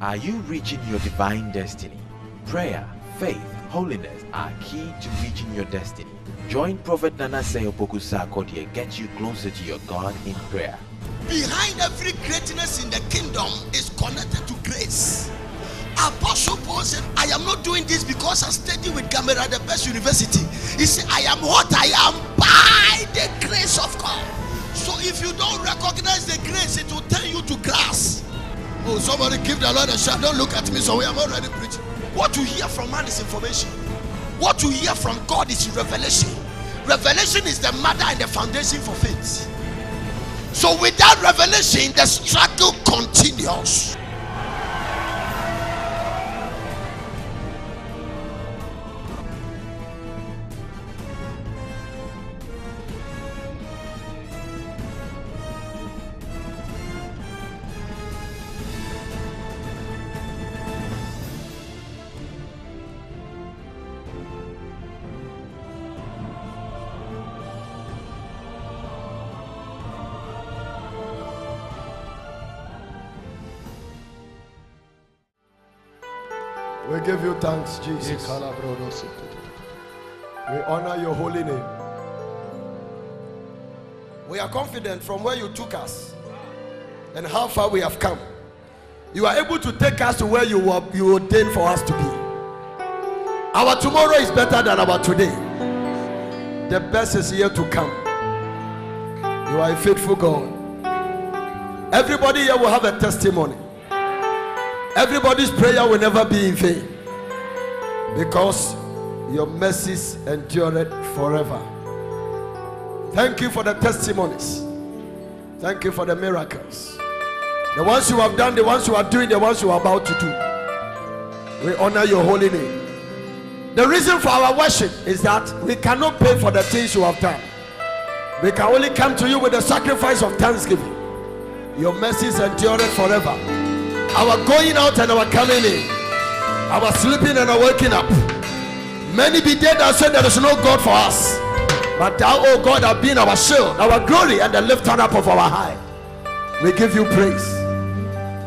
Are you reaching your divine destiny? Prayer, faith, holiness are key to reaching your destiny. Join Prophet Nana Seyopoku Sarkodie get you closer to your God in prayer. Behind every greatness in the kingdom is connected to grace. Apostle Paul said, I am not doing this because I studied with Gamaliel the best university. He said, I am what I am by the grace of God. So if you don't recognize the grace, it will turn you to grass. Oh, somebody give the Lord a shout. Don't look at me so I'm already preaching. What you hear from man is information. What you hear from God is revelation. Revelation is the mother and the foundation for faith. So without revelation, the struggle continues. Thanks, Jesus. We honor your holy name. We are confident from where you took us and how far we have come. You are able to take us to where you were you ordained for us to be. Our tomorrow is better than our today. The best is yet to come. You are a faithful God. Everybody here will have a testimony. Everybody's prayer will never be in vain because your mercies endured forever. Thank you for the testimonies. Thank you for the miracles. The ones you have done, the ones you are doing, the ones you are about to do. We honor your holy name. The reason for our worship is that we cannot pay for the things you have done. We can only come to you with the sacrifice of thanksgiving. Your mercies endured forever our going out and our coming in, our sleeping and our waking up. Many be dead and said there is no God for us. But thou, O God, have been our shield, our glory, and the lifter up of our high. We give you praise.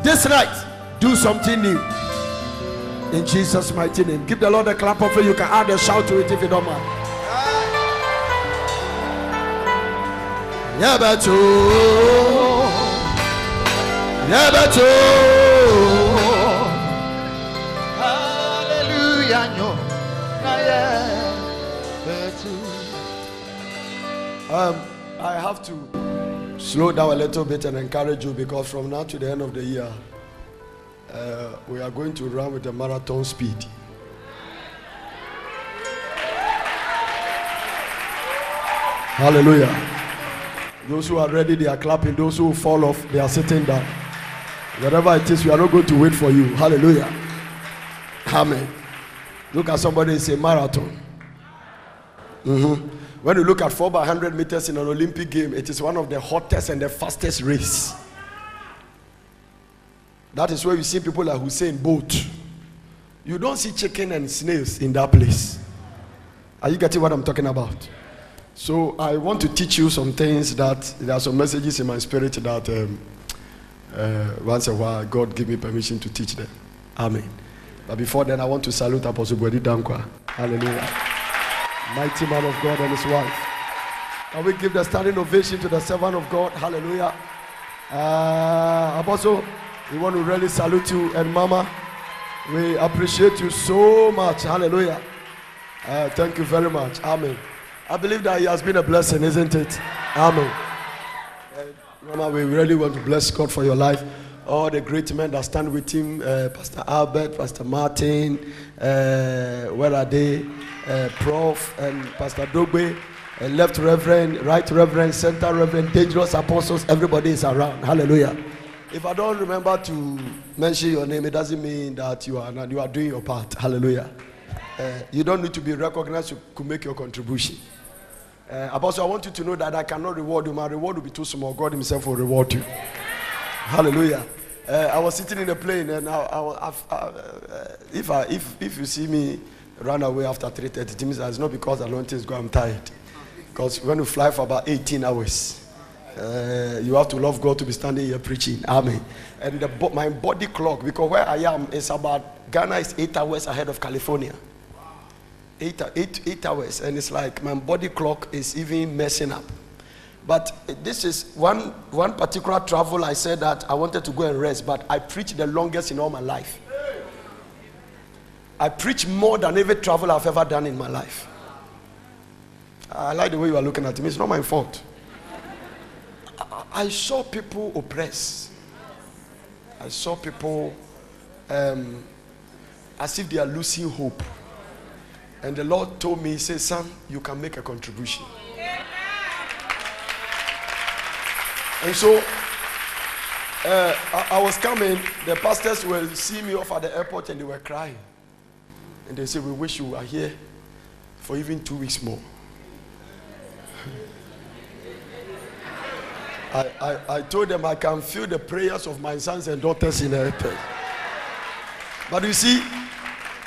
This night, do something new. In Jesus' mighty name. Give the Lord a clap of it. You can add a shout to it if you don't mind. Yeah, but Yeah, but Um, I have to slow down a little bit and encourage you because from now to the end of the year, uh, we are going to run with a marathon speed. Hallelujah. Those who are ready, they are clapping. Those who fall off, they are sitting down. Whatever it is, we are not going to wait for you. Hallelujah. Amen. Look at somebody, it's a marathon. Mhm. When you look at 4 by 100 meters in an Olympic game, it is one of the hottest and the fastest race. That is where you see people like Usain Bolt. You don't see chicken and snails in that place. Are you getting what I'm talking about? So I want to teach you some things that there are some messages in my spirit that um, uh, once in a while God give me permission to teach them. Amen. But before then, I want to salute Apostle Bodi Dankwa. Hallelujah. Mighty man of God and his wife. Can we give the standing ovation to the servant of God? Hallelujah. Uh, Apostle, we want to really salute you and Mama. We appreciate you so much. Hallelujah. Uh, thank you very much. Amen. I believe that he has been a blessing, isn't it? Amen. Uh, Mama, we really want to bless God for your life. All the great men that stand with him, uh, Pastor Albert, Pastor Martin, uh, where are they? Uh, Prof. and Pastor Dogbe, uh, Left Reverend, Right Reverend, Center Reverend, Dangerous Apostles, everybody is around. Hallelujah. If I don't remember to mention your name, it doesn't mean that you are not, you are doing your part. Hallelujah. Uh, you don't need to be recognized to, to make your contribution. Uh, Apostle, I want you to know that I cannot reward you. My reward will be too small. God Himself will reward you. Hallelujah. Uh, I was sitting in a plane, and I, I, I, uh, if, I, if, if you see me run away after 3:30, it means it's not because I don't think I'm tired. Because when you fly for about 18 hours, Uh, you have to love God to be standing here preaching. Amen. And the, my body clock, because where I am is about Ghana is eight hours ahead of California. Eight, eight, eight hours, and it's like my body clock is even messing up. But this is one one particular travel. I said that I wanted to go and rest, but I preached the longest in all my life. I preach more than every travel I've ever done in my life. I like the way you are looking at me. It's not my fault. I, I saw people oppressed. I saw people um, as if they are losing hope. And the Lord told me, He said, Son, you can make a contribution. And so uh, I, I was coming, the pastors were seeing me off at the airport and they were crying. And they said, We wish you were here for even two weeks more. I, I, I told them I can feel the prayers of my sons and daughters in the airport. But you see,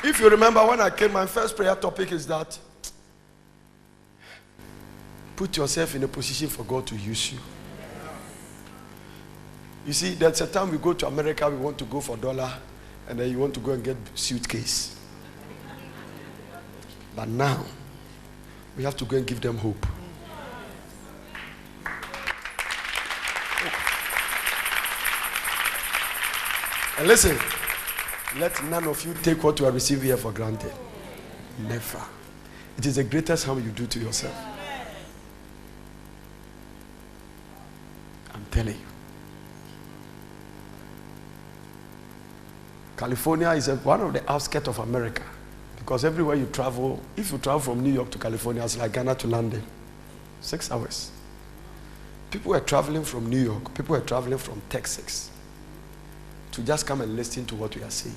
if you remember when I came, my first prayer topic is that put yourself in a position for God to use you. You see, there's a time we go to America, we want to go for dollar, and then you want to go and get suitcase. But now, we have to go and give them hope. And listen, let none of you take what you are receiving here for granted. Never. It is the greatest harm you do to yourself. I'm telling you. California is a, one of the outskirts of America because everywhere you travel, if you travel from New York to California, it's like Ghana to London, six hours. People were traveling from New York, people were traveling from Texas to just come and listen to what we are saying.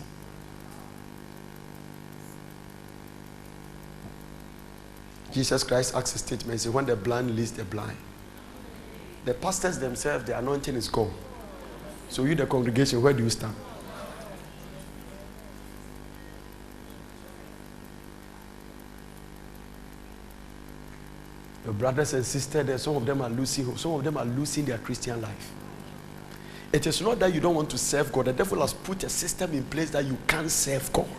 Jesus Christ asked a statement, he said, when the blind leads the blind. The pastors themselves, the anointing is gone. So you, the congregation, where do you stand? Your brothers and sisters, some of them are losing hope. Some of them are losing their Christian life. It is not that you don't want to serve God. The devil has put a system in place that you can't serve God.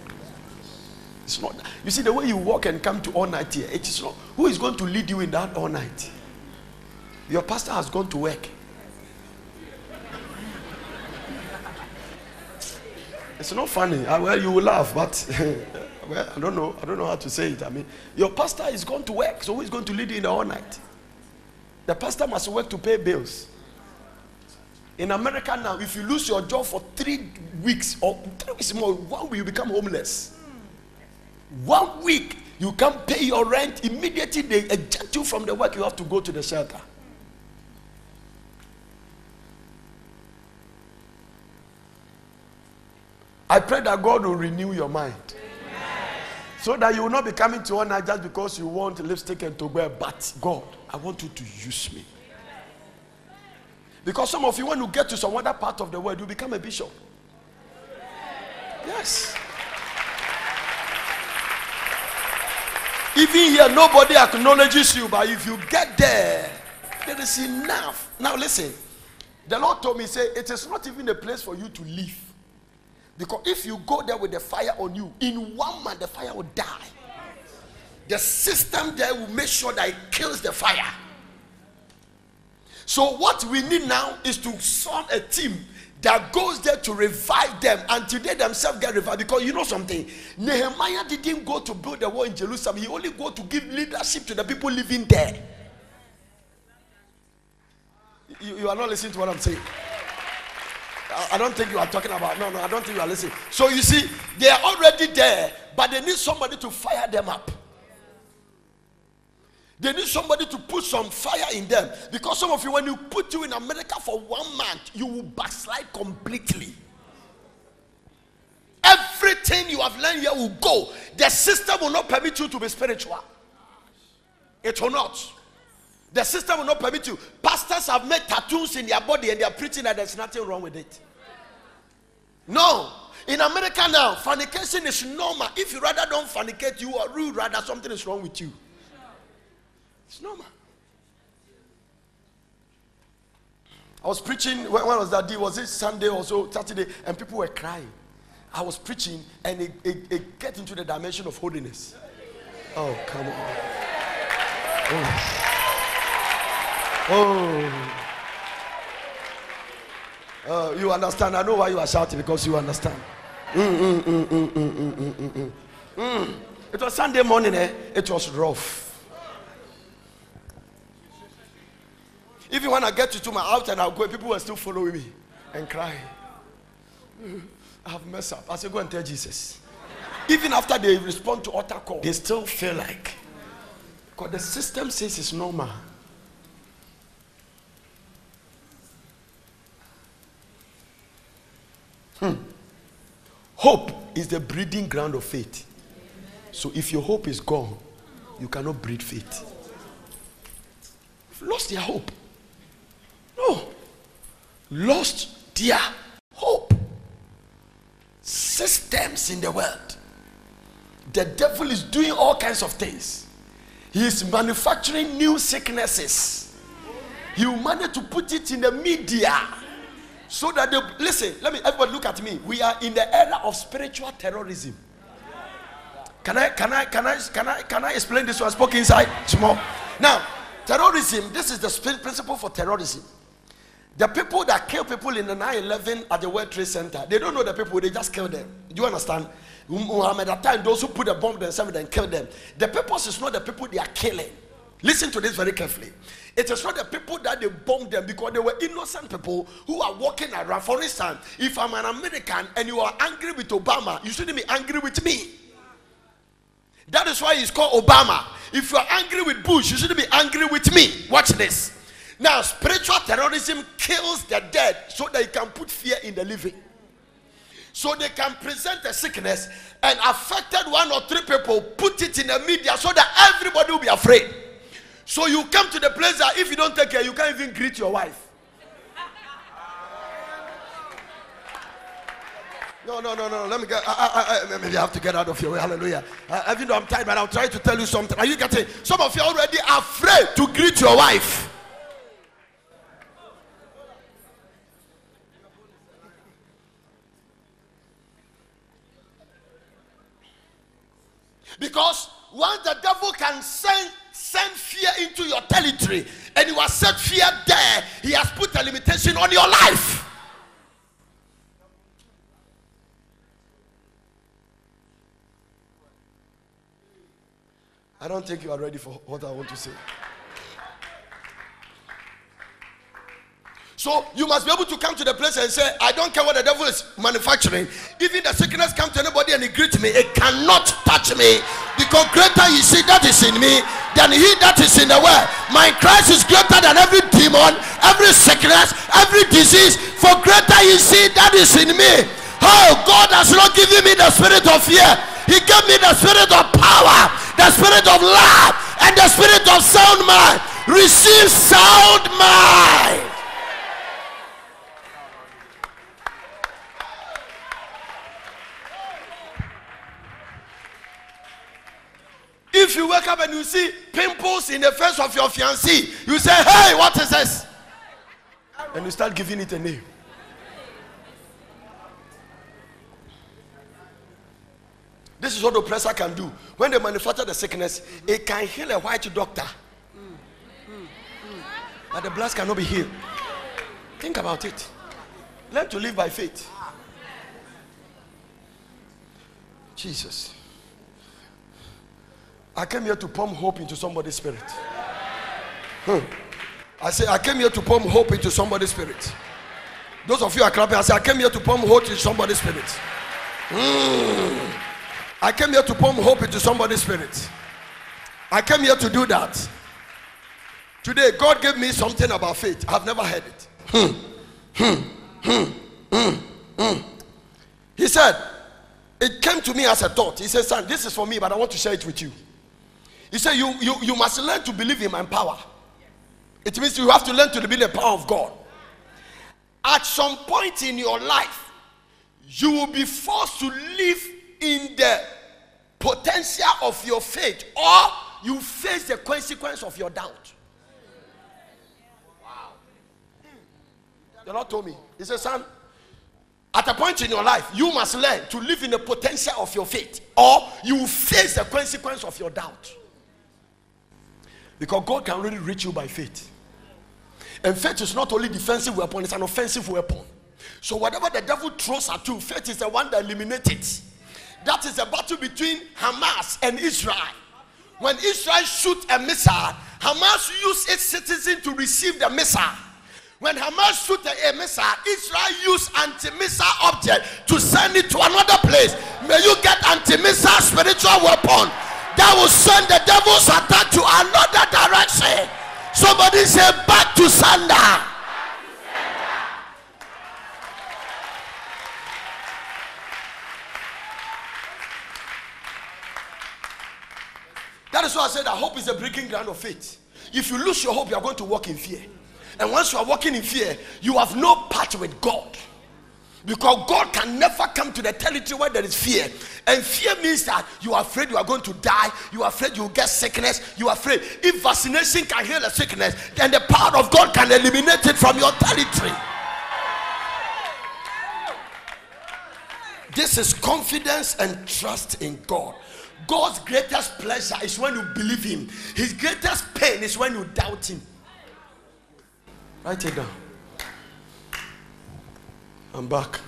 It's not. You see, the way you walk and come to all night here, it is not. Who is going to lead you in that all night? Your pastor has gone to work. It's not funny. Uh, Well, you will laugh, but well, I don't know. I don't know how to say it. I mean, your pastor is going to work, so who is going to lead you in the all night? The pastor must work to pay bills. In America now, if you lose your job for three weeks or three weeks more, one week you become homeless. One week you can't pay your rent. Immediately they eject you from the work. You have to go to the shelter. I pray that God will renew your mind. So that you will not be coming to honor just because you want lipstick and to wear. But God, I want you to use me. Because some of you, when you get to some other part of the world, you become a bishop. Yes. Even here, nobody acknowledges you, but if you get there, there is enough. Now, listen. The Lord told me, say, it is not even a place for you to live. Because if you go there with the fire on you, in one month the fire will die. The system there will make sure that it kills the fire. So what we need now is to form a team that goes there to revive them until they themselves get revived. Because you know something, Nehemiah didn't go to build the wall in Jerusalem. He only go to give leadership to the people living there. You, you are not listening to what I'm saying. I, don't think you are talking about. No, no, I don't think you are listening. So you see, they are already there, but they need somebody to fire them up. They need somebody to put some fire in them. Because some of you, when you put you in America for one month, you will backslide completely. Everything you have learned here will go. The system will not permit you to be spiritual. It will not. The system will not permit you. Pastors have made tattoos in their body and they are preaching that there's nothing wrong with it. No. In America now, fornication is normal. If you rather don't fornicate, you are you rather something is wrong with you. It's normal. I was preaching. When, when was that day? Was it Sunday or so? Saturday, and people were crying. I was preaching, and it, it, it get into the dimension of holiness. Oh, come on. Oh. Oh. you understand? I know why you are shouting because you understand. Mm, mm, mm, mm, it was Sunday morning, eh? It was rough. Even when I get to, to my house and I'll go, people were still following me and crying. I have messed up. I said, go and tell Jesus. Even after they respond to altar call, they still feel like because the system says it's normal. Hmm. Hope is the breeding ground of faith. So if your hope is gone, you cannot breed faith. You've lost their hope. No. Lost their hope. Systems in the world. The devil is doing all kinds of things. He is manufacturing new sicknesses. He will manage to put it in the media so that they listen. Let me everybody look at me. We are in the era of spiritual terrorism. Can I can I can I can I can I explain this? one? I spoke inside small. Now, terrorism. This is the principle for terrorism. The people that kill people in the 9-11 at the World Trade Center, they don't know the people, they just kill them. Do you understand? Muhammad, at time, those who put a bomb themselves and kill them. The purpose is not the people they are killing. Listen to this very carefully. It is not the people that they bombed them because they were innocent people who are walking around. For instance, if I'm an American and you are angry with Obama, you shouldn't be angry with me. That is why he's called Obama. If you are angry with Bush, you shouldn't be angry with me. Watch this. Now, spiritual terrorism kills the dead so they can put fear in the living. So they can present a sickness and affected one or three people, put it in the media so that everybody will be afraid. So you come to the place that if you don't take care, you can't even greet your wife. No, no, no, no. Let me get. I, I, I, maybe I have to get out of your way. Hallelujah. Uh, even though I'm tired, but I'll try to tell you something. Are you getting? Some of you are already afraid to greet your wife. Because once the devil can send send fear into your territory and you have set fear there, he has put a limitation on your life. I don't think you are ready for what I want to say. So you must be able to come to the place and say, I don't care what the devil is manufacturing. Even the sickness comes to anybody and he greets me, it cannot touch me. Because greater you see that is in me than he that is in the world. My Christ is greater than every demon, every sickness, every disease. For greater you see that is in me. Oh, God has not given me the spirit of fear. He gave me the spirit of power, the spirit of love, and the spirit of sound mind. Receive sound mind. If you wake up and you see pimples in the face of your fiancé, you say, Hey, what is this? And you start giving it a name. This is what the oppressor can do. When they manufacture the sickness, it can heal a white doctor. But the blood cannot be healed. Think about it. Learn to live by faith. Jesus. I came here to pump hope into somebody's spirit. Hmm. I say, I came here to pump hope into somebody's spirit. Those of you are clapping. I say, I came here to pump hope into somebody's spirit. Mm. I came here to pump hope into somebody's spirit. I came here to do that. Today, God gave me something about faith. I've never heard it. Hmm. Hmm. Hmm. Hmm. Hmm. He said, It came to me as a thought. He said, Son, this is for me, but I want to share it with you. He said, you, you, you must learn to believe in my power. It means you have to learn to believe in the power of God. At some point in your life, you will be forced to live in the potential of your faith, or you face the consequence of your doubt. Wow. The Lord told me. He said, Son, at a point in your life, you must learn to live in the potential of your faith, or you will face the consequence of your doubt. Because God can really reach you by faith. And faith is not only defensive weapon, it's an offensive weapon. So whatever the devil throws at you, faith is the one that eliminates it. That is a battle between Hamas and Israel. When Israel shoots a missile, Hamas use its citizen to receive the missile. When Hamas shoots a, missile, Israel use anti-missile object to send it to another place. May you get anti-missile spiritual weapon that will send the devil's attack to another direction. Somebody say back to sender. That is why I said that hope is a breaking ground of faith. If you lose your hope, you are going to walk in fear. And once you are walking in fear, you have no part with God. Because God can never come to the territory where there is fear. And fear means that you are afraid you are going to die. You are afraid you will get sickness. You are afraid. If vaccination can heal a sickness, then the power of God can eliminate it from your territory. This is confidence and trust in God. God's greatest pleasure is when you believe Him, His greatest pain is when you doubt Him. Write it down. I'm back.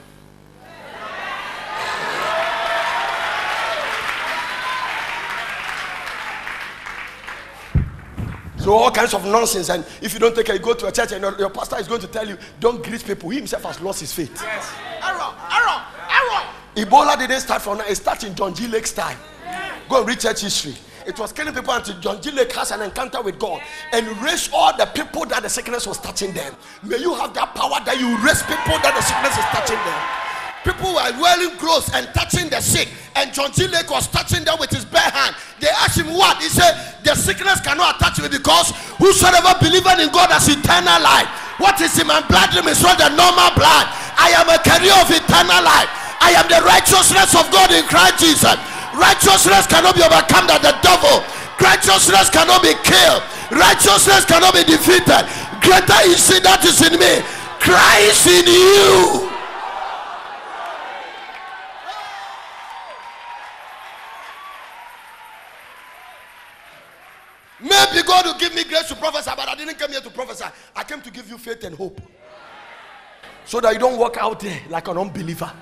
So all kinds of nonsense, and if you don't take it, you go to a church and your, your pastor is going to tell you, don't greet people. He himself has lost his faith. Yes. Error, error, error. Ebola didn't start from now, it started in John G. Lake's time. Go and read church history. It was killing people until John G. Lake has an encounter with God and raised all the people that the sickness was touching them. May you have that power that you raise people that the sickness is touching them. People were wearing clothes and touching the sick, and John G. Lake was touching them with his bare hand. They asked him what? He said, The sickness cannot attach me because whosoever believeth in God has eternal life. What is in my blood is not the normal blood. I am a carrier of eternal life. I am the righteousness of God in Christ Jesus. Righteousness cannot be overcome by the devil. Righteousness cannot be killed. Righteousness cannot be defeated. Greater is he that is in me. Christ in you. Maybe God will give me grace to prophesy, but I didn't come here to prophesy. I came to give you faith and hope. So that you don't walk out there like an unbeliever.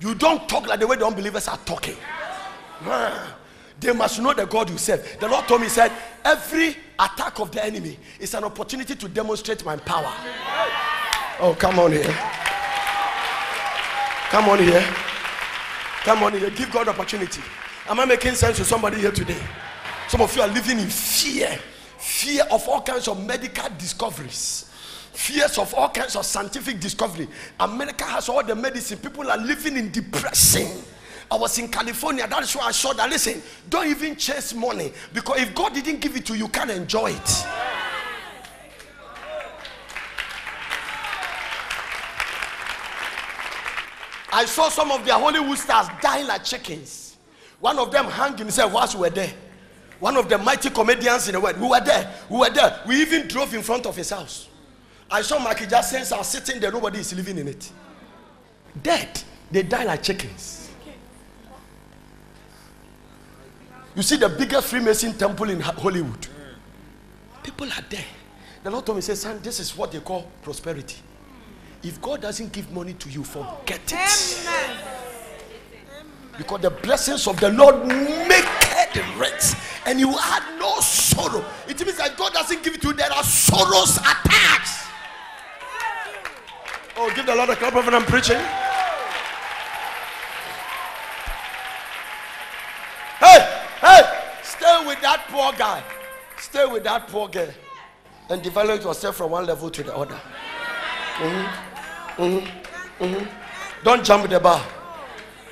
You don't talk like the way the unbelievers are talking. They must know the God you serve. The Lord told me, He said, every attack of the enemy is an opportunity to demonstrate my power. Oh, come on here. Come on here. Come on here. Give God opportunity. Am I making sense to somebody here today? Some of you are living in fear. Fear of all kinds of medical discoveries. Fears of all kinds of scientific discovery. America has all the medicine. People are living in depression. I was in California. That is why I saw that. Listen, don't even chase money because if God didn't give it to you, you can't enjoy it. I saw some of their Hollywood stars dying like chickens. One of them hung himself whilst we were there. One of the mighty comedians in the world. We were there. We were there. We even drove in front of his house. I saw Michael Jackson's house sitting there. Nobody is living in it. Dead. They die like chickens. You see the biggest Freemason temple in Hollywood. People are there. The Lord told me, say, son, this is what they call prosperity. If God doesn't give money to you, forget it. Because the blessings of the Lord make it rich, and you had no sorrow. It means that God doesn't give it to you, there are sorrows attached. Oh, give the Lord a clap of when I'm preaching. Hey, hey, stay with that poor guy. Stay with that poor girl. And develop yourself from one level to the other. Mm-hmm. Mm-hmm. Mm-hmm. Don't jump the bar.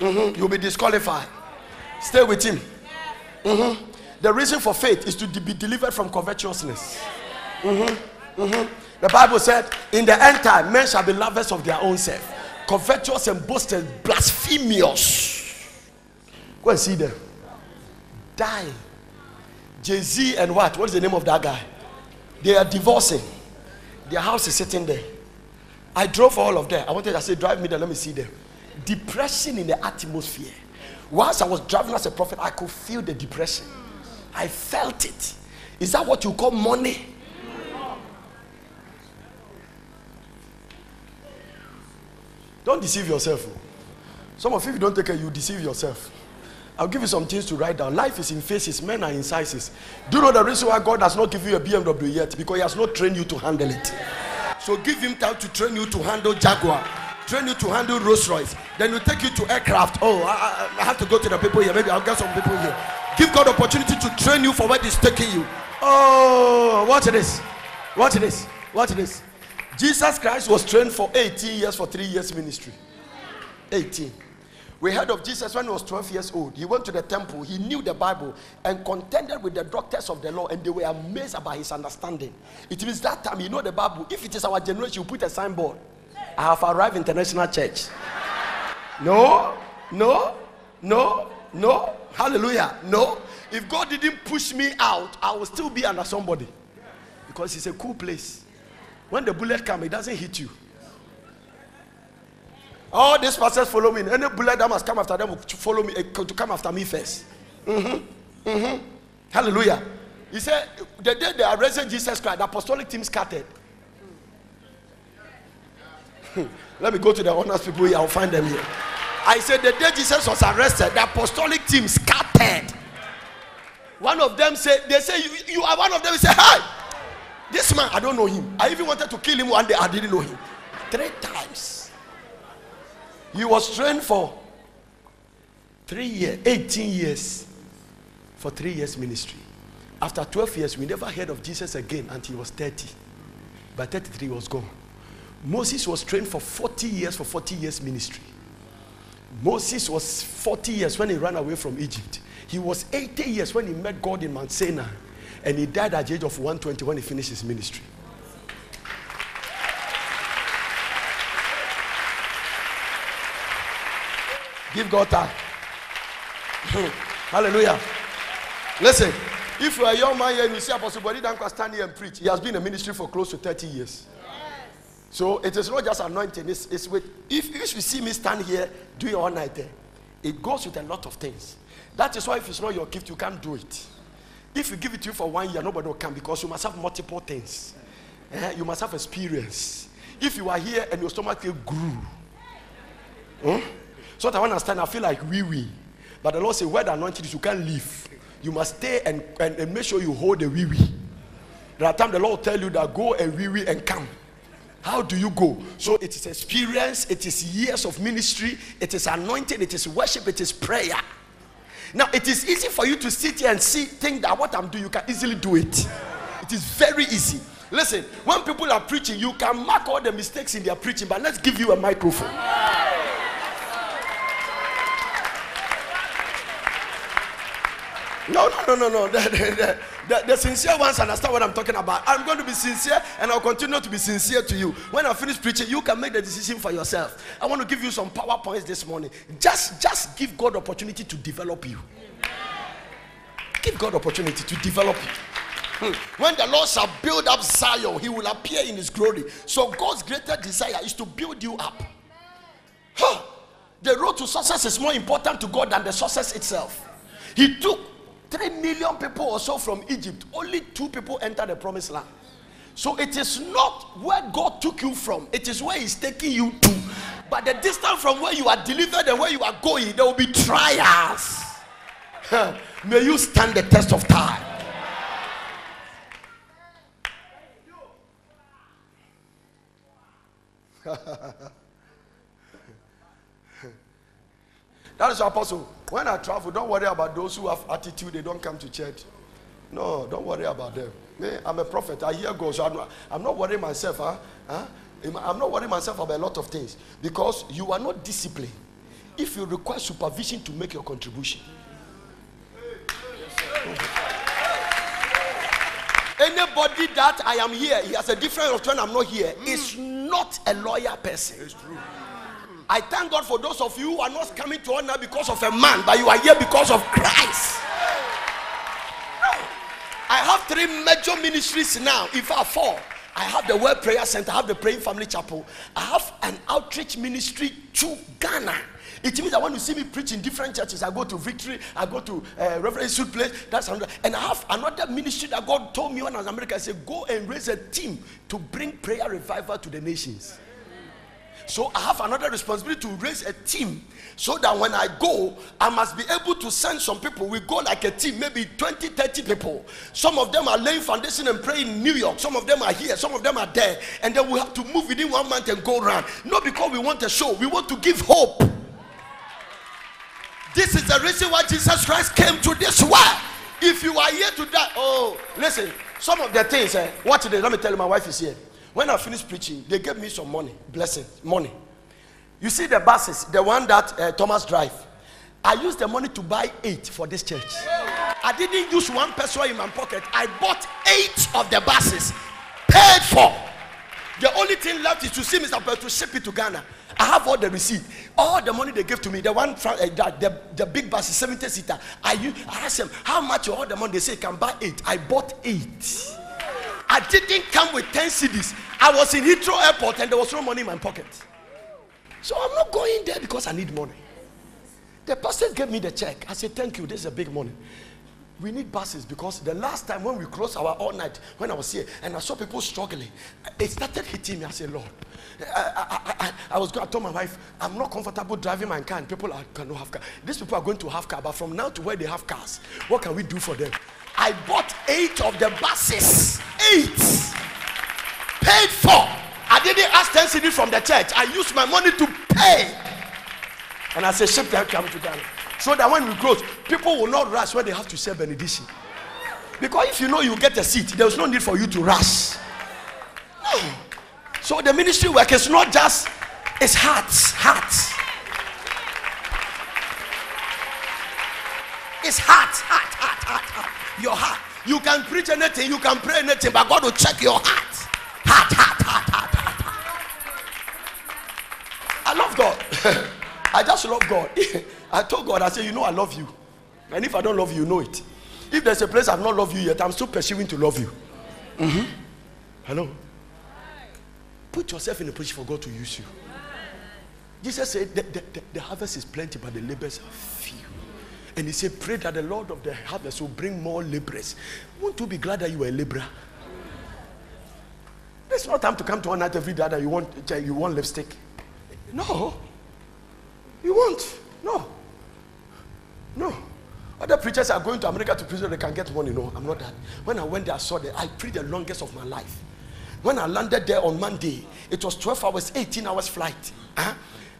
Mm-hmm. You'll be disqualified. Stay with him. Mm-hmm. The reason for faith is to be delivered from covetousness. Mm-hmm. Mm-hmm. The Bible said, In the end time, men shall be lovers of their own self, covetous and boasters, blasphemous. Go and see them. Die. Jay Z and what? What's the name of that guy? They are divorcing. Their house is sitting there. I drove all of them. I wanted to say, drive me there, let me see them. Depression in the atmosphere. Whilst I was driving as a prophet, I could feel the depression. I felt it. Is that what you call money? Don't deceive yourself. Some of you, you don't take care, you deceive yourself. I'll give you some things to write down. Life is in phases, men are in sizes. Do you know the reason why God has not given you a BMW yet? Because He has not trained you to handle it. So give Him time to train you to handle Jaguar, train you to handle Rolls Royce. Then you take you to aircraft. Oh, I, I- have to go to the people here. Maybe I'll get some people here. Give God opportunity to train you for what He's taking you. Oh, watch this. Watch this. Watch this. Jesus Christ was trained for 18 years for three years ministry. 18. We heard of Jesus when he was 12 years old. He went to the temple, he knew the Bible, and contended with the doctors of the law, and they were amazed about his understanding. It means that time you know the Bible. If it is our generation, you put a signboard. I have arrived international church. No, no, no, no. Hallelujah. No. If God didn't push me out, I will still be under somebody. Because it's a cool place. When the bullet comes, it doesn't hit you. All these pastors follow me. Any bullet that must come after them will follow me eh, to come after me first. Mm-hmm. Mm-hmm. Hallelujah. He said the day they arrested Jesus Christ, the apostolic team scattered. Let me go to the honest people here. I'll find them here. I said the day Jesus was arrested, the apostolic team scattered. One of them said, they say you, you are one of them. He said, Hi, this man, I don't know him. I even wanted to kill him one day. I didn't know him. Three times. He was trained for three years, 18 years, for three years ministry. After 12 years, we never heard of Jesus again until he was 30. By 33, he was gone. Moses was trained for 40 years for 40 years ministry. Moses was 40 years when he ran away from Egypt. He was 80 years when he met God in Mount Sinai. And he died at the age of 120 when he finished his ministry. Give God time. Hallelujah. Listen, if you are a young man here and you see Apostle Body Danko stand here and preach, he has been in ministry for close to 30 years. So it is not just anointing, it's, it's with if, if you see me stand here doing all night there, it goes with a lot of things. That is why if it's not your gift, you can't do it. If you give it to you for one year, nobody will come because you must have multiple things. Eh, You must have experience. If you are here and your stomach feel grew, Hmm? So that when I stand, I feel like wee wee. But the Lord said, where the anointing is, you can't leave. You must stay and, and, and make sure you hold the wee wee. There are times the Lord will tell you that go and wee wee and come. How do you go? So it is experience, it is years of ministry, it is anointing, it is worship, it is prayer. Now it is easy for you to sit here and see, think that what I'm doing, you can easily do it. It is very easy. Listen, when people are preaching, you can mark all the mistakes in their preaching, but let's give you a microphone. No, no, no, no, no. The, the, the, the sincere ones understand what I'm talking about. I'm going to be sincere and I'll continue to be sincere to you. When I finish preaching, you can make the decision for yourself. I want to give you some power points this morning. Just, just give God opportunity to develop you. Give God opportunity to develop you. Hmm. When the Lord shall build up Zion, he will appear in his glory. So God's greater desire is to build you up. Huh. The road to success is more important to God than the success itself. He took three million people or so from Egypt. Only two people entered the promised land. So it is not where God took you from, it is where He's taking you to. But the distance from where you are delivered and where you are going, there will be trials. May you stand the test of time. That is apostle. When I travel, don't worry about those who have attitude, they don't come to church. No, don't worry about them. Me, I'm a prophet. I hear God, so I'm not, I'm not worrying myself. Huh? Huh? I'm not worrying myself about a lot of things because you are not disciplined. If you require supervision to make your contribution, anybody that I am here, he has a different of when I'm not here, hmm. is not a loyal person. It's true. I thank God for those of you who are not coming to honor because of a man, but you are here because of Christ. I have three major ministries now. if fact, four. I have the World Prayer Center, I have the Praying Family Chapel, I have an outreach ministry to Ghana. It means I want to see me preach in different churches, I go to Victory, I go to uh, Reverend Suit Place, that's another. And I have another ministry that God told me when I was in America. I said, go and raise a team to bring prayer revival to the nations. So I have another responsibility to raise a team so that when I go, I must be able to send some people. We go like a team, maybe 20, 30 people. Some of them are laying foundation and praying in New York. Some of them are here, some of them are there. And then we have to move within one month and go around. Not because we want a show, we want to give hope. This is the reason why Jesus Christ came to this world. If you are here to die, oh, listen, some of the things, eh, what today? Let me tell you, my wife is here. When I finished preaching, they gave me some money, blessing, money. You see the buses, the one that uh, Thomas drive. I used the money to buy eight for this church. I didn't use one peso in my pocket. I bought eight of the buses, paid for. The only thing left is to see Mr. Bell to ship it to Ghana. I have all the receipt, all the money they gave to me. The one, from, uh, the, the, the big bus is 70 seater. I, I asked them, how much all the money? They say, can buy eight. I bought eight. I didn't come with 10 CDs. I was in Heathrow Airport and there was no money in my pocket. So I'm not going there because I need money. The pastor gave me the check. I said, Thank you, this is a big money. We need buses because the last time when we closed our all night, when I was here and I saw people struggling, it started hitting me. I said, Lord, I, I, I, I was going, I told my wife, I'm not comfortable driving my car and people are, cannot have car. These people are going to have car, but from now to where they have cars, what can we do for them? I bought eight of the buses. Eight. Paid for. I didn't ask 10 CD from the church. I used my money to pay. And I said, ship them come to Ghana. So that when we close, people will not rush when they have to say benediction. Because if you know you get a seat, there's no need for you to rush. No. So the ministry work is not just, it's hearts, hearts. It's heart, heart, heart, heart, heart. Your heart. You can preach anything, you can pray anything, but God will check your heart. Heart, heart, heart, heart, heart. I love God. I just love God. I told God, I said, you know, I love you. And if I don't love you, you know it. If there's a place I've not loved you yet, I'm still pursuing to love you. Mm-hmm. Hello? Put yourself in a position for God to use you. Jesus said, the, the, the, the harvest is plenty, but the laborers are few. And he said, Pray that the Lord of the harvest will bring more laborers. Won't you be glad that you are a laborer? It's not time to come to one night every day that you want, you want lipstick. No. You won't. No. No. Other preachers are going to America to preach, they can get money. No, I'm not that. When I went there, I saw that I preached the longest of my life. When I landed there on Monday, it was 12 hours, 18 hours flight. Uh-huh.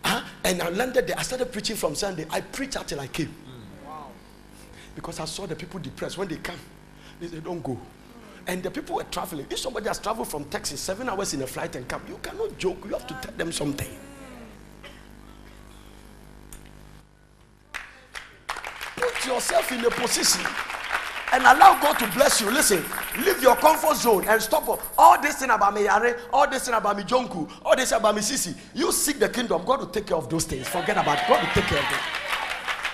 Uh-huh. And I landed there. I started preaching from Sunday. I preached until I came. Because I saw the people depressed. When they come, they say, don't go. And the people were traveling. If somebody has traveled from Texas, seven hours in a flight and come, you cannot joke. You have to tell them something. Put yourself in a position and allow God to bless you. Listen, leave your comfort zone and stop all this thing about me yare, all this thing about me jonku, all this about me sisi. You seek the kingdom. God will take care of those things. Forget about it. God will take care of them.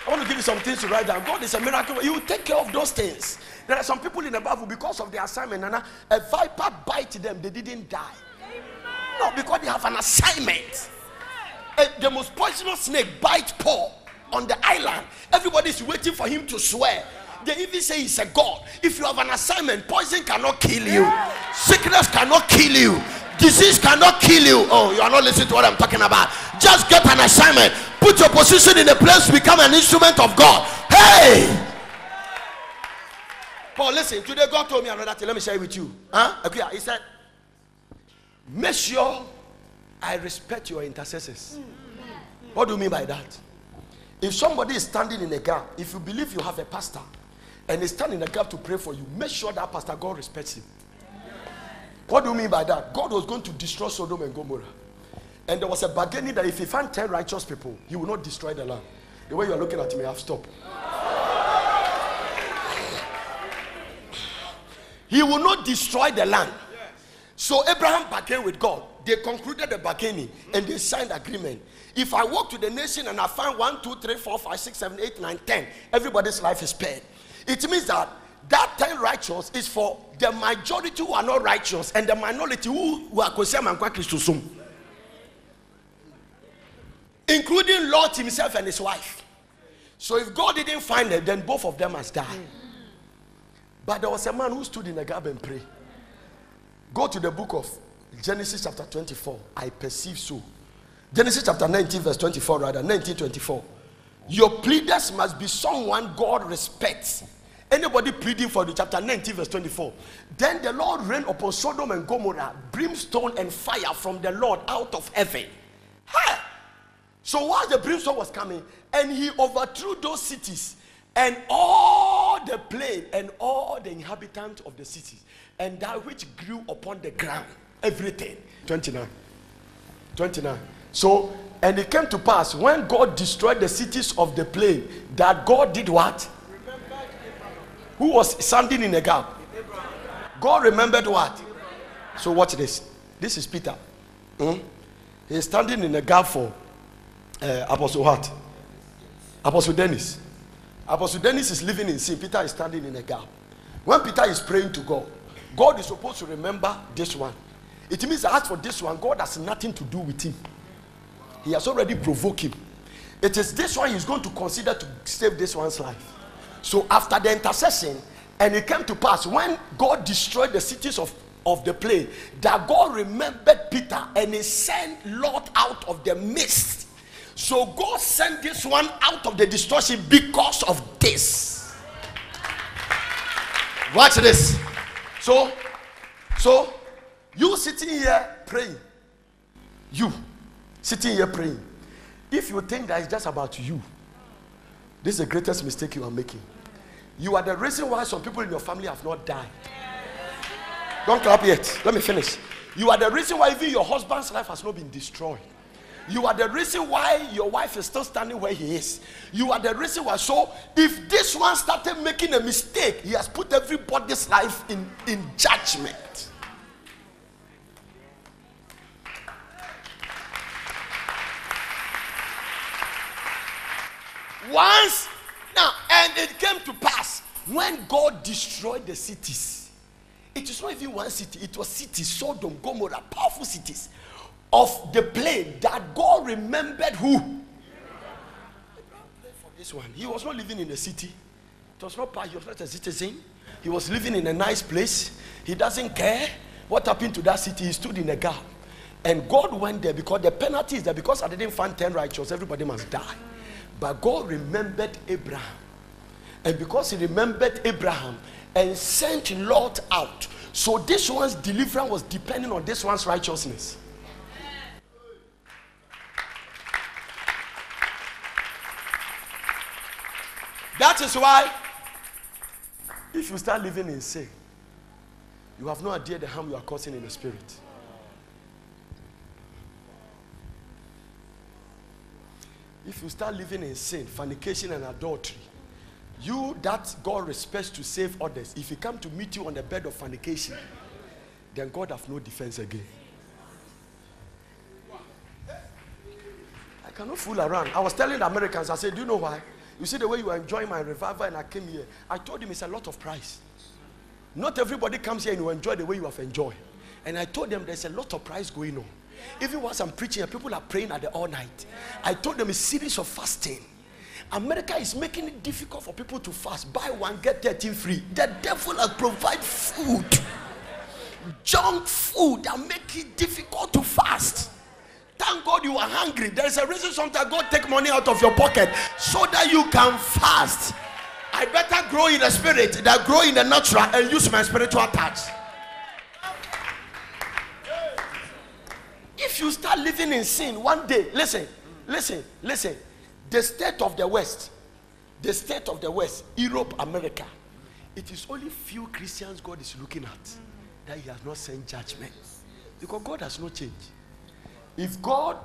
I want to give you some things to write down. God is a miracle. He will take care of those things. There are some people in the Bible because of their assignment, and a viper bite them, they didn't die. No, because they have an assignment. A, the most poisonous snake bite Paul on the island. Everybody is waiting for him to swear. They even say he's a god. If you have an assignment, poison cannot kill you, sickness cannot kill you, disease cannot kill you. Oh, you are not listening to what I'm talking about. Just get an assignment, put your position in a place, become an instrument of God. Hey! Paul, listen, today God told me another thing. Let me share it with you. Huh? Okay, he said, Make sure I respect your intercessors. What do you mean by that? If somebody is standing in a gap, if you believe you have a pastor and they stand in a gap to pray for you, make sure that pastor God respects him. What do you mean by that? God was going to destroy Sodom and Gomorrah. And there was a bargaining that if he found 10 righteous people, he will not destroy the land. The way you are looking at me, I have stopped. He will not destroy the land. So Abraham bargained with God. They concluded the bargaining and they signed agreement. If I walk to the nation and I find one, two, three, four, five, six, seven, eight, nine, ten, everybody's life is spared. It means that that 10 righteous is for the majority who are not righteous and the minority who, who are Kosem and Christosum. Including Lot himself and his wife. So if God didn't find them, then both of them must die. But there was a man who stood in the gap and prayed. Go to the book of Genesis chapter 24. I perceive so. Genesis chapter 19, verse 24, rather, 1924. Your pleaders must be someone God respects. Anybody pleading for the chapter 19, verse 24. Then the Lord rained upon Sodom and Gomorrah brimstone and fire from the Lord out of heaven. Hey! So while the brimstone was coming, and he overthrew those cities and all the plain and all the inhabitants of the cities, and that which grew upon the ground, everything. 29. 29. So, and it came to pass when God destroyed the cities of the plain, that God did what? Who was standing in a gap? God remembered what? So, watch this. This is Peter. Hmm? He's standing in a gap for uh, Apostle what? Apostle Dennis. Apostle Dennis is living in sin. Peter is standing in a gap. When Peter is praying to God, God is supposed to remember this one. It means that as for this one, God has nothing to do with him. He has already provoked him. It is this one he's going to consider to save this one's life. So after the intercession, and it came to pass when God destroyed the cities of, of the plain, that God remembered Peter and he sent Lot out of the midst. So God sent this one out of the destruction because of this. Watch this. So, so you sitting here praying, you sitting here praying. If you think that it's just about you, this is the greatest mistake you are making. You are the reason why some people in your family have not died. Don't clap yet. Let me finish. You are the reason why even your husband's life has not been destroyed. You are the reason why your wife is still standing where he is. You are the reason why. So, if this one started making a mistake, he has put everybody's life in, in judgment. Once, now, and it came to pass when God destroyed the cities. It is not even one city, it was cities, Sodom, Gomorrah, powerful cities of the plain that God remembered who? For this one, he was not living in the city. It was not part. He was not a citizen. He was living in a nice place. He doesn't care what happened to that city. He stood in a gap, and God went there because the penalty is there because I didn't find ten righteous, everybody must die. But God remembered Abraham, and because He remembered Abraham and sent Lot out, so this one's deliverance was depending on this one's righteousness. That is why, if you start living in sin, you have no idea the harm you are causing in the spirit. If you start living in sin, fornication, and adultery, you that God respects to save others, if He come to meet you on the bed of fornication, then God have no defense again. I cannot fool around. I was telling the Americans, I said, Do you know why? You see the way you are enjoying my revival, and I came here. I told him it's a lot of price. Not everybody comes here and you enjoy the way you have enjoyed. And I told them there's a lot of price going on. Even once I'm preaching, people are praying at the all night. I told them a series of fasting. America is making it difficult for people to fast. Buy one, get 13 free. The devil has provided food, junk food that make it difficult to fast. Thank God you are hungry. There is a reason sometimes God take money out of your pocket so that you can fast. I better grow in the spirit than grow in the natural and use my spiritual touch. If you start living in sin one day, listen, listen, listen. The state of the West, the state of the West, Europe, America, it is only few Christians God is looking at that He has not sent judgment because God has not changed. If God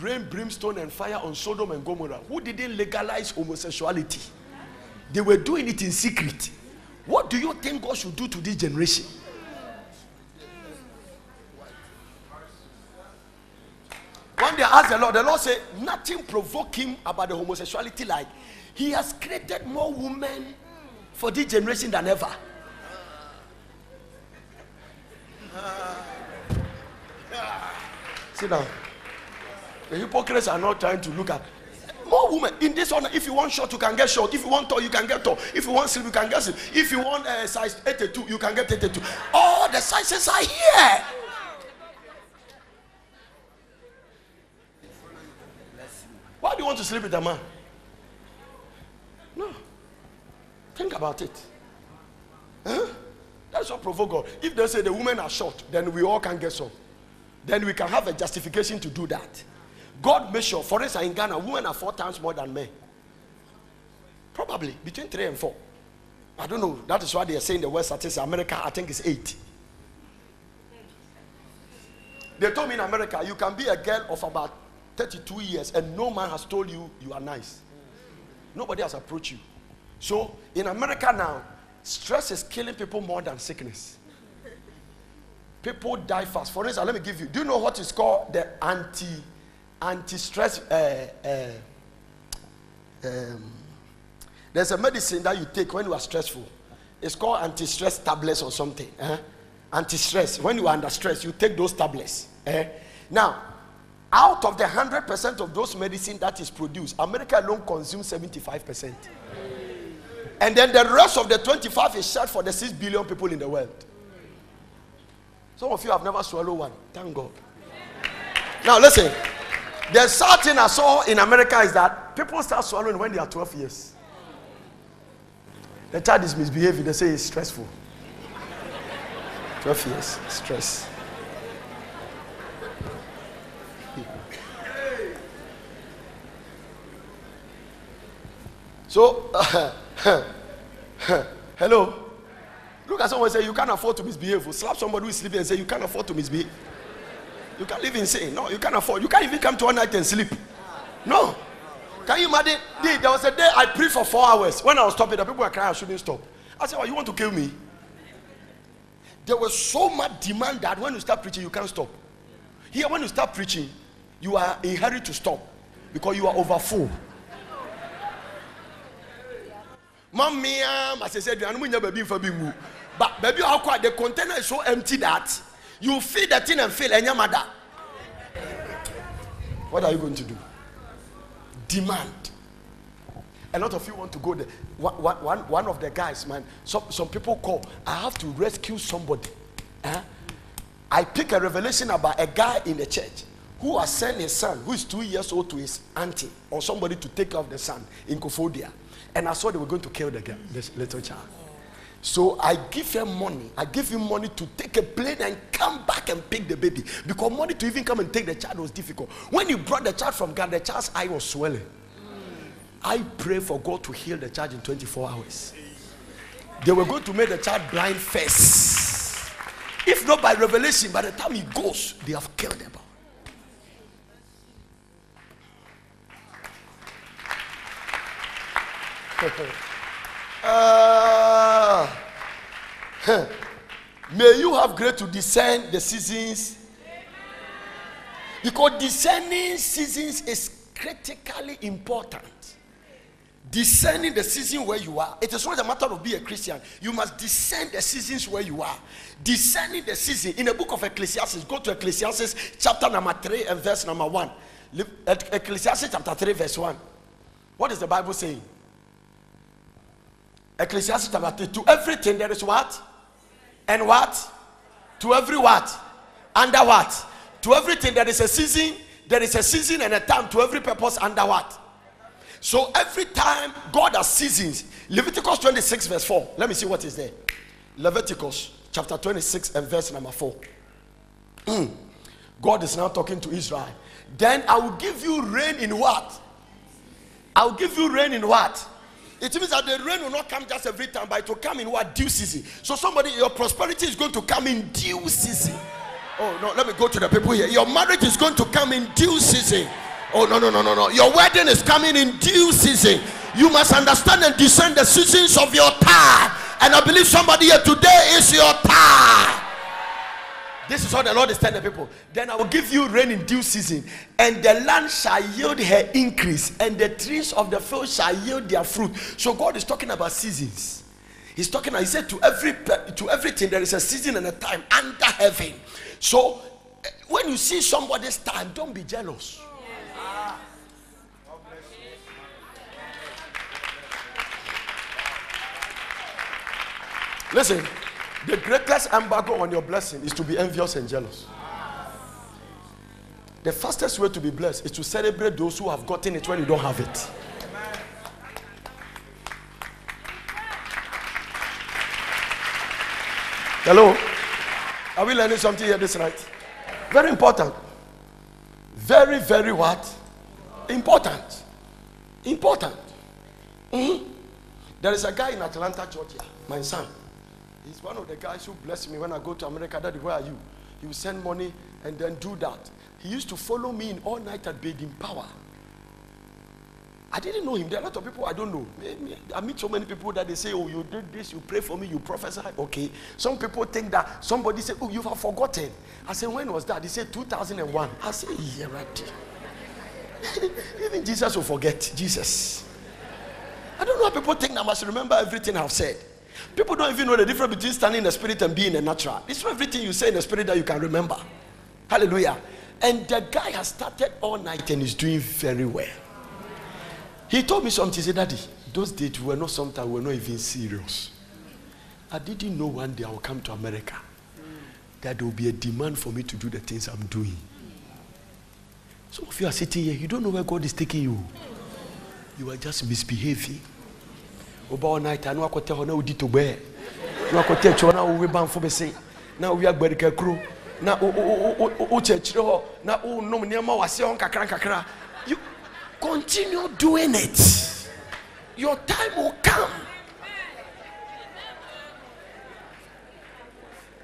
rained brimstone and fire on Sodom and Gomorrah, who didn't legalize homosexuality? They were doing it in secret. What do you think God should do to this generation? When they asked the Lord, the Lord said, Nothing provoke him about the homosexuality. Like, He has created more women for this generation than ever. Sit down. The hypocrites are not trying to look at more women in this honor. If you want short, you can get short. If you want tall, you can get tall. If you want slim, you can get slim. If you want uh, size 82, you can get 82. All the sizes are here. Why do you want to sleep with a man? No. Think about it. Huh? That's what provoke God. If they say the women are short, then we all can get some. Then we can have a justification to do that. God made sure, for instance, in Ghana, women are four times more than men. Probably between three and four. I don't know. That is why they are saying the West statistics. America, I think, is eight. They told me in America, you can be a girl of about 32 years and no man has told you you are nice. Nobody has approached you. So in America now, stress is killing people more than sickness. People die fast. For instance, let me give you. Do you know what is called the anti anti-stress? Uh, uh, um, there's a medicine that you take when you are stressful. It's called anti-stress tablets or something. Eh? Anti-stress. When you are under stress, you take those tablets. Eh? Now, out of the 100% of those medicine that is produced, America alone consumes 75%. And then the rest of the 25 is shared for the 6 billion people in the world. Some of you have never swallowed one. Thank God. Now listen. The sad thing I saw in America is that people start swallowing when they are 12 years. The child is misbehaving. They say it's stressful. 12 years, stress. So, hello. Look at someone and say you can't afford to misbehave. Slap somebody who is sleeping and say you can't afford to misbehave. You can't live insane. No, you can't afford. You can't even come to one night and sleep. No. Can you imagine? There was a day I prayed for four hours. When I was stopping, the people were crying I shouldn't stop. I said, "Well, you want to kill me?" There was so much demand that when you start preaching, you can't stop. Here, when you start preaching, you are in hurry to stop because you are over Mommy, um, I said, I'm baby for being But baby, how quite the container is so empty that you feed the thing and fill your mother. What are you going to do? Demand. A lot of you want to go there. One, one, one of the guys, man, some, some people call, I have to rescue somebody. Huh? I pick a revelation about a guy in the church who has sent his son, who is two years old, to his auntie or somebody to take care of the son in Koforidua. And I saw they were going to kill the girl, this little child. So I give him money. I give him money to take a plane and come back and pick the baby. Because money to even come and take the child was difficult. When he brought the child from Ghana, the child's eye was swelling. I pray for God to heal the child in 24 hours. They were going to make the child blind first. If not by revelation, by the time he goes, they have killed him. Uh, may you have grace to discern the seasons. Because discerning seasons is critically important. Discerning the season where you are. It is not a matter of being a Christian. You must discern the seasons where you are. Discerning the season. In the book of Ecclesiastes, go to Ecclesiastes chapter number 3 and verse number 1. Ecclesiastes chapter 3, verse 1. What is the Bible saying? Ecclesiastes chapter 3. To everything there is what? And what? To every what? Under what? To everything there is a season. There is a season and a time to every purpose under what? So every time God has seasons. Leviticus 26 verse 4. Let me see what is there. Leviticus chapter 26 and verse number 4. Mm. God is now talking to Israel. Then I will give you rain in what? I will give you rain in what? It means that the rain will not come just every time, but it will come in what due season. So somebody, your prosperity is going to come in due season. Oh no, let me go to the people here. Your marriage is going to come in due season. Oh no, no, no, no, no. Your wedding is coming in due season. You must understand and discern the seasons of your time. And I believe somebody here today is your time. This is what the Lord is telling the people. Then I will give you rain in due season, and the land shall yield her increase, and the trees of the field shall yield their fruit. So God is talking about seasons. He's talking. He said to every to everything there is a season and a time under heaven. So eh, when you see somebody's time, don't be jealous. Listen, the greatest embargo on your blessing is to be envious and jealous. The fastest way to be blessed is to celebrate those who have gotten it when you don't have it. Hello? Are we learning something here this night? Very important. Very, very what? Important. Important. Mhm. There is a guy in Atlanta, Georgia, my son. He's one of the guys who bless me when I go to America. Daddy, where are you? He will send money and then do that. He used to follow me in all night at Bathing Power. I didn't know him. There are a lot of people I don't know. I meet so many people that they say, Oh, you did this, you pray for me, you prophesy. Okay. Some people think that somebody said, Oh, you have forgotten. I said, When was that? They said 2001. I said, Yeah, right. Even Jesus will forget. Jesus. I don't know how people think I must remember everything I've said. People don't even know the difference between standing in the spirit and being in the natural. It's not everything you say in the spirit that you can remember. Hallelujah. And the guy has started all night and is doing very well. He told me something. He said, Daddy, those days were not sometimes we were not even serious. I didn't know one day I will come to America that there will be a demand for me to do the things I'm doing. Some of you are sitting here, you don't know where God is taking you. You are just misbehaving. Oba all night, I know I could tell her now did to bear. No, I could tell you now we ban for me say. Now we are Berika crew. Now, oh, oh, oh, oh, oh, church, oh, now, oh, no, near my was on kakra kakra. You continue doing it. Your time will come.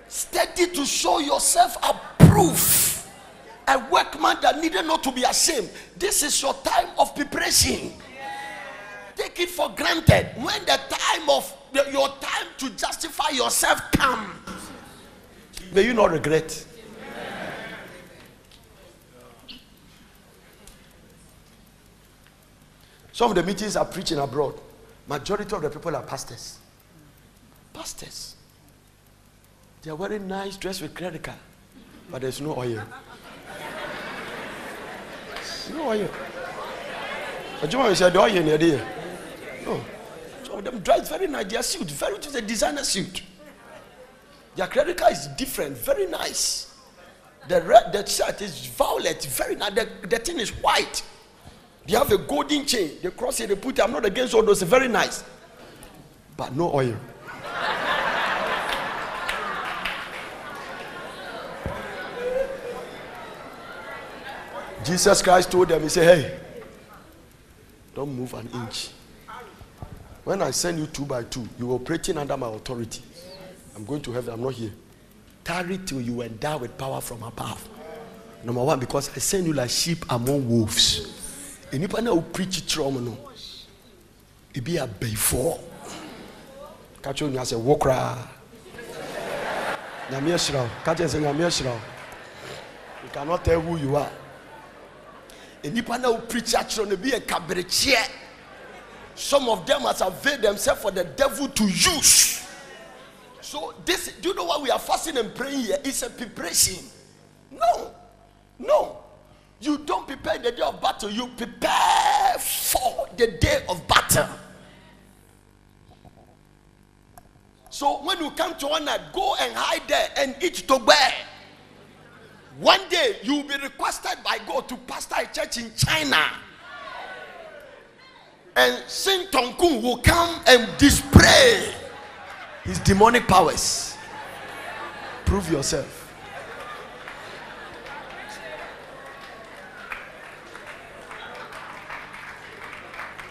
Steady to show yourself approved. A workman that needed not to be ashamed. This is your time of preparation. Take it for granted. When the time of your time to justify yourself comes, may you not regret. Some of the meetings are preaching abroad. Majority of the people are pastors. Pastors. They are wearing nice dress with credit card, but there's no oil. No oil. Ajuma said the oil in there. No. Some of them dress very nice. Their suit, very it is a designer suit. Their credit card is different, very nice. The red, the shirt is violet, very nice. The, the thing is white. They have a golden chain. They cross it, they put it. I'm not against all those. Very nice. But no oil. Jesus Christ told them, He said, Hey, don't move an inch. When I send you two by two, you are operating under my authority. I'm going to heaven, I'm not here. Tarry till you endow with power from above. Number one, because I send you like sheep among wolves. And if I know preach it from no, it be a before. Catch you a walker. Nyame ahyira wo. Ka kyerɛ sɛ nyame ahyira wo. You cannot tell who you are. nipa na preach akyerɛ no bi yɛ kaberekyeɛ some of them has availed themselves for the devil to use. So this do you know why we are fasting and praying here? It's a preparation. No no. You don't prepare the day of battle. You prepare for the day of battle. So when you come to one go and hide there and eat to bear one day you will be requested by God to pastor a church in China. And Saint Tongkung will come and display his demonic powers. Prove yourself.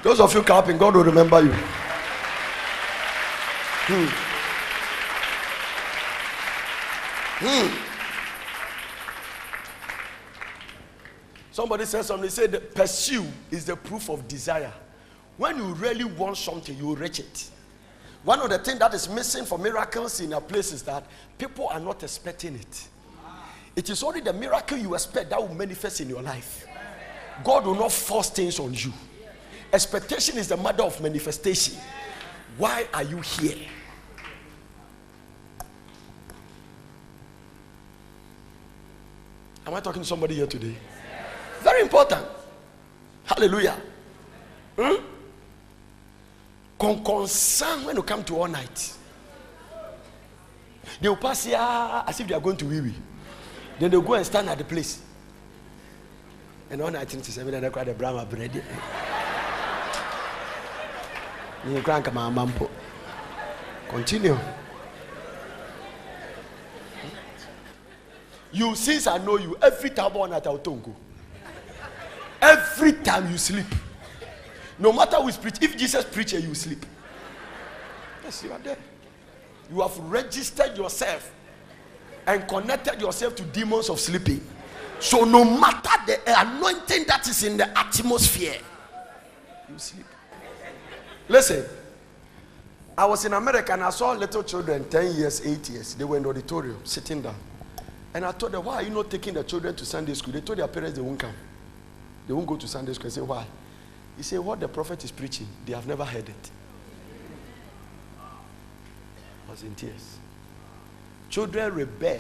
Those of you clapping, God will remember you. Hmm. Hmm. Somebody said something. They said pursue is the proof of desire. When you really want something, you reach it. One of the things that is missing for miracles in a place is that people are not expecting it. It is only the miracle you expect that will manifest in your life. God will not force things on you. Expectation is the mother of manifestation. Why are you here? Am I talking to somebody here today? Very important. Hallelujah. Hmm? Con concern when you come to all night. They will pass here as if they are going to wee. Then they'll go and stand at the place. And all night into seven, they cry the Brahma bread. You crank my mampo. Continue. You, since I know you, every time on at Autongo, every time you sleep, no matter who is preach, if Jesus preach you sleep. Yes, you are there. You have registered yourself and connected yourself to demons of sleeping. So no matter the anointing that is in the atmosphere, you sleep. Listen, I was in America and I saw little children, 10 years, 8 years. They were in the auditorium, sitting down. And I told them, why are you not taking the children to Sunday school? They told their parents they won't come. They won't go to Sunday school. I said, why? He said, what the prophet is preaching, they have never heard it. I was in tears. Children rebel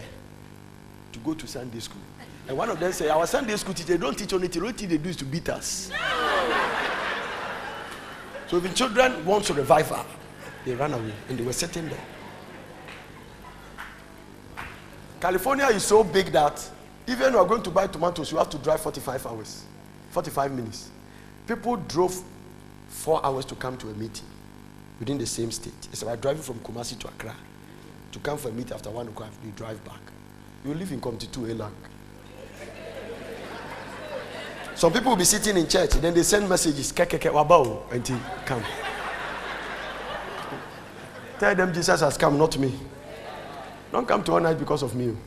to go to Sunday school. And one of them said, our Sunday school teacher, don't teach anything. the only thing they do is to beat us. so if the children want to revive her, they ran away and they were sitting there. California is so big that even if you are going to buy tomatoes, you have to drive 45 hours, 45 minutes. People drove four hours to come to a meeting within the same state. It's about driving from Kumasi to Accra to come for a meeting after one o'clock. You drive back. You live in 2 Elang. Some people will be sitting in church, then they send messages, kekeke wabao, until come. Tell them Jesus has come, not me. Don't come to night because of me.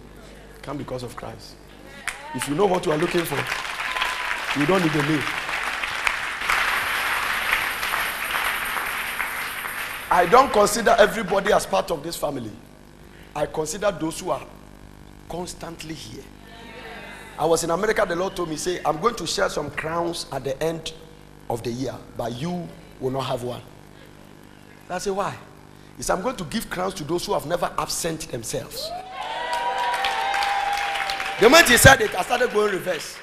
Come because of Christ. If you know what you are looking for, you don't need a name. I don't consider everybody as part of this family. I consider those who are constantly here. I was in America, the Lord told me, say, I'm going to share some crowns at the end of the year, but you will not have one. I said, why? He said, I'm going to give crowns to those who have never absent themselves. The moment he said it, I started going reverse.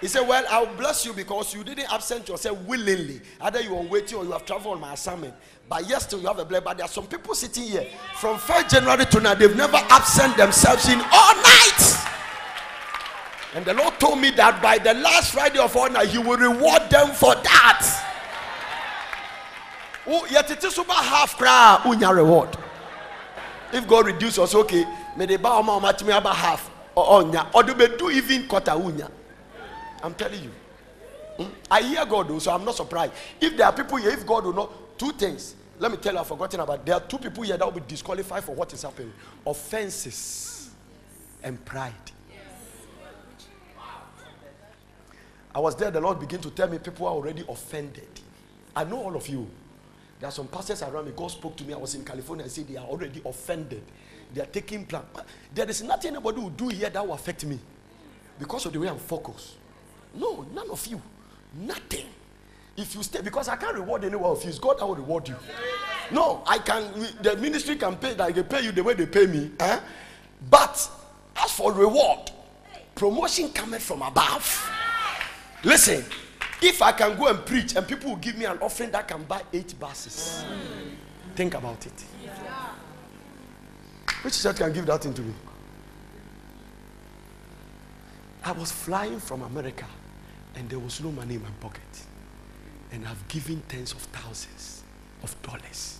He said, Well, I'll bless you because you didn't absent yourself willingly. Either you are waiting or you have traveled on my assignment. But yes, still you have a blessing. But there are some people sitting here from 1st January to now, they've never absent themselves in all night. And the Lord told me that by the last Friday of all night, He will reward them for that. Oh, yet it is about half cry, unya reward. If God reduce us, okay, may they bow my much me about half or onya, or do even quarter unya? I'm telling you. Hmm? I hear God, though, so I'm not surprised. If there are people here, if God will not, two things. Let me tell you, I've forgotten about. There are two people here that will be disqualified for what is happening: offenses and pride. I was there. The Lord began to tell me people are already offended. I know all of you. There are some pastors around me. God spoke to me. I was in California. I said they are already offended. They are taking plan. There is nothing anybody will do here that will affect me because of the way I'm focused. No, none of you. Nothing. If you stay, because I can't reward anyone of you, it's God that will reward you. No, I can. The ministry can pay. Like they pay you the way they pay me. Eh? But as for reward, promotion coming from above. Listen, if I can go and preach and people will give me an offering that can buy eight buses, think about it. Which church can give that into me? I was flying from America and there was no money in my pocket. And I've given tens of thousands of dollars.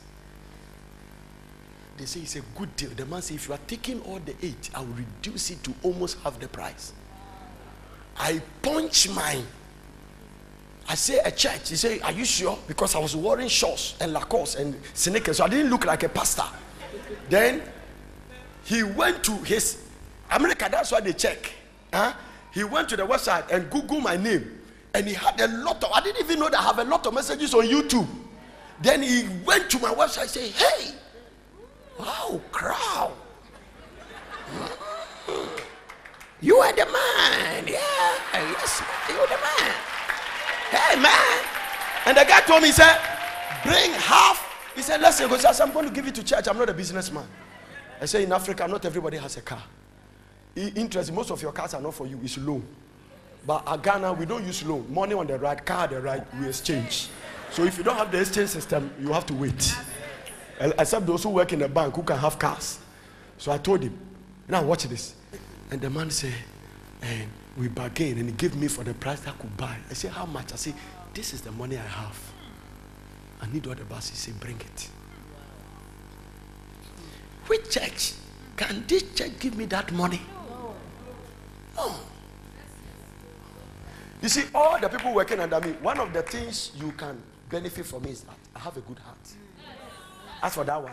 They say it's a good deal. The man said, if you are taking all the eight, I will reduce it to almost half the price. I punch mine. I say a church. He say, Are you sure? Because I was wearing shorts and Lacoste and sneakers, so I didn't look like a pastor. Then he went to his America, that's why they check. Huh? He went to the website and Google my name. And he had a lot of I didn't even know that I have a lot of messages on YouTube. Then he went to my website and said, Hey, wow, crowd. Hmm. You are the man. Yeah, yes, you're the man. Hey, man. And the guy told me, he said, bring half. He said, listen, because I'm going to give it to church. I'm not a businessman. I say, in Africa, not everybody has a car. Interest, most of your cars are not for you, it's loan. But at Ghana, we don't use loan. Money on the right, car the right, we exchange. So if you don't have the exchange system, you have to wait. Except those who work in the bank who can have cars. So I told him, now watch this. And the man said, and we bargained and he gave me for the price I could buy. I said, how much? I said, this is the money I have. I need all the bus. He said, bring it. Which church? Can this church give me that money? You see, all the people working under me, one of the things you can benefit from me is that I have a good heart. As for that one,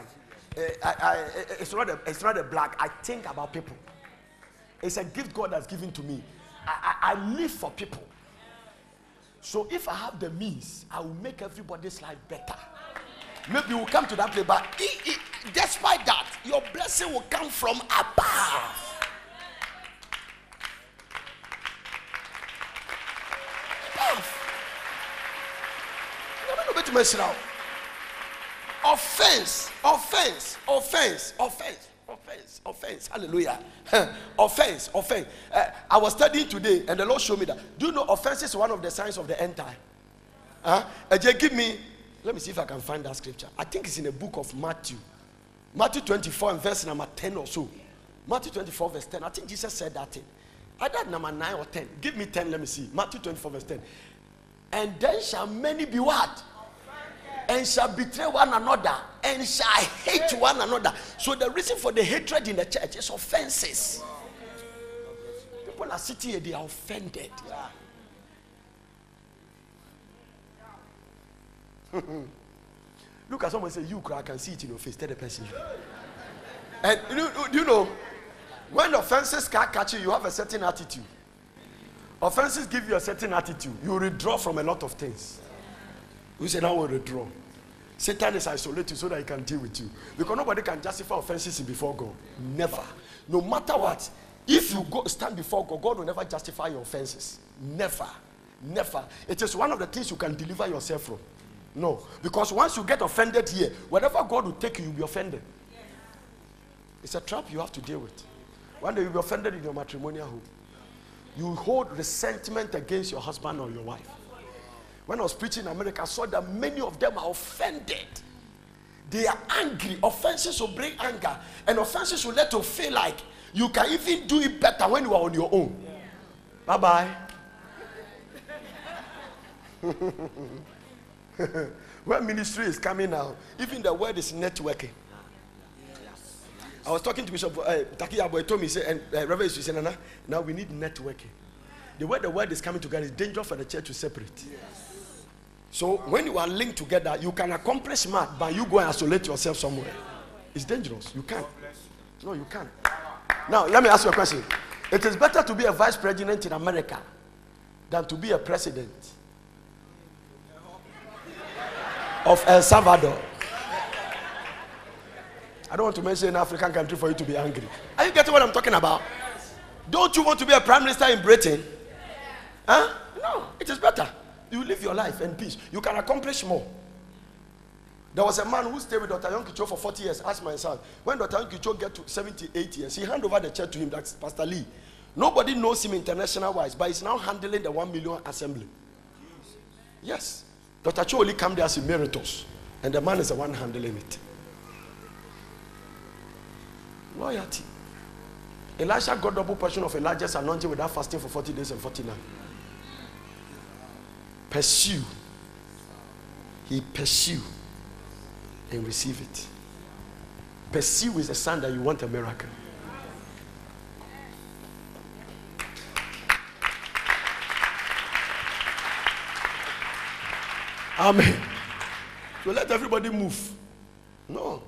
eh, I, I, eh, it's, not a, it's not a black. I think about people. It's a gift God has given to me. I, I, I live for people. So if I have the means, I will make everybody's life better. Maybe we'll come to that place, but despite that, your blessing will come from above. Offense, offense, offense, offense, offense, offense. Hallelujah. offense, offense. Uh, I was studying today, and the Lord showed me that. Do you know offense is one of the signs of the end time? Huh? Uh, just give me, let me see if I can find that scripture. I think it's in the book of Matthew. Matthew 24 and verse number 10 or so. Matthew 24, verse 10. I think Jesus said that thing. Either number 9 or 10. Give me 10, let me see. Matthew 24, verse 10. And then shall many be what? And shall betray one another and shall hate one another. So the reason for the hatred in the church is offenses. People are sitting here, they are offended. Look at someone and say, You cry, I can see it in your face. Tell the person. And do you know, when offenses can catch you, you have a certain attitude. Offenses give you a certain attitude. You withdraw from a lot of things. We say now we withdraw. Satan is isolated so that he can deal with you. Because nobody can justify offenses before God. Never. No matter what. If you go stand before God, God will never justify your offenses. Never. Never. It is one of the things you can deliver yourself from. No. Because once you get offended here, whatever God will take you, you'll be offended. It's a trap you have to deal with. One day you'll be offended in your matrimonial home. You hold resentment against your husband or your wife. When I was preaching in America, I saw that many of them are offended. They are angry. Offenses will bring anger, and offenses will let you feel like you can even do it better when you are on your own. Bye bye. when ministry is coming now, even the word is networking. I was talking to Bishop uh, Taki told me, said, and uh, Reverend said, Nana, now we need networking. The way the word is coming together is dangerous for the church to separate. So when you are linked together, you can accomplish much, but you go and isolate yourself somewhere. It's dangerous. You can't. No, you can't. Now, let me ask you a question. It is better to be a vice president in America than to be a president of El Salvador. I don't want to mention an African country for you to be angry. Are you getting what I'm talking about? Don't you want to be a prime minister in Britain? Huh? No, it is better. You live your life in peace. You can accomplish more. There was a man who stayed with Dr. Yonggi Cho for 40 years. Ask my son. When Dr. Yonggi Cho get to 78 years, he handed over the chair to him. That's Pastor Lee. Nobody knows him international wise, but he's now handling the 1 million assembly. Yes. Dr. Cho only come there as emeritus, and the man is the one handling it. Loyalty. Elisha got double portion of Elijah's anointing without fasting for 40 days and 40 nights. Pursue. He pursue and receive it. Pursue is a sign that you want a miracle. Amen. So let everybody move. No.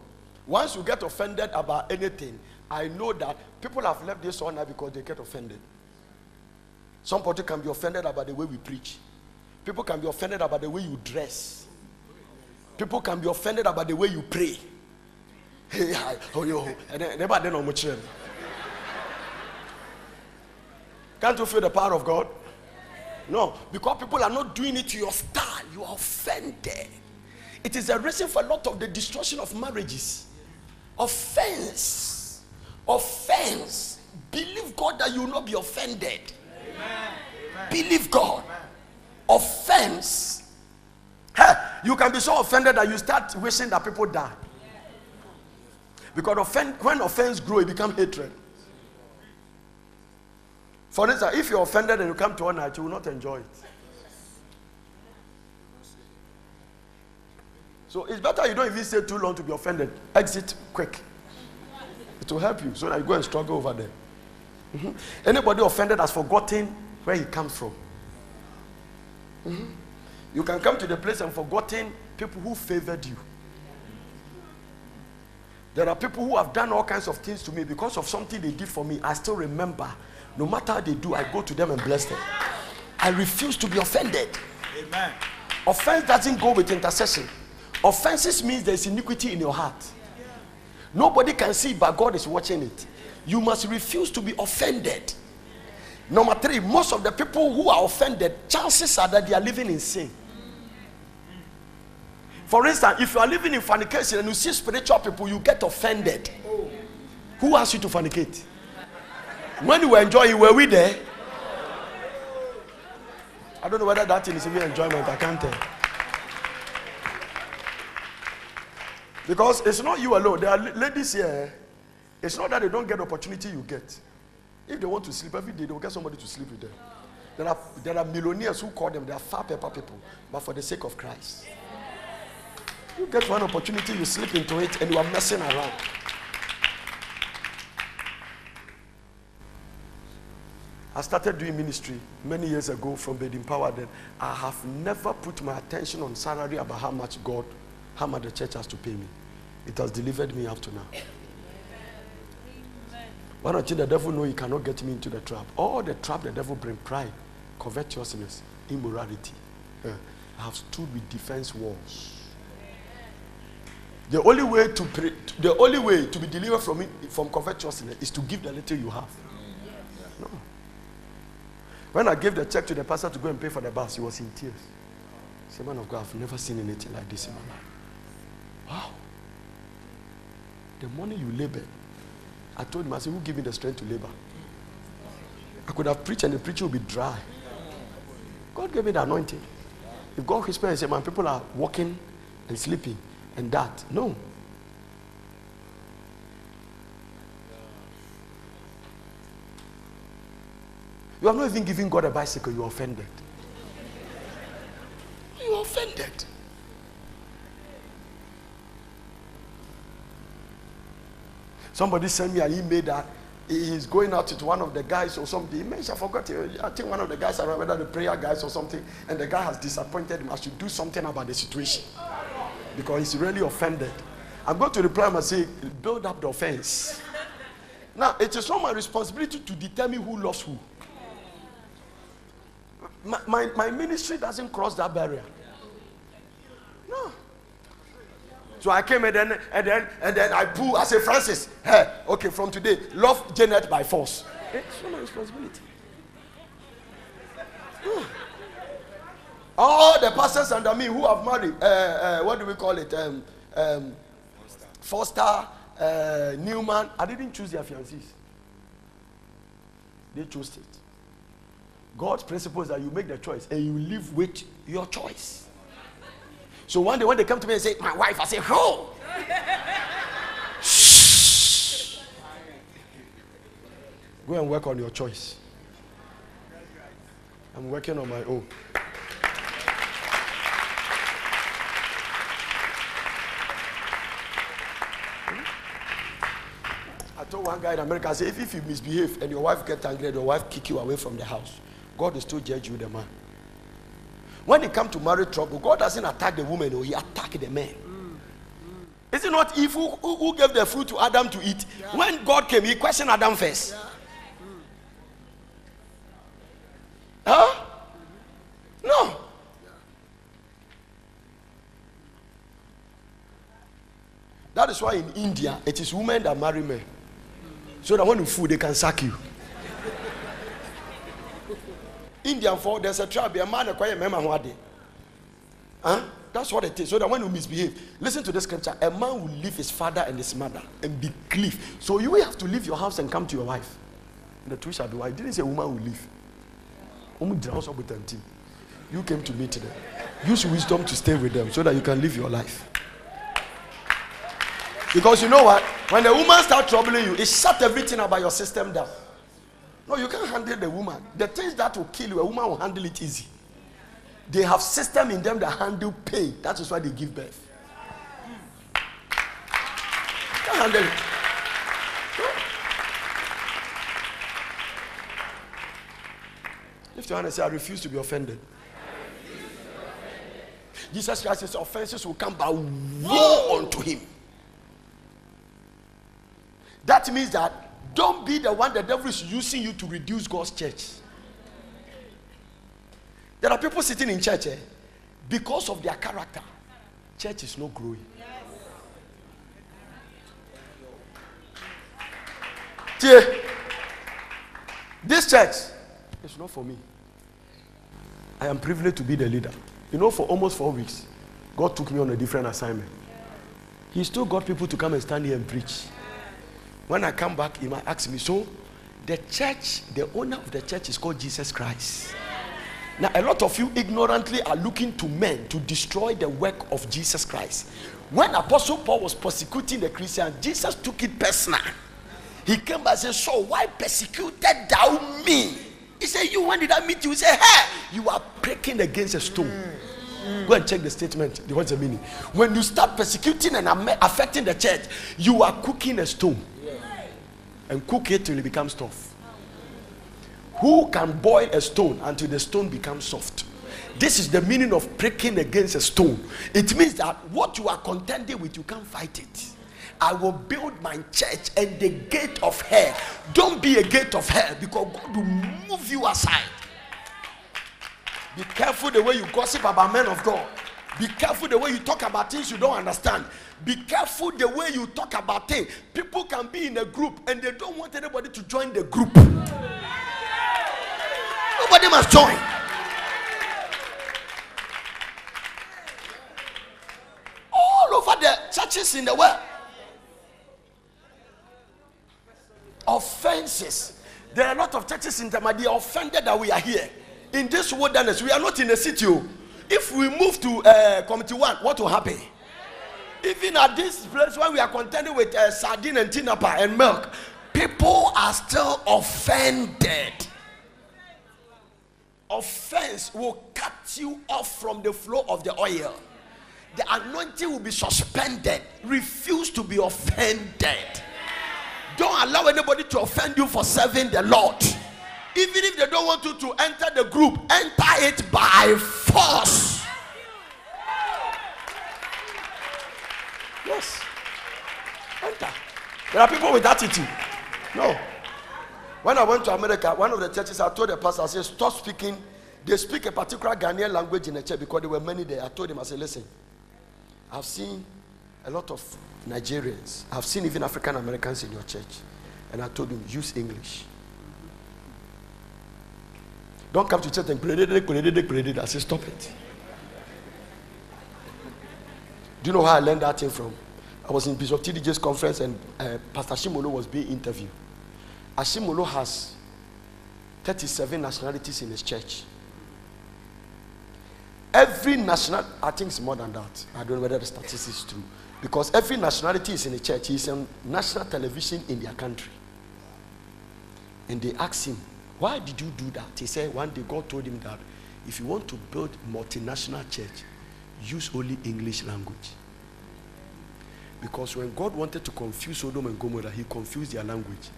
Once you get offended about anything, I know that people have left this honor because they get offended. Somebody can be offended about the way we preach. People can be offended about the way you dress. People can be offended about the way you pray. Oh. Can't you feel the power of God? No, because people are not doing it to your style. You are offended. It is a reason for a lot of the destruction of marriages. Offense. Offense. believe God that you will not be offended. Believe God. Offense. Hey, you can be so offended that you start wishing that people die. Because offend, when offense grow, it becomes hatred. For instance, if you're offended and you come to one night, you will not enjoy it. So it's better you don't even stay too long to be offended. Exit quick. It will help you so that you go and struggle over there. Mhm. Anybody offended has forgotten where he comes from. Mhm. You can come to the place and forgotten people who favored you. There are people who have done all kinds of things to me because of something they did for me. I still remember. No matter how they do, I go to them and bless them. I refuse to be offended. Amen. Offense doesn't go with intercession. Offenses means there's iniquity in your heart. Nobody can see but God is watching it. You must refuse to be offended. Number three, most of the people who are offended, chances are that they are living in sin. For instance, if you are living in fornication and you see spiritual people, you get offended. Who asked you to fornicate? When you were enjoying, were we there? I don't know whether that thing is even enjoyment. I can't tell. Because it's not you alone. There are ladies here. Eh? It's not that they don't get the opportunity you get. If they want to sleep every day, they will get somebody to sleep with them. There are, there are millionaires who call them, they are far pepper people, but for the sake of Christ. You get one opportunity, you slip into it, and you are messing around. I started doing ministry many years ago from Bedin Power. Then I have never put my attention on salary about how much God, how much the church has to pay me. It has delivered me up to now. Why don't you the devil know he cannot get me into the trap? All the trap the devil bring pride, covetousness, immorality. Eh, I have stood with defense walls. The only way to pray, the only way to be delivered from it, from covetousness is to give the little you have. No. When I gave the check to the pastor to go and pay for the bus, he was in tears. Said, Man of God, I've never seen anything like this in my life. Wow. The money you labored. I told him, I said, Who gave me the strength to labor? I could have preached and the preaching would be dry. God gave me the anointing. If God whispered and said, My people are walking and sleeping and that. No. You have not even given God a bicycle, you're offended. You're offended. Somebody sent me an email that he is going out to one of the guys or something. He mentioned, I forgot. I think one of the guys, I know whether the prayer guys or something, and the guy has disappointed him. I should do something about the situation because he's really offended. I'm going to reply and say, build up the offense. Now, it is not my responsibility to determine who loves who. My, my, my ministry doesn't cross that barrier. No. So I came and then and then and then I pull. I say, Francis, hey, okay, from today, love Janet by force. It's not my responsibility. No. All the pastors under me who have married, uh, uh, what do we call it? Um, um, Foster, uh, Newman. I didn't choose their fiancés. They chose it. God's principle is that you make the choice and you live with your choice. So one day when they come to me and say, My wife, I say, Who? Shh. Go and work on your choice. I'm working on my own. I told one guy in America, I said, if, if you misbehave and your wife gets angry and your wife kick you away from the house, God will still judge you, the man. When it comes to marriage trouble, God doesn't attack the woman, or He attack the man. Is it not Eve who, who, who gave the fruit to Adam to eat? When God came, He questioned Adam first. Huh? No. That is why in India, it is women that marry men. So that when you fool, they can sack you. Indian for there's a tribe, a man, a quiet man, who Huh? That's what it is. So that when you misbehave, listen to this scripture. A man will leave his father and his mother and be cleave. So you will have to leave your house and come to your wife. the two shall be one. Didn't say woman will leave. Omu gyina hɔ sɛ ɔbotantim. You came to meet them. Use wisdom to stay with them so that you can live your life. Because you know what? When the woman start troubling you, it shut everything about your system down. No, you can't handle the woman. The things that will kill you, a woman will handle it easy. They have system in them that handle pain. That is why they give birth. Can't handle it. Lift your hand and say, I refuse to be offended. Jesus Christ says offenses will come by woe unto him. That means that don't be the one the devil is using you to reduce God's church. There are people sitting in church eh, because of their character. Church is not growing. See, this church is not for me. I am privileged to be the leader. You know, for almost four weeks, God took me on a different assignment. He still got people to come and stand here and preach. When I come back, he might ask me, So, the church, the owner of the church is called Jesus Christ. Now, a lot of you ignorantly are looking to men to destroy the work of Jesus Christ. When Apostle Paul was persecuting the Christians, Jesus took it personal. He came back and said, So, why persecuted thou me? He said, You, when did I meet you? He said, Hey, you are breaking against a stone. Go and check the statement. What's the meaning? When you start persecuting and affecting the church, you are cooking a stone. And cook it till it becomes tough. Who can boil a stone until the stone becomes soft? This is the meaning of breaking against a stone. It means that what you are contending with, you can't fight it. I will build my church and the gate of hell. Don't be a gate of hell because God will move you aside. Be careful the way you gossip about men of God. Be careful the way you talk about things you don't understand. Be careful the way you talk about things. People can be in a group and they don't want anybody to join the group. Nobody must join. All over the churches in the world. Offenses. There are a lot of churches in are offended that we are here. In this wilderness, we are not in a city. oh. If we move to uh, Community 1, what will happen? Even at this place where we are contending with uh, sardine and tinapa and milk, people are still offended. Offense will cut you off from the flow of the oil. The anointing will be suspended. Refuse to be offended. Don't allow anybody to offend you for serving the Lord. Even if they don't want you to enter the group, enter it by force. Yes. Enter. There are people with attitude. No. When I went to America, one of the churches, I told the pastor, I said, stop speaking. They speak a particular Ghanaian language in the church because there were many there. I told him, I said, listen, I've seen a lot of Nigerians. I've seen even African Americans in your church. And I told him, use English. Don't come to church and pray. I said, stop it. Do you know how I learned that thing from? I was in Bishop TDJ's conference and uh, Pastor Shimolo was being interviewed. Ashimolo has 37 nationalities in his church. Every national, I think it's more than that. I don't know whether the statistics is true. Because every nationality is in the church. He's on national television in their country. And they asked him, Why did you do that? He said, One day God told him that if you want to build multinational church, use only English language. Because when God wanted to confuse Sodom and Gomorrah, he confused their language.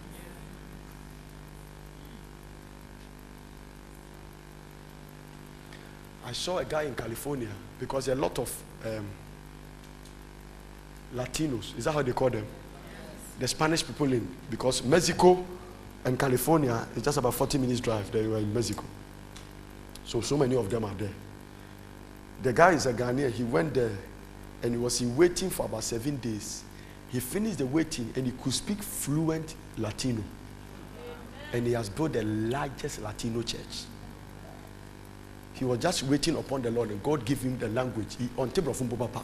I saw a guy in California because there are a lot of um, Latinos. Is that how they call them? The Spanish people in because Mexico and California is just about 40 minutes drive. They were in Mexico. So so many of them are there. The guy is a Ghanaian. He went there and he was in waiting for about seven days. He finished the waiting and he could speak fluent Latino. And he has built the largest Latino church. He was just waiting upon the Lord, and God gave him the language. He, on table of Papa.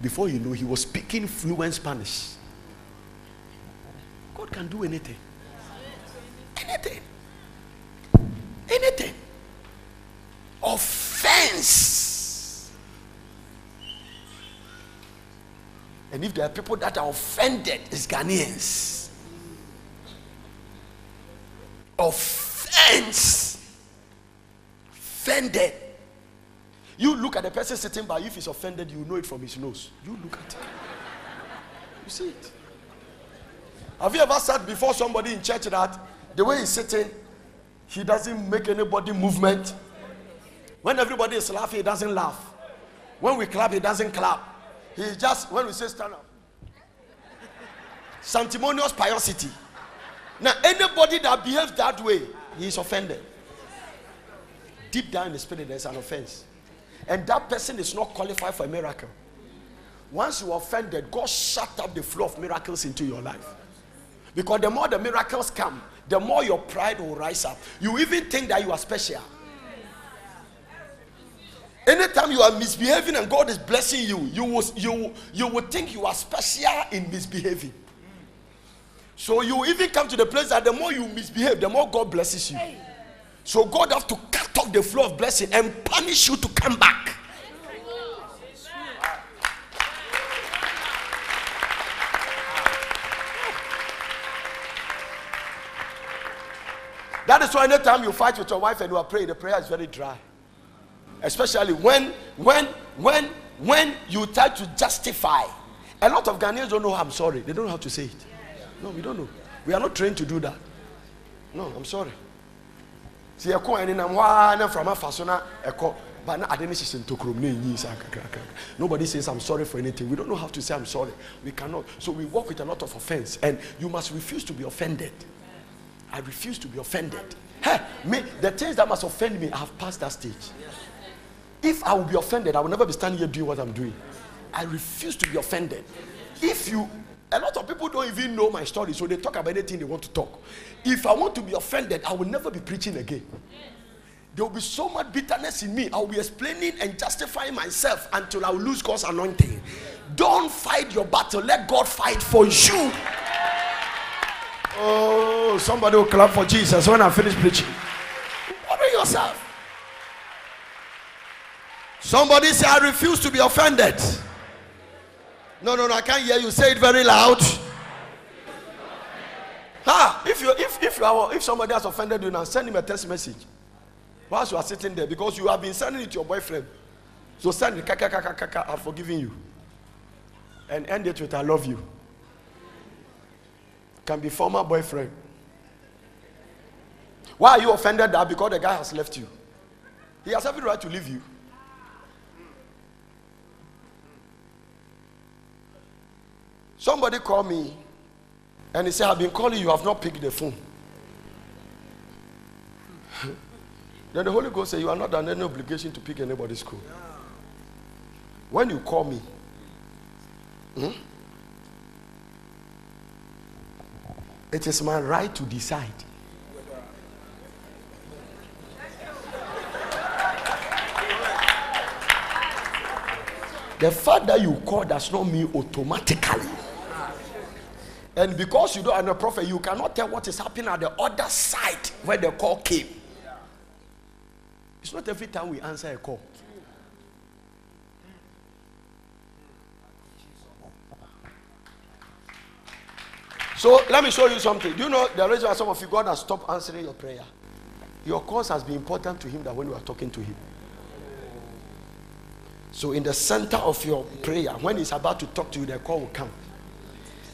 Before you know, he was speaking fluent Spanish. God can do anything. Anything. Anything. Offense. And if there are people that are offended, it's Ghanaians. Offense. Offended. You look at the person sitting by, if he's offended, you know it from his nose. You look at it. You see it. Have you ever sat before somebody in church that the way he's sitting, he doesn't make anybody movement? When everybody is laughing, he doesn't laugh. When we clap, he doesn't clap. He just, when we say stand up, sanctimonious piosity. Now, anybody that behaves that way, he is offended. Deep down in the spirit, there's an offense. And that person is not qualified for a miracle. Once you are offended, God shut up the flow of miracles into your life. Because the more the miracles come, the more your pride will rise up. You even think that you are special. Anytime you are misbehaving and God is blessing you, you will, you, you will think you are special in misbehaving. So you even come to the place that the more you misbehave, the more God blesses you. So God have to cut off the flow of blessing and punish you to come back. That is why anytime you fight with your wife and you are praying, the prayer is very dry. Especially when, when, when, when you try to justify. A lot of Ghanaians don't know I'm sorry. They don't know how to say it. No, we don't know. We are not trained to do that. No, I'm sorry. See, I call any na from a fasona, echo, but na sisi na enyi sa kakra Nobody says I'm sorry for anything. We don't know how to say I'm sorry. We cannot. So we walk with a lot of offense, and you must refuse to be offended. I refuse to be offended. Hey, me, the things that must offend me, I have passed that stage. If I will be offended, I will never be standing here doing what I'm doing. I refuse to be offended. If you, a lot of people don't even know my story, so they talk about anything they want to talk. If I want to be offended, I will never be preaching again. There will be so much bitterness in me. I will be explaining and justifying myself until I will lose God's anointing. Don't fight your battle, let God fight for you. Oh, somebody will clap for Jesus when I finish preaching. Worry yourself. Somebody say, I refuse to be offended. No, no, no, I can't hear you. Say it very loud. Ah, if you if if you are, if somebody has offended you now, send him a text message. Whilst you are sitting there, because you have been sending it to your boyfriend. So send it, kaka, kaka, kaka, I've forgiven you. And end it with I love you. Can be former boyfriend. Why are you offended that? Because the guy has left you. He has every right to leave you. Somebody called me and he said, I've been calling you, I've not picked the phone. then the Holy Ghost said, You are not under any obligation to pick anybody's call. When you call me, hmm, it is my right to decide. The fact that you call does not mean automatically. And because you don't are a prophet, you cannot tell what is happening at the other side where the call came. It's not every time we answer a call. So let me show you something. Do you know the reason why some of you God has stopped answering your prayer? Your cause has been important to Him that when you are talking to Him. So in the center of your prayer, when He's about to talk to you, the call will come.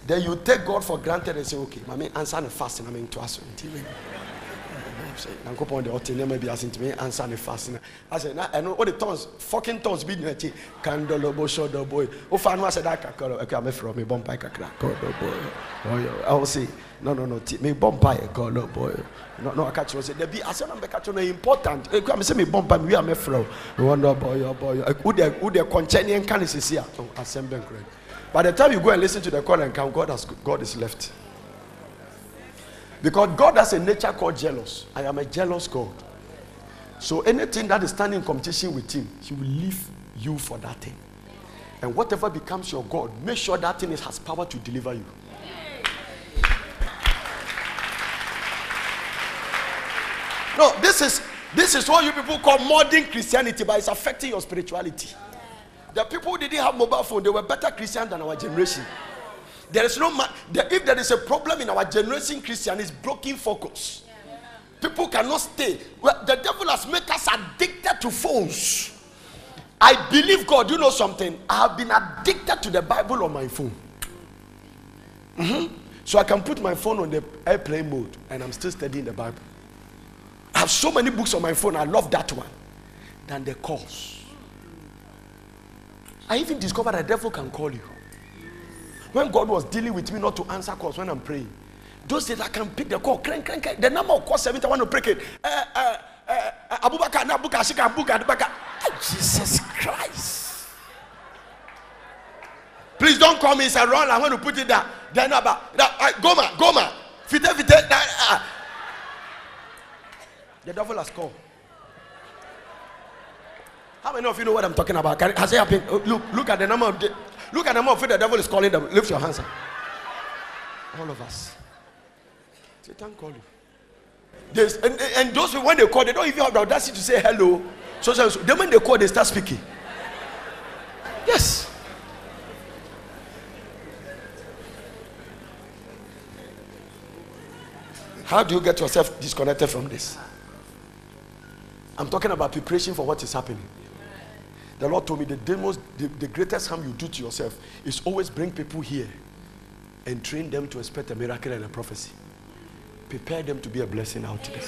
Then you take God for granted and say, okay, mommy, answer the fasting. I'm into us. nyankopɔn deɛ ɔte nneɛma bi ase ntumi ansa ne. Fast no asɛ na ɛno wode tons fucking tons bi nyina akyi kandɔlɔbo sɔdɔboy wofa no asɛ da kakra ɛkɛ mɛfrɛ mebɔ mpae kakra kɔdɔboy ɛwo se no no no ti mebɔ mpae kɔdɔboy na ɔka kyerɛ sɛ dabi asɛ na mbɛka kyerɛ no important. Ɛkua me sɛ mebɔ mpae mewie a mɛfrɛ wo wɔndɔbɔyɔbɔyɔ wode wode kɔnkyɛ ne ɛnka ne sesi a asɛm bɛnkorɛ by the time you go and listen to the call and count god has god is left because God has a nature called jealous. I am a jealous God. So anything that is standing in competition with Him, He will leave you for that thing. And whatever becomes your God, make sure that thing has power to deliver you. No, this is this is what you people call modern Christianity, but it's affecting your spirituality. The people who didn't have mobile phone, they were better Christian than our generation. There is no ma- the, if there is a problem in our generation, Christian is broken focus. People cannot stay. Well, the devil has made us addicted to phones. I believe God. You know something? I have been addicted to the Bible on my phone. Mhm. So I can put my phone on the airplane mode and I'm still studying the Bible. I have so many books on my phone. I love that one than the calls. I even discovered the devil can call you. When God was dealing with me not to answer calls when I'm praying, those days I can pick the call, crank, crank, crank. The number of calls 70, I want to break it. Uh, Abubakar, Nabuka, Shika, Abuka, Abubakar. Ah, Jesus Christ. Please don't call me. It's a wrong. I want to put it down. Then about that. Uh, Goma, Goma. Fite, fite. Uh, uh. The devil has called. How many of you know what I'm talking about? Can, has it happened? Oh, Look, look at the number of the, look at the number of the devil is calling them. Lift your hands up. All of us. Satan call you. And, and- those when they call, they don't even have the audacity to say hello. So, so, so when they call, they start speaking. Yes. How do you get yourself disconnected from this? I'm talking about preparation for what is happening. The Lord told me the, demos, the, the greatest harm you do to yourself is always bring people here and train them to expect a miracle and a prophecy. Prepare them to be a blessing out there.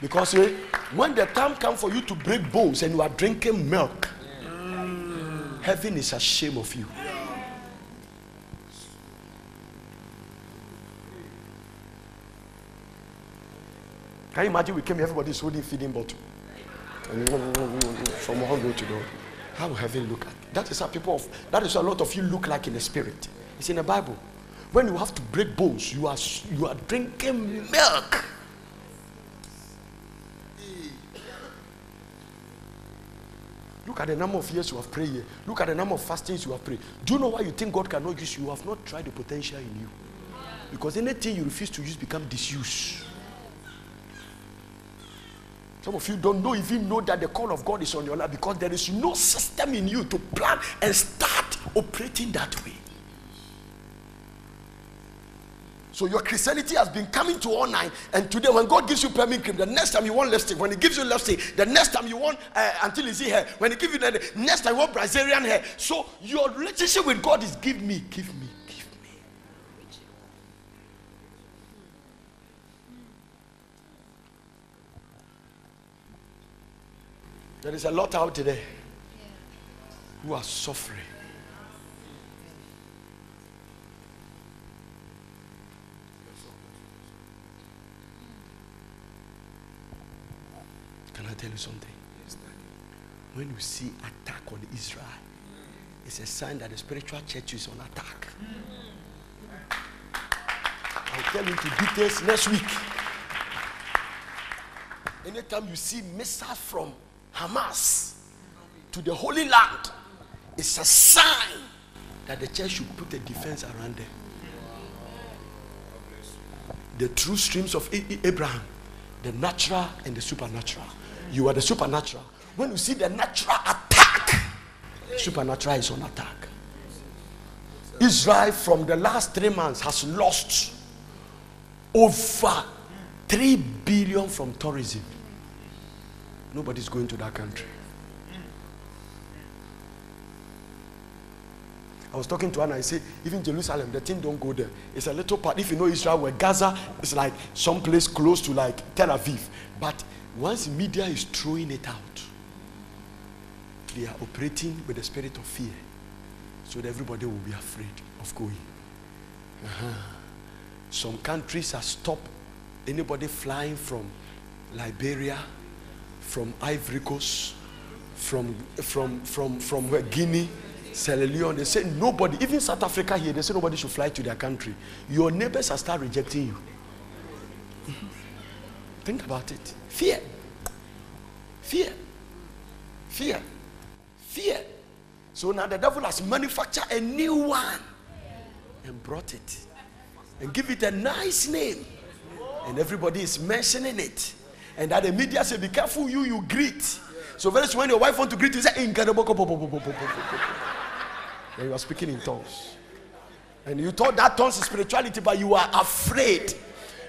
Because eh, when the time comes for you to break bones and you are drinking milk, heaven is ashamed of you. Can you imagine we came here, everybody is holding feeding bottle. From one road to the. How will heaven look at? That is how people of that is how a lot of you look like in the spirit. It's in the Bible. When you have to break bones, you are you are drinking milk. Look at the number of years you have prayed here. Look at the number of fastings you have prayed. Do you know why you think God cannot use you? You have not tried the potential in you. Because anything you refuse to use becomes disuse. Some of you don't know even know that the call of God is on your life because there is no system in you to plan and start operating that way. So your Christianity has been coming to online, and today when God gives you permit cream, the next time you want lipstick, when He gives you lipstick, the next time you want uh, until you see hair, when He gives you the next time you want Brazilian hair. So your relationship with God is give me, give me. There is a lot out there who are suffering. Can I tell you something? When you see attack on Israel, it's a sign that the spiritual church is on attack. I'll tell you the details next week. Anytime you see missiles from Hamas to the Holy Land, it's a sign that the church should put a defense around them. The true streams of Abraham, the natural and the supernatural. You are the supernatural. When you see the natural attack, supernatural is on attack. Israel, from the last three months, has lost over 3 billion from tourism. Nobody's going to that country. I was talking to and I said, even Jerusalem, the thing don't go there. It's a little part. If you know Israel, where Gaza is like some place close to like Tel Aviv. But once media is throwing it out, they are operating with the spirit of fear. So that everybody will be afraid of going. Uh-huh. Some countries have stopped anybody flying from Liberia, from Ivory Coast, from from from from where Guinea, Sierra Leone. They say nobody, even South Africa here, they say nobody should fly to their country. Your neighbors have start rejecting you. Think about it. Fear. Fear. Fear. Fear. So now the devil has manufactured a new one and brought it and give it a nice name And everybody is mentioning it. And that the media say, be careful you, you greet. So very soon when your wife want to greet you, say, "Incredible." Then you are speaking in tongues. And you thought that tongues is spirituality, but you are afraid.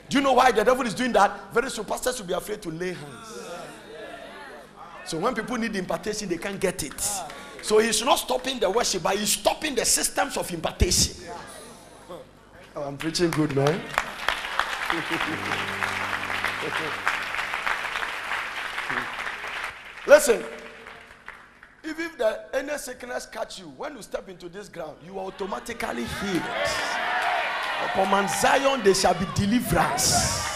Do you know why the devil is doing that? Very soon pastors will be afraid to lay hands. So when people need impartation, they can't get it. So he's not stopping the worship, but he's stopping the systems of impartation. Oh, I'm preaching good, man. Listen, if, if the any sickness catch you, when you step into this ground, you are automatically healed. Upon Mount Zion, there shall be deliverance.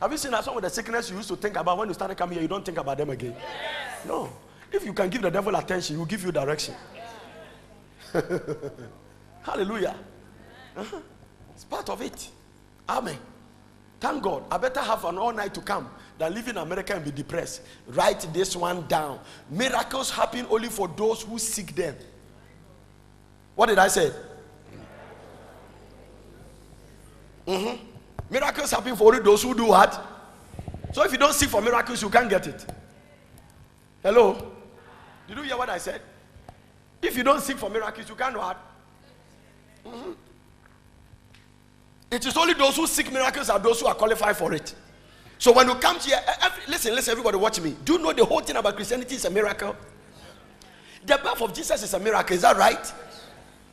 Have you seen that some of the sickness you used to think about when you started coming here, you don't think about them again? No. If you can give the devil attention, he will give you direction. Hallelujah. Uh-huh. It's part of it. Amen. Thank God. I better have an all night to come than live in America and be depressed. Write this one down. Miracles happen only for those who seek them. What did I say? Mm-hmm. Miracles happen for only those who do what? So if you don't seek for miracles, you can't get it. Hello? Did you hear what I said? If you don't seek for miracles, you can't what? Mm-hmm. It is only those who seek miracles are those who are qualified for it. So when you come here, every, listen, listen, everybody watch me. Do you know the whole thing about Christianity is a miracle? The birth of Jesus is a miracle. Is that right?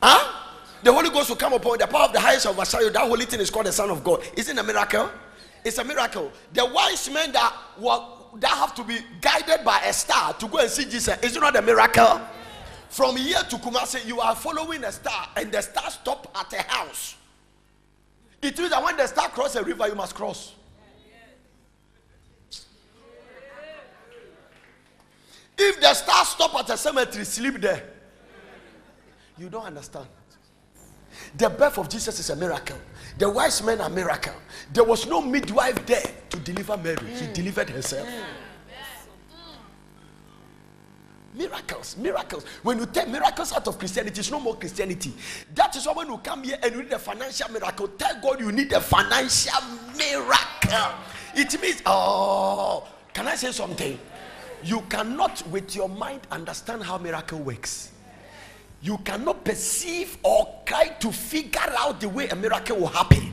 Huh? The Holy Ghost will come upon the power of the highest of Vashayo. That holy thing is called the Son of God. Isn't a miracle? It's a miracle. The wise men that were that have to be guided by a star to go and see Jesus. Is it not a miracle? From here to Kumasi, you are following a star, and the star stop at a house. It means that when the star cross a river, you must cross. If the star stop at a cemetery, sleep there. You don't understand. The birth of Jesus is a miracle. The wise men are miracle. There was no midwife there to deliver Mary. She mm. delivered herself. Miracles, miracles. When you take miracles out of Christianity, it's no more Christianity. That is why when you come here and you need a financial miracle, tell God you need a financial miracle. It means, oh, can I say something? You cannot, with your mind, understand how miracle works. You cannot perceive or try to figure out the way a miracle will happen.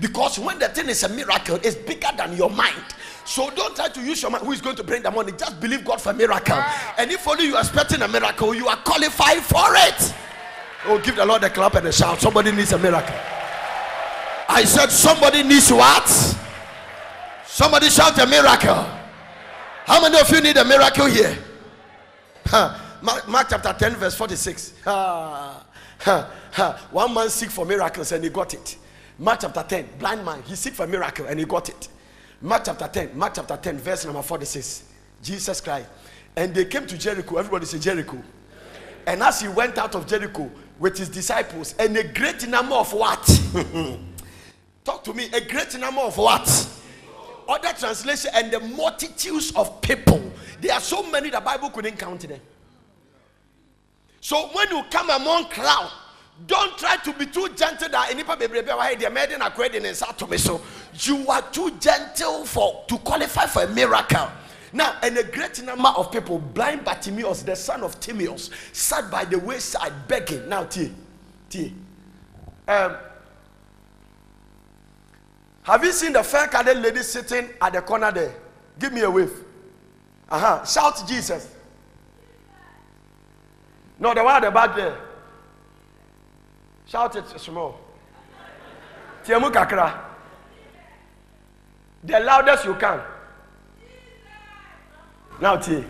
Because when the thing is a miracle, it's bigger than your mind. So don't try to use your mind. Who is going to bring the money? Just believe God for a miracle. Ah. And if only you are expecting a miracle, you are qualified for it. Oh, give the Lord a clap and a shout. Somebody needs a miracle. I said, somebody needs what? Somebody shout a miracle. How many of you need a miracle here? Huh. Mark, Mark, chapter 10, verse 46. Ha, ha, ha. One man seek for miracles and he got it. Mark chapter 10, blind man, he seek for a miracle and he got it. Mark chapter 10, Mark chapter 10, verse number 46. Jesus Christ. And they came to Jericho. Everybody say Jericho. And as he went out of Jericho with his disciples, and a great number of what? Talk to me. A great number of what? Other translation, and the multitudes of people. There are so many the Bible couldn't count them. So when you come among crowd, don't try to be too gentle that anypa bebrebe wa de made na kwede ne nsa to me so you are too gentle for to qualify for a miracle now and a great number of people blind Bartimaeus the son of Timaeus sat by the wayside begging now T, T. um have you seen the fair colored lady sitting at the corner there give me a wave uh-huh shout Jesus no the one at the back there Shout it small. Tiamu kakra. The loudest you can. Now, T.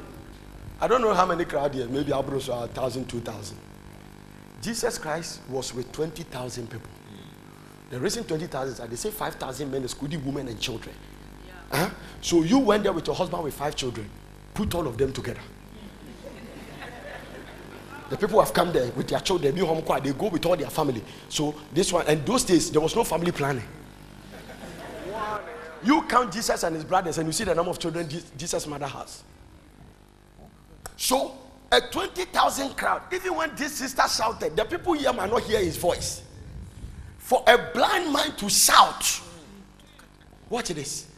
I don't know how many crowd here. Maybe I'll bring a thousand, two thousand. Jesus Christ was with 20,000 people. The reason 20,000 is that they say 5,000 men, excluding women and children. Yeah. Uh-huh. So you went there with your husband with five children. Put all of them together. The people have come there with their children, they they go with all their family. So this one, and those days there was no family planning. You count Jesus and his brothers, and you see the number of children Jesus' mother has. So a 20,000 crowd. Even when this sister shouted, the people here might not hear his voice. For a blind man to shout, watch this.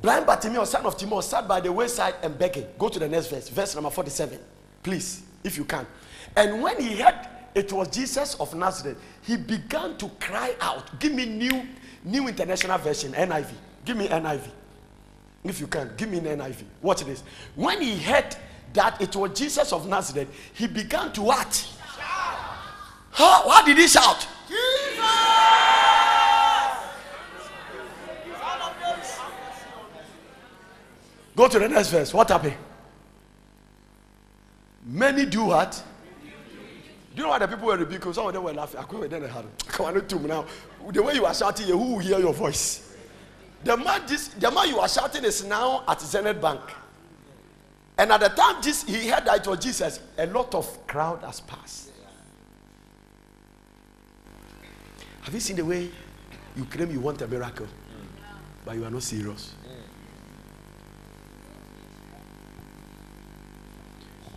Blind Bartimaeus, son of Timaeus, sat by the wayside and begging. Go to the next verse, verse number 47, please, if you can. And when he heard it was Jesus of Nazareth, he began to cry out. Give me new, new international version, NIV. Give me NIV. If you can, give me an NIV. Watch this. When he heard that it was Jesus of Nazareth, he began to what? How, how did he shout? Jesus! Go to the next verse. What happened? Many do what? Do you know why the people were rebuking? Some of them were laughing. I couldn't then had Come on, now. The way you are shouting, who will hear your voice? The man, this, the man you are shouting is now at Zenith Bank. And at the time this, he heard that it was Jesus, a lot of crowd has passed. Have you seen the way you claim you want a miracle, but you are not serious?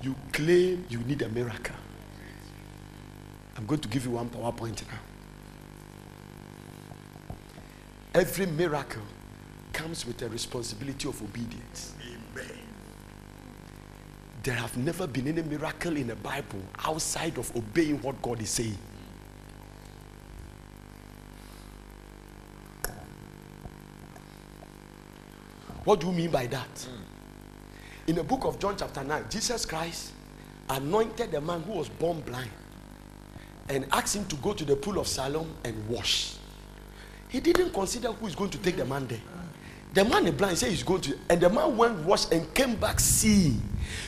You claim you need a miracle. I'm going to give you one PowerPoint now. Every miracle comes with a responsibility of obedience. Amen. There have never been any miracle in the Bible outside of obeying what God is saying. What do you mean by that? Mm. In the book of John, chapter 9, Jesus Christ anointed the man who was born blind and asked him to go to the pool of Siloam and wash. He didn't consider who is going to take the man there. The man is blind, said he's going to, and the man went wash and came back seeing.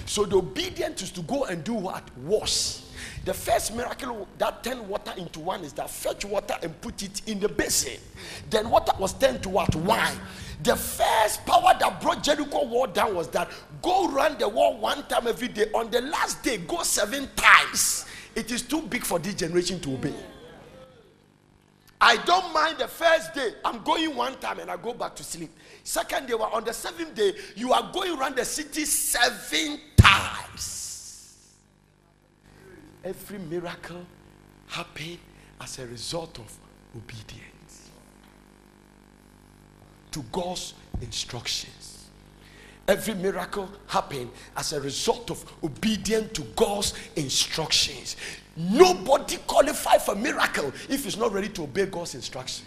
So the obedience is to go and do what? Wash. The first miracle that turned water into wine is that fetch water and put it in the basin. Then water was turned to what? Wine. The first power that brought Jericho wall down was that go run the wall one time every day. On the last day, go seven times. It is too big for this generation to obey. I don't mind the first day. I'm going one time and I go back to sleep. Second day, well, on the seventh day, you are going around the city seven times. Every miracle happened as a result of obedience to God's instructions. Every miracle happened as a result of obedience to God's instructions. Nobody qualified for miracle if he's not ready to obey God's instruction.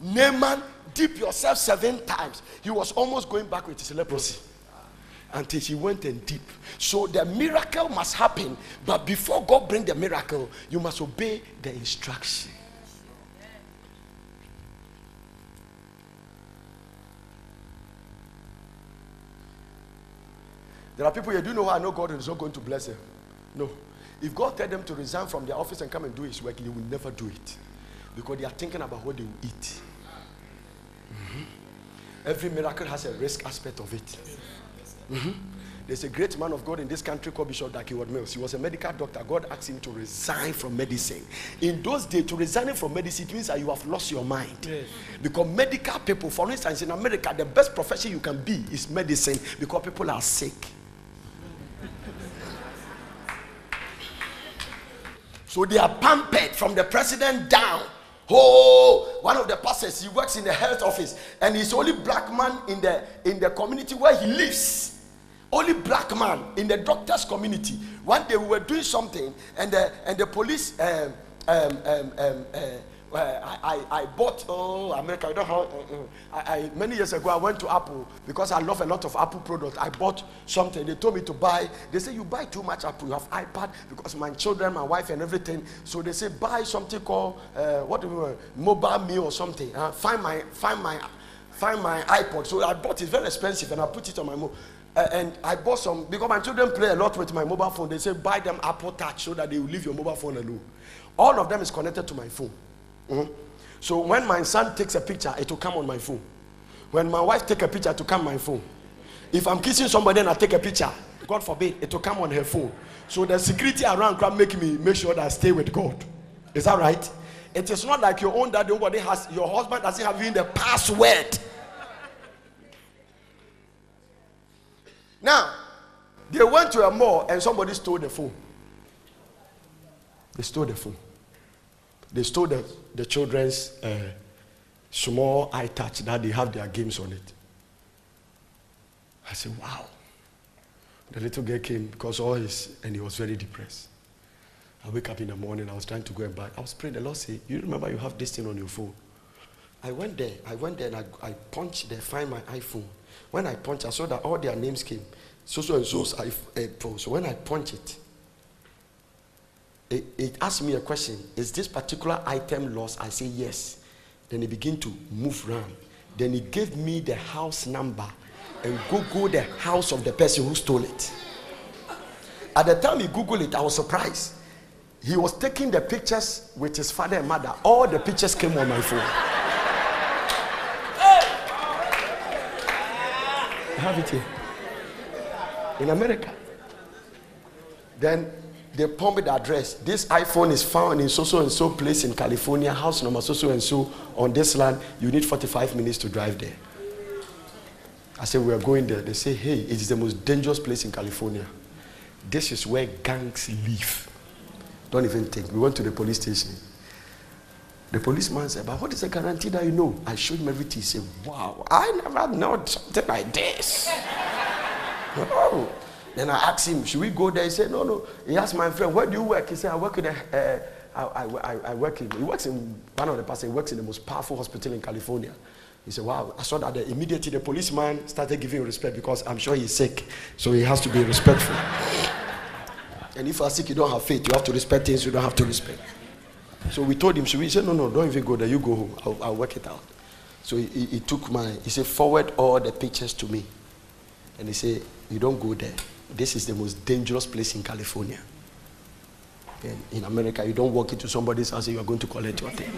Naaman dip yourself seven times. He was almost going back with his leprosy until he went and deep. So the miracle must happen, but before God bring the miracle, you must obey the instruction. There are people here, do you know I know God is not going to bless them? No. If God tell them to resign from their office and come and do his work, they will never do it. Because they are thinking about what they will eat. Mm-hmm. Every miracle has a risk aspect of it. Mm-hmm. There's a great man of God in this country called Bishop Dag Heward-Mills. He was a medical doctor. God asked him to resign from medicine. In those days, to resign from medicine means that you have lost your mind. Yes. Because medical people, for instance, in America, the best profession you can be is medicine because people are sick. so they are pampered from the president down. Oh, one of the pastors, he works in the health office, and he's only black man in the in the community where he lives. Only black man in the doctors community. One day we were doing something and the and the police um, um, um, um, uh, I, I, I bought oh America I don't have uh, uh, I, many years ago I went to Apple because I love a lot of Apple products I bought something. They told me to buy. They say you buy too much Apple. You have iPad because my children my wife and everything. So they say buy something called uh, what do we MobileMe or something uh, find my find my find my iPod. So I bought it. Very expensive and I put it on my mobile uh, and I bought some because my children play a lot with my mobile phone. They say buy them Apple Touch so that they will leave your mobile phone alone. All of them is connected to my phone. Mm-hmm. So when my son takes a picture, it will come on my phone. When my wife take a picture, it will come on my phone. If I'm kissing somebody and I take a picture, God forbid, it will come on her phone. So the security around can make me make sure that I stay with God. Is that right? It is not like your own that nobody has. Your husband doesn't have even the password Now, they went to a mall and somebody stole the phone. They stole the phone. They stole the, the children's uh, small iTouch that they have their games on it. I said, wow. The little girl came because all his, and he was very depressed. I wake up in the morning, I was trying to go and buy. I was praying, the Lord said, You remember you have this thing on your phone? I went there, I went there and I, I punched there, find my iPhone. When I punched, I saw that all their names came. So so and so's iPhone. So when I punch it, it, it asked me a question Is this particular item lost? I say yes. Then it began to move around. Then he gave me the house number and Google the house of the person who stole it. At the time he Googled it, I was surprised. He was taking the pictures with his father and mother. All the pictures came on my phone. Have it here. In America. Then they pumped the address. This iPhone is found in so so and so place in California, house number so so and so on this land. You need 45 minutes to drive there. I said, We are going there. They say, Hey, it is the most dangerous place in California. This is where gangs live. Don't even think. We went to the police station. The policeman said, But what is the guarantee that you know? I showed him everything. He said, Wow, I never known something like this. oh. Then I asked him, Should we go there? He said, No, no. He asked my friend, Where do you work? He said, I work in a. Uh, I, I, I, work in, he works in one of the pastors, he works in the most powerful hospital in California. He said, Wow, I saw that the, immediately the policeman started giving respect because I'm sure he's sick. So he has to be respectful. and if you are sick, you don't have faith. You have to respect things you don't have to respect. So we told him, Should we? He said, No, no, don't even go there. You go home. I'll, I'll work it out. So he, he, took my, he said, Forward all the pictures to me. And he said, You don't go there. This is the most dangerous place in California. In America, you don't walk into somebody's house and you are going to collect your thing.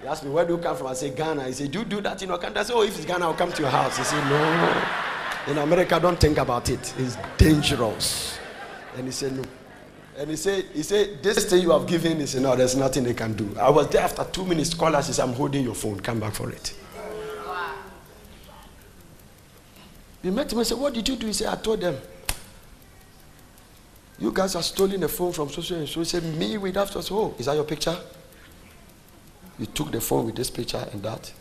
He asked me, Where do you come from? I said, Ghana. He said, Do you do that in country? I said, Oh, if it's Ghana, I'll come to your house. He said, No. In America, don't think about it. It's dangerous. And he said, No. And he said, he said, this thing you have given, he said, no, there's nothing they can do. I was there after two minutes. Call us, he said, I'm holding your phone. Come back for it. We met him and said, what did you do? He said, I told them, you guys are stealing a phone from social and so. He said, me with that. Oh, is that your picture? You took the phone with this picture and that.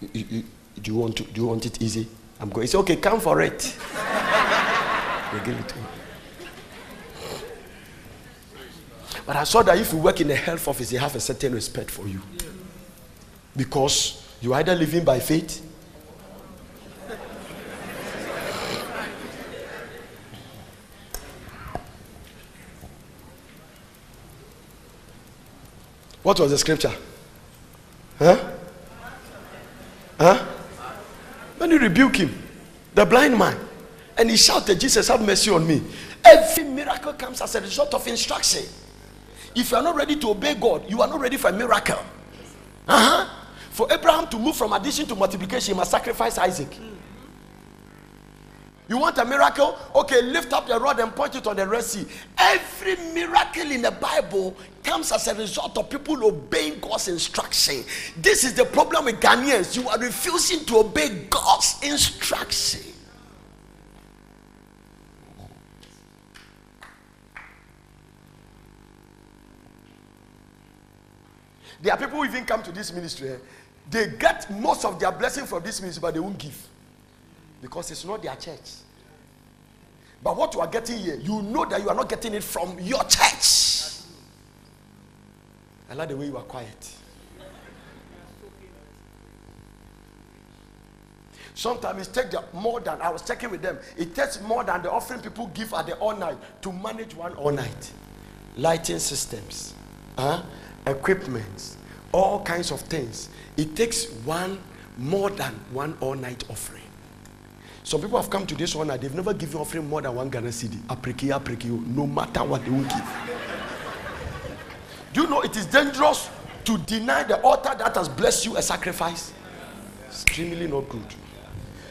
You, you, do, you want to, do you want it easy? I'm going. He said, okay, come for it. they give it to him. But I saw that if you work in the health office, they have a certain respect for you. Because you're either living by faith What was the scripture? Huh? Huh? When you rebuke him, the blind man, and he shouted, Jesus, have mercy on me. Every miracle comes as a result of instruction. If you are not ready to obey God, you are not ready for a miracle. Uh-huh. For Abraham to move from addition to multiplication, he must sacrifice Isaac. You want a miracle? Okay, lift up your rod and point it on the Red Sea. Every miracle in the Bible comes as a result of people obeying God's instruction. This is the problem with Ghanaians. You are refusing to obey God's instruction. There are people who even come to this ministry. Eh? They get most of their blessing from this ministry, but they won't give because it's not their church. But what you are getting here, you know that you are not getting it from your church. I like the way you are quiet. Sometimes it takes more than I was checking with them. It takes more than the offering people give at the all night to manage one all night. Lighting systems, uh, equipment, all kinds of things. It takes one more than one all night offering. Some people have come to this one and they've never given offering more than one Ghana cedi. Apriki, apriki, oh, no matter what they will give. Do you know it is dangerous to deny the altar that has blessed you a sacrifice? Extremely not good.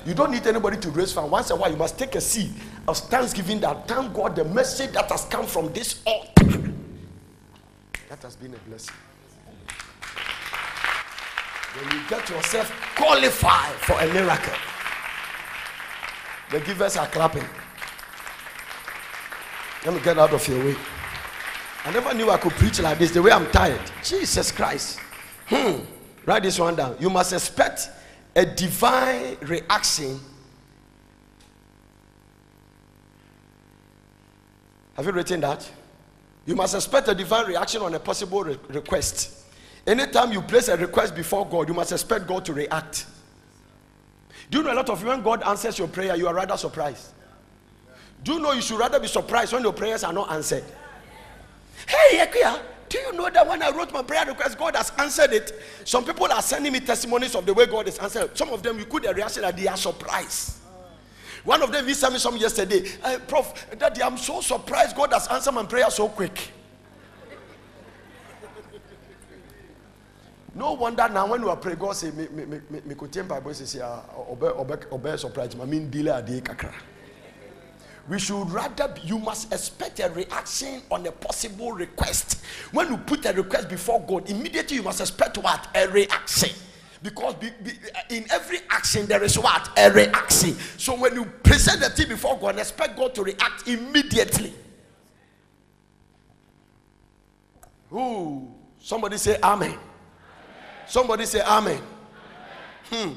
You don't need anybody to raise fund. Once in a while, you must take a seat of thanksgiving that thank God the message that has come from this altar. That has been a blessing. When you get yourself qualified for a miracle. The givers are clapping. Let me get out of your way. I never knew I could preach like this. The way I'm tired. Jesus Christ. Hmm. Write this one down. You must expect a divine reaction. Have you written that? You must expect a divine reaction on a possible re- request. Anytime you place a request before God, you must expect God to react. Do you know a lot of you, when God answers your prayer, you are rather surprised? Do you know you should rather be surprised when your prayers are not answered? Hey, Ekia, do you know that when I wrote my prayer request, God has answered it? Some people are sending me testimonies of the way God has answered. Some of them, you could reaction that they are surprised. One of them, he sent me some yesterday. Uh, Prof, Daddy, I'm so surprised God has answered my prayer so quick. No wonder now when we are praying, God say, me me me me me could temper boy say, ah, obe obe obe surprise. I mean, delay a day kakra. We should rather you must expect a reaction on a possible request. When you put a request before God, immediately you must expect what a reaction. Because be, be, in every action there is what a reaction. So when you present the thing before God, expect God to react immediately. Ooh, somebody say Amen. Somebody say Amen. Hmm.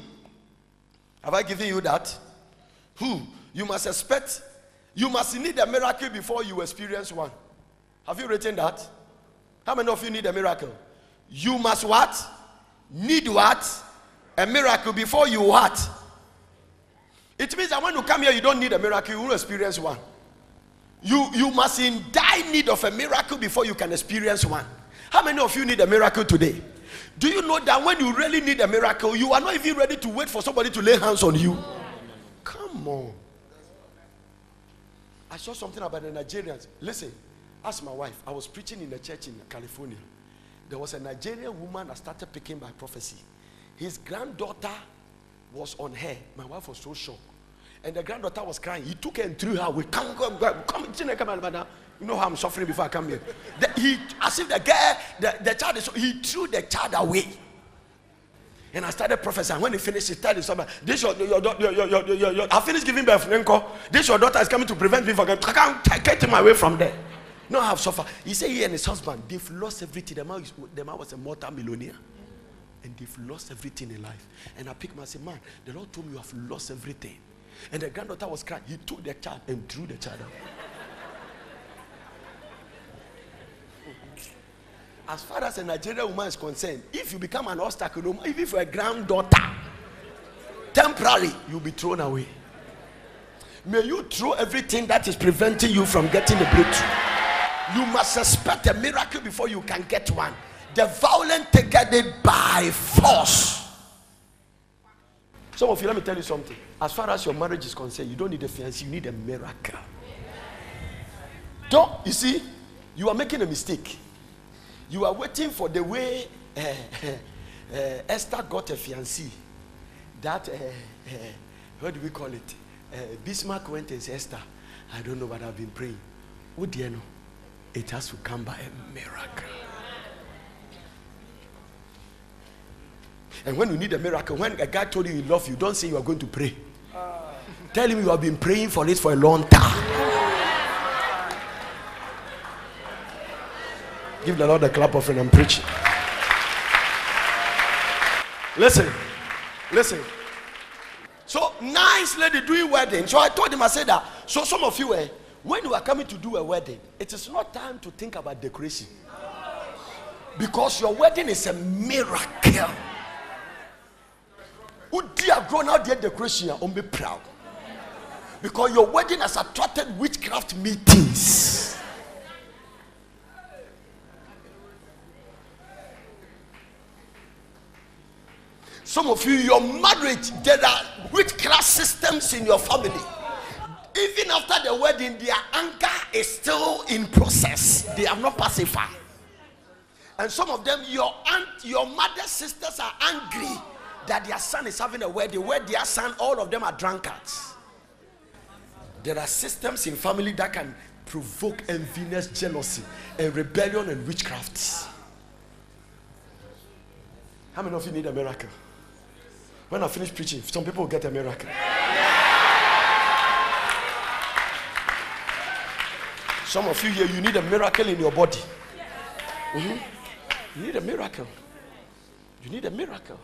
Have I given you that? Who? You must expect, you must need a miracle before you experience one. Have you written that? How many of you need a miracle? You must what? Need what? A miracle before you what? It means that when you come here, you don't need a miracle, you will experience one. You, you must in die need of a miracle before you can experience one. How many of you need a miracle today? Do you know that when you really need a miracle, you are not even ready to wait for somebody to lay hands on you? Come on. I saw something about the Nigerians. Listen, ask my wife. I was preaching in a church in California. There was a Nigerian woman that started picking by prophecy. His granddaughter was on her. My wife was so shocked. And the granddaughter was crying. He took her and threw her away. Come, come, come, come, come, come, you know how I'm suffering before I come here. The, he, as if the girl, the, the child is, he threw the child away. And I started prophesying. When he finished, he started somebody, this your, your, your, your, your, your, your, I finished giving birth. This your daughter is coming to prevent me from, can't get him away from there. No, I have suffered. He said he and his husband, they've lost everything. The man, the man was a multi-millionaire. And they've lost everything in life. And I picked him and said, man, the Lord told me you have lost everything. And the granddaughter was crying. He took the child and threw the child out. As far as a Nigerian woman is concerned, if you become an obstacle, even for a granddaughter, temporary, you'll be thrown away. May you throw everything that is preventing you from getting the breakthrough. You must expect a miracle before you can get one. The violent take it by force. Some of you, let me tell you something. As far as your marriage is concerned, you don't need a fiancé, you need a miracle. Don't, you see, you are making a mistake. You are waiting for the way uh, uh, Esther got a fiancé. That, uh, what do we call it? Bismarck went and said, Esther, I don't know what I've been praying. What do you know? It has to come by a miracle. And when you need a miracle, when a guy told you he loves you, don't say you are going to pray. Tell him you have been praying for this for a long time. Give the Lord a clap offering and preach. Listen, listen. So nice lady doing wedding. So I told him, I said that. So some of you, eh, when you are coming to do a wedding, it is not time to think about decoration. Because your wedding is a miracle. Who dear grown out their decoration on be proud. Because your wedding has attracted witchcraft meetings. Some of you, your marriage, there are witchcraft systems in your family. Even after the wedding, their anger is still in process. They are not pacified. And some of them, your aunt, your mother's sisters are angry that their son is having a wedding where their son, all of them are drunkards. There are systems in family that can provoke envious, jealousy, and rebellion and witchcraft. How many of you need a miracle? when I finish preaching, some people will get a miracle. Some of you here, you need a miracle in your body. Mm-hmm. You need a miracle. You need a miracle.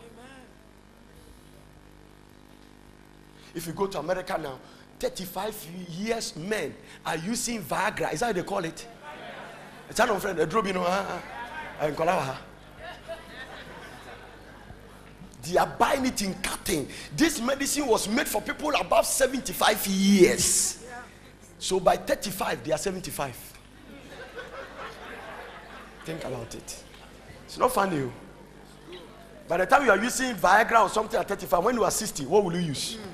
If you go to America now, 35 years men are using Viagra. Is that what they call it? It's not friend. A drug, you know. Ah, ah, ah. They are buying it in carton. This medicine was made for people above 75 years. So by 35, they are 75. Think about it. It's not funny. oh. By the time you are using Viagra or something at 35, when you are 60, what will you use? Hmm.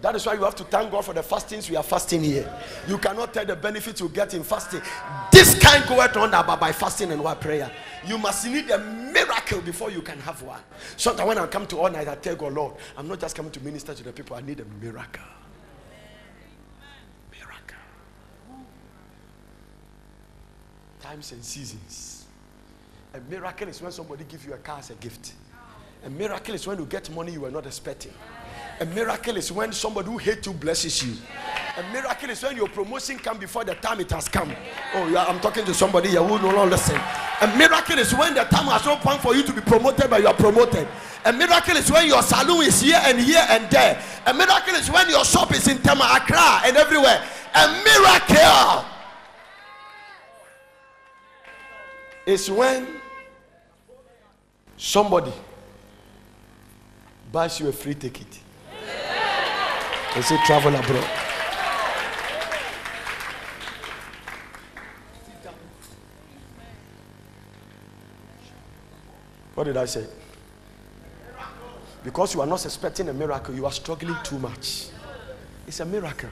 That is why you have to thank God for the fastings we are fasting here. You cannot tell the benefits you get in fasting. This kind goeth on about by fasting and what prayer. You must need a miracle before you can have one. Sometimes when I come to all night, I tell God, Lord, I'm not just coming to minister to the people, I need a miracle. Miracle. Times and seasons. A miracle is when somebody gives you a car as a gift. A miracle is when you get money you were not expecting. A miracle is when somebody who hates you blesses you. A miracle is when your promotion comes before the time it has come. Oh, yeah, I'm talking to somebody here who no longer listen. A miracle is when the time has no point for you to be promoted, but you are promoted. A miracle is when your saloon is here and here and there. A miracle is when your shop is in Tema, Accra, and everywhere. A miracle is when somebody buys you a free ticket. They say travel abroad. What did I say? Because you are not expecting a miracle, you are struggling too much. It's a miracle.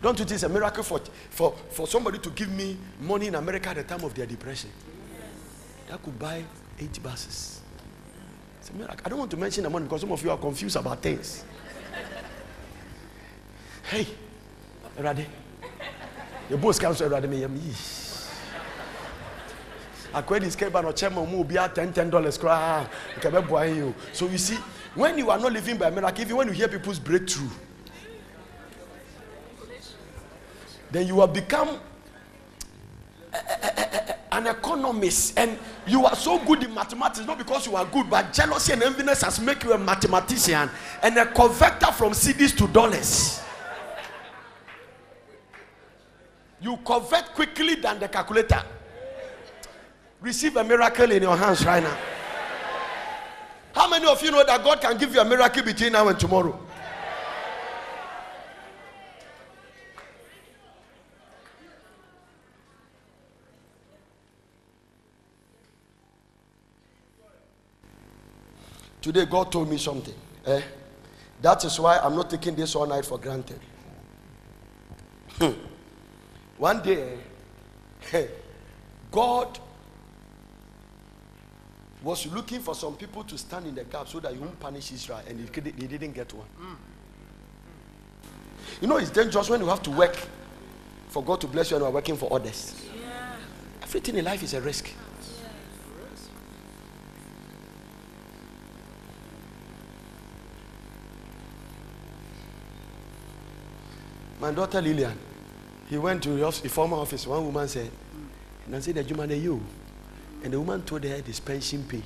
Don't you think it's a miracle for, for, for somebody to give me money in America at the time of their depression? That could buy eight buses. It's a miracle. I don't want to mention the money because some of you are confused about things. Hey, Erade. Your comes to Erade me. yam yi. Akwedi is keba no chema mu obi a 10 10 dollars be boy you. So you see, when you are not living by miracle, even when you hear people's breakthrough, then you have become eh, eh, eh, an economist and you are so good in mathematics not because you are good but jealousy and enviness has made you a mathematician and a converter from cedis to dollars you convert quickly than the calculator receive a miracle in your hands right now how many of you know that god can give you a miracle between now and tomorrow Today, God told me something. Eh? That is why I'm not taking this all night for granted. One day, God was looking for some people to stand in the gap so that he won't punish Israel, and he, he didn't get one. You know, it's dangerous when you have to work for God to bless you and you are working for others. Everything in life is a risk. My daughter Lillian, he went to the former office. One woman said, and I said, the woman you. And the woman told her this pension pay.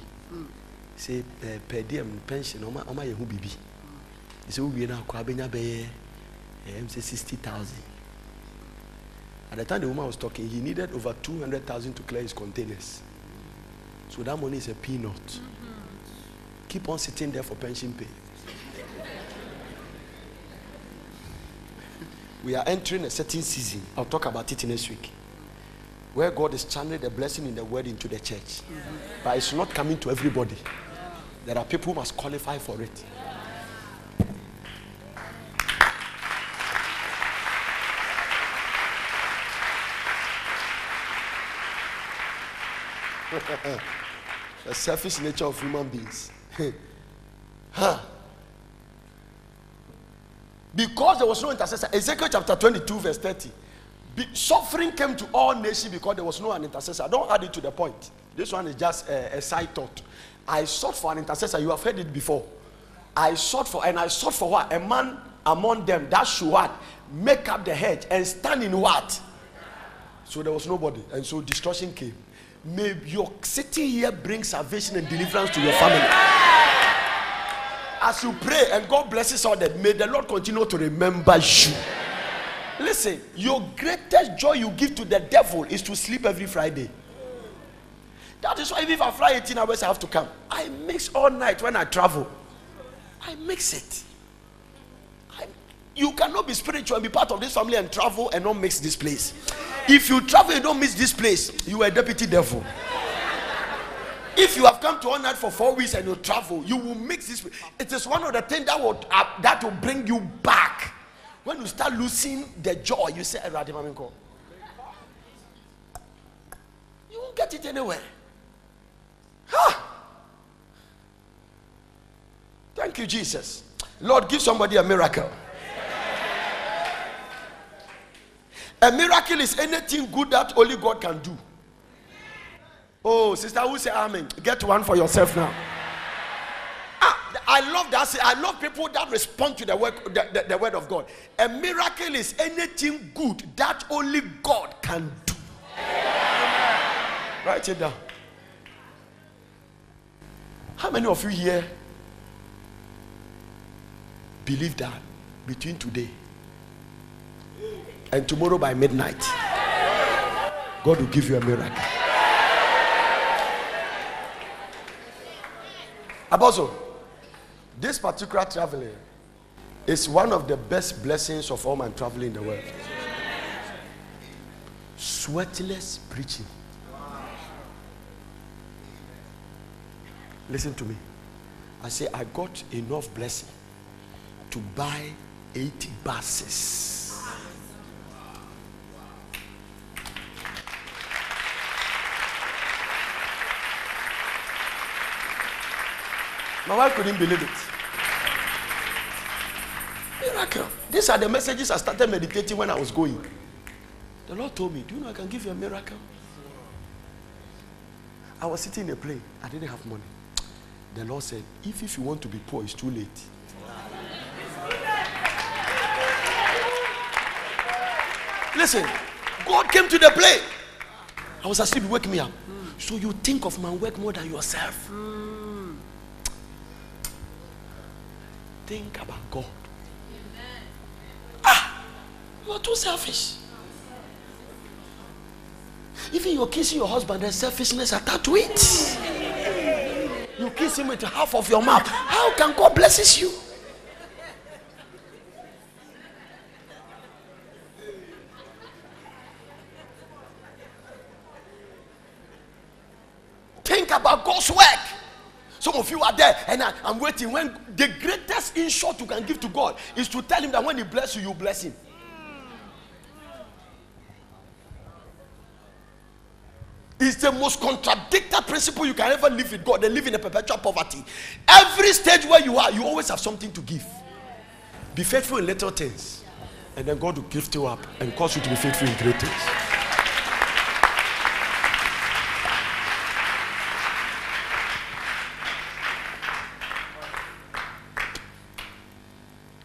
Say, per diem pension, Oma Oma Yehu Bibi. He said, we now Kwabenya Bay, um, say 60,000. At the time the woman was talking, he needed over 200,000 to clear his containers. So that money is a peanut. Keep on sitting there for pension pay. We are entering a certain season. I'll talk about it next week. Where God is channeling the blessing in the word into the church. But it's not coming to everybody. There are people who must qualify for it. the selfish nature of human beings. huh. Because there was no intercessor. Ezekiel chapter 22, verse 30. Be- suffering came to all nations because there was no an intercessor. Don't add it to the point. This one is just a, a side thought. I sought for an intercessor. You have heard it before. I sought for, and I sought for what? A man among them that should what? Make up the hedge and stand in what? So there was nobody. And so destruction came. May your sitting here bring salvation and deliverance to your family. As you pray and God blesses all that, may the Lord continue to remember you. Listen, your greatest joy you give to the devil is to sleep every Friday. That is why if I fly 18 hours, I have to come. I mix all night when I travel. I mix it. I, you cannot be spiritual and be part of this family and travel and not mix this place. If you travel and don't miss this place, you are a deputy devil. If you have come to night for four weeks and you travel, you will mix this. It is one of the things that will uh, that will bring you back. When you start losing the joy, you say, "Eradi maminko." You won't get it anywhere. Huh. Thank you, Jesus. Lord, give somebody a miracle. A miracle is anything good that only God can do. Oh, sister, who say amen? Get one for yourself now. Ah, I love that. I love people that respond to the the, the, the word of God. A miracle is anything good that only God can do. Write it down. How many of you here believe that between today and tomorrow by midnight, God will give you a miracle? Apostle, this particular traveling is one of the best blessings of all my traveling in the world. Sweatless preaching. Listen to me. I say I got enough blessing to buy 80 buses. My wife couldn't believe it. Miracle. These are the messages I started meditating when I was going. The Lord told me, Do you know I can give you a miracle? I was sitting in a plane. I didn't have money. The Lord said, If, if you want to be poor, it's too late. Listen, God came to the plane. I was asleep, wake me up. So you think of my work more than yourself. Think about God. Ah, you are too selfish. Even you're kissing your husband, there's selfishness attached to it. You kiss him with half of your mouth. How can God blesses you? Some of you are there and I, am waiting. When the greatest insult you can give to God is to tell him that when he bless you, you bless him. It's the most contradicted principle you can ever live with God. They live in a perpetual poverty. Every stage where you are, you always have something to give. Be faithful in little things, and then God will gift you up and cause you to be faithful in great things.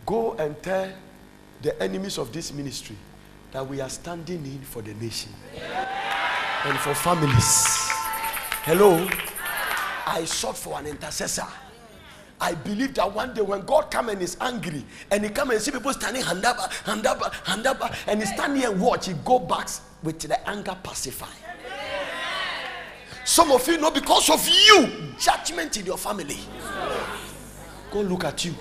Go and tell the enemies of this ministry that we are standing in for the nation and for families. Hello? I sought for an intercessor. I believe that one day when God come and is angry and he come and see people standing hand up, hand up, hand up, and he stand here and watch, he go back with the anger pacified. Some of you know because of you, judgment in your family. Go look at you.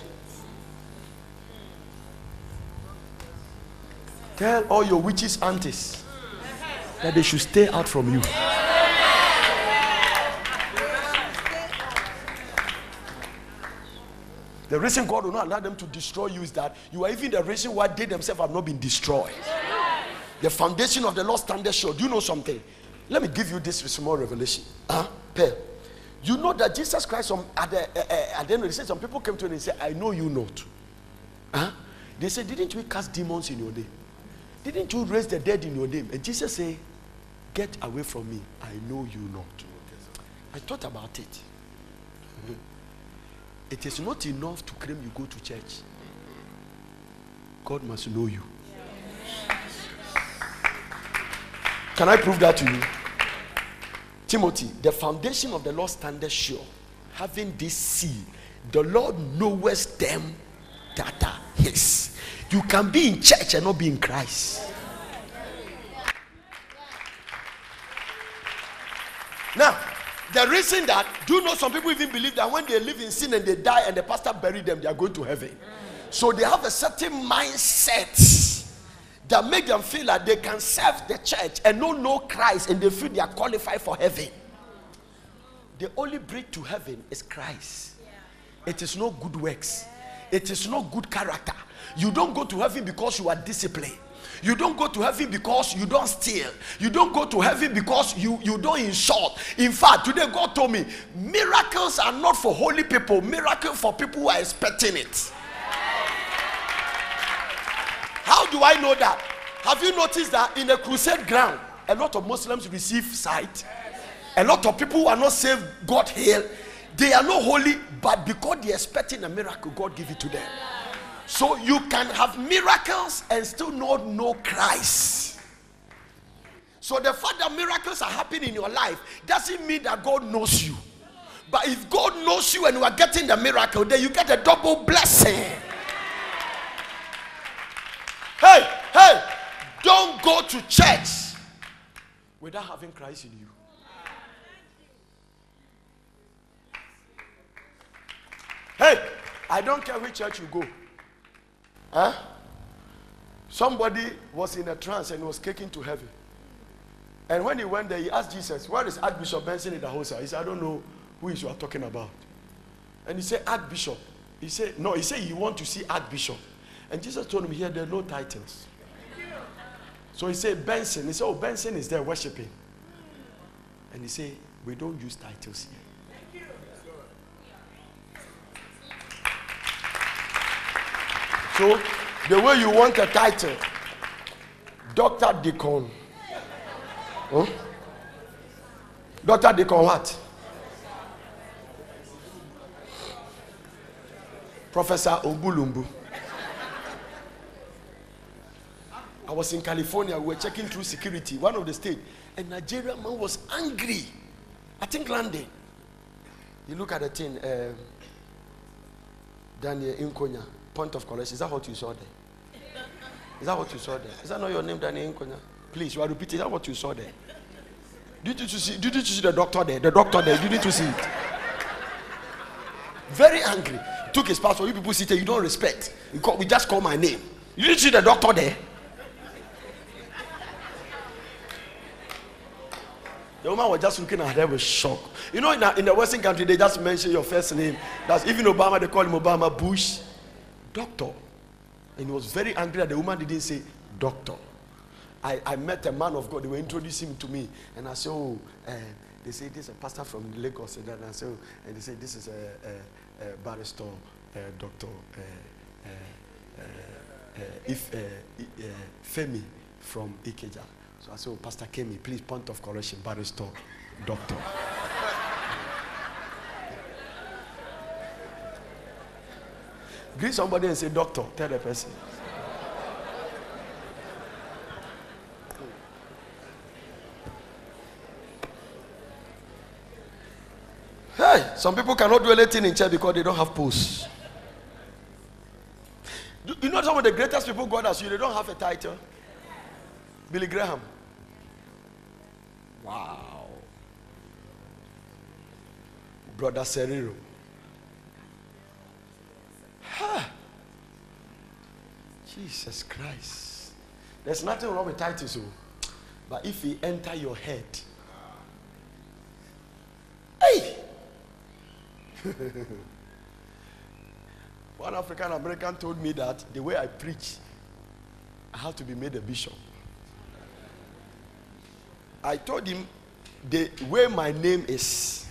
Tell all your witches aunties that they should stay out from you. The reason God will not allow them to destroy you is that you are even the reason why they themselves have not been destroyed. The foundation of the Lord standeth sure. Do you know something? Let me give you this small revelation. Huh? Paul, you know that Jesus Christ, some, at, the, uh, uh, at the end of the day, some people came to him and said, I know you not. Huh? They said, Didn't we cast demons in your name? Didn't you raise the dead in your name? And Jesus said, Get away from me. I know you not. I thought about it. It is not enough to claim you go to church. God must know you. Can I prove that to you? Timothy, the foundation of the Lord standeth sure, having this seal. The Lord knoweth them that are his. You can be in church and not be in Christ. Now, the reason that do you know some people even believe that when they live in sin and they die and the pastor bury them, they are going to heaven. So they have a certain mindset that make them feel like they can serve the church and not know Christ and they feel they are qualified for heaven. The only bridge to heaven is Christ. It is no good works. It is not good character. You don't go to heaven because you are disciplined. You don't go to heaven because you don't steal. You don't go to heaven because you, you don't insult. In fact, today God told me miracles are not for holy people, miracles for people who are expecting it. How do I know that? Have you noticed that in a crusade ground, a lot of Muslims receive sight? A lot of people who are not saved got healed. They are not holy, but because they're expecting a miracle, God give it to them. So you can have miracles and still not know Christ. So the fact that miracles are happening in your life doesn't mean that God knows you. But if God knows you and you are getting the miracle, then you get a double blessing. Hey, hey, don't go to church without having Christ in you. Hey, I don't care which church you go. Huh? Somebody was in a trance and was taken to heaven. And when he went there, he asked Jesus, Where is Archbishop Benson in the house? He said, I don't know who is you are talking about. And he said, Archbishop. He said, No, he said, You want to see Archbishop. And Jesus told him, Here, there are no titles. So he said, Benson. He said, Oh, Benson is there worshiping. And he said, We don't use titles here. So, the way you want a title, Dr. Deacon. Huh? Dr. Deacon what? Professor Ogbulumbu. I was in California. We were checking through security, one of the state, and Nigerian man was angry. I think London. You look at the thing, uh, Daniel Inkonya, point of collection. Is that what you saw there? Is that what you saw there? Is that not your name, Daniel? Please, you are repeating. Is that what you saw there? Did you see? Did you see the doctor there? The doctor there. You need to see it. Very angry. Took his passport. You people sit there. You don't respect. You call, we just call my name. You didn't see the doctor there. The woman was just looking at her with shock. You know, in, a, in the Western country, they just mention your first name. That's even Obama, they call him Obama Bush. Doctor. And he was very angry that the woman didn't say doctor. I, I met a man of God. They were introducing him to me. And I said, oh, uh, they say this is a pastor from Lagos. And I said, oh, and they say this is a, a, a barrister, uh, doctor, uh, if, Femi from Ikeja. So I said, oh, Pastor Kemi, please, point of correction, barrister, doctor. Greet somebody and say, doctor. Tell the person. Hey, some people cannot do anything in church because they don't have posts. You know some of the greatest people God has you, they don't have a title. Billy Graham. Wow. Brother Serero. Ha. Jesus Christ. There's nothing wrong with titles, oh. but if he enter your head, hey. One African American told me that the way I preach, I have to be made a bishop. I told him the way my name is,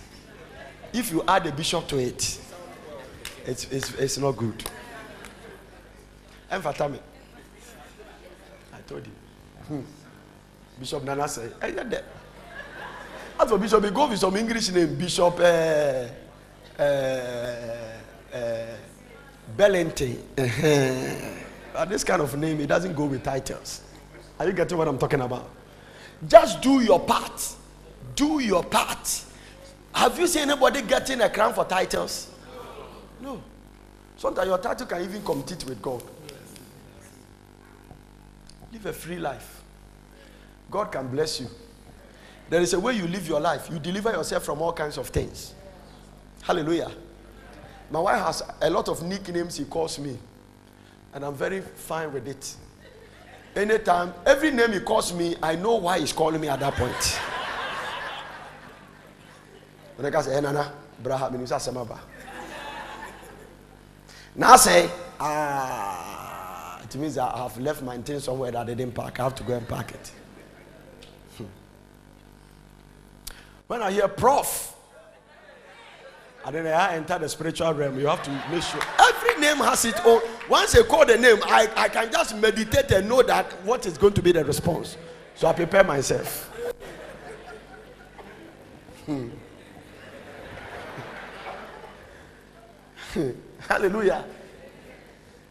if you add a bishop to it, it's, it's, it's not good. Emfatame. I told him. Hmm. Bishop Nana said, I said that. As for Bishop, he go with some English name, Bishop uh, uh, uh, Bellington. Uh, this kind of name, it doesn't go with titles. Are you getting what I'm talking about? Just do your part. Do your part. Have you seen anybody getting a crown for titles? No. Sometimes your title can even compete with God. Live a free life. God can bless you. There is a way you live your life. You deliver yourself from all kinds of things. Hallelujah. My wife has a lot of nicknames he calls me, and I'm very fine with it. Anytime, every name he calls me, I know why he's calling me at that point. When I say, "Eh, Nana. Now I say, ah, it means I have left my things somewhere that I didn't pack. I have to go and pack it. Hmm. When I hear prof, and then I enter the spiritual realm, you have to make sure every name has its own. Once they call the name, I, I can just meditate and know that what is going to be the response. So I prepare myself. Hmm. Hallelujah.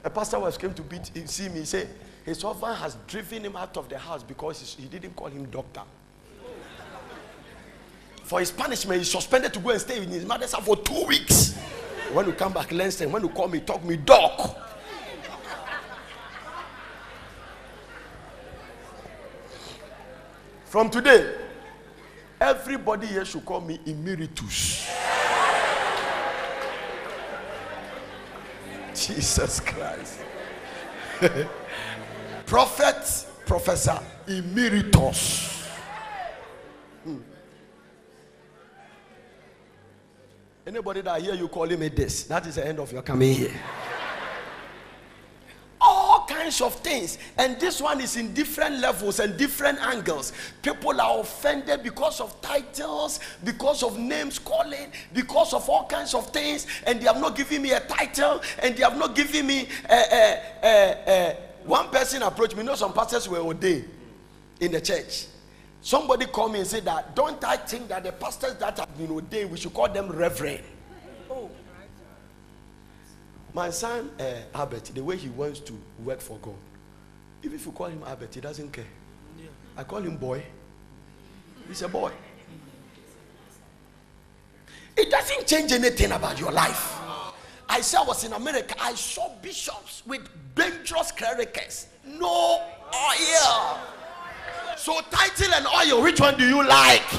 A pastor was came to beat, see me, say his husband has driven him out of the house because he didn't call him doctor. For his punishment, he's suspended to go and stay in his mother's house for two weeks. When you come back, learn When you call me, talk me, doc. From today, everybody here should call me emeritus. Jesus Christ. Prophet, Professor Emeritus. Hmm. Anybody that hear you calling me this, that is the end of your coming here. Kinds of things. And this one is in different levels and different angles. People are offended because of titles, because of names calling, because of all kinds of things. And they have not given me a title, and they have not given me a, a, a, a one person approached me. You know, some pastors were ordained in the church. Somebody called me and said that, don't I think that the pastors that have been ordained, we should call them reverend? My son, uh, Albert, the way he wants to work for God, even if you call him Albert, he doesn't care. Yeah. I call him boy. He's a boy. It doesn't change anything about your life. I said I was in America. I saw bishops with dangerous clericals. No oil. So, title and oil, which one do you like?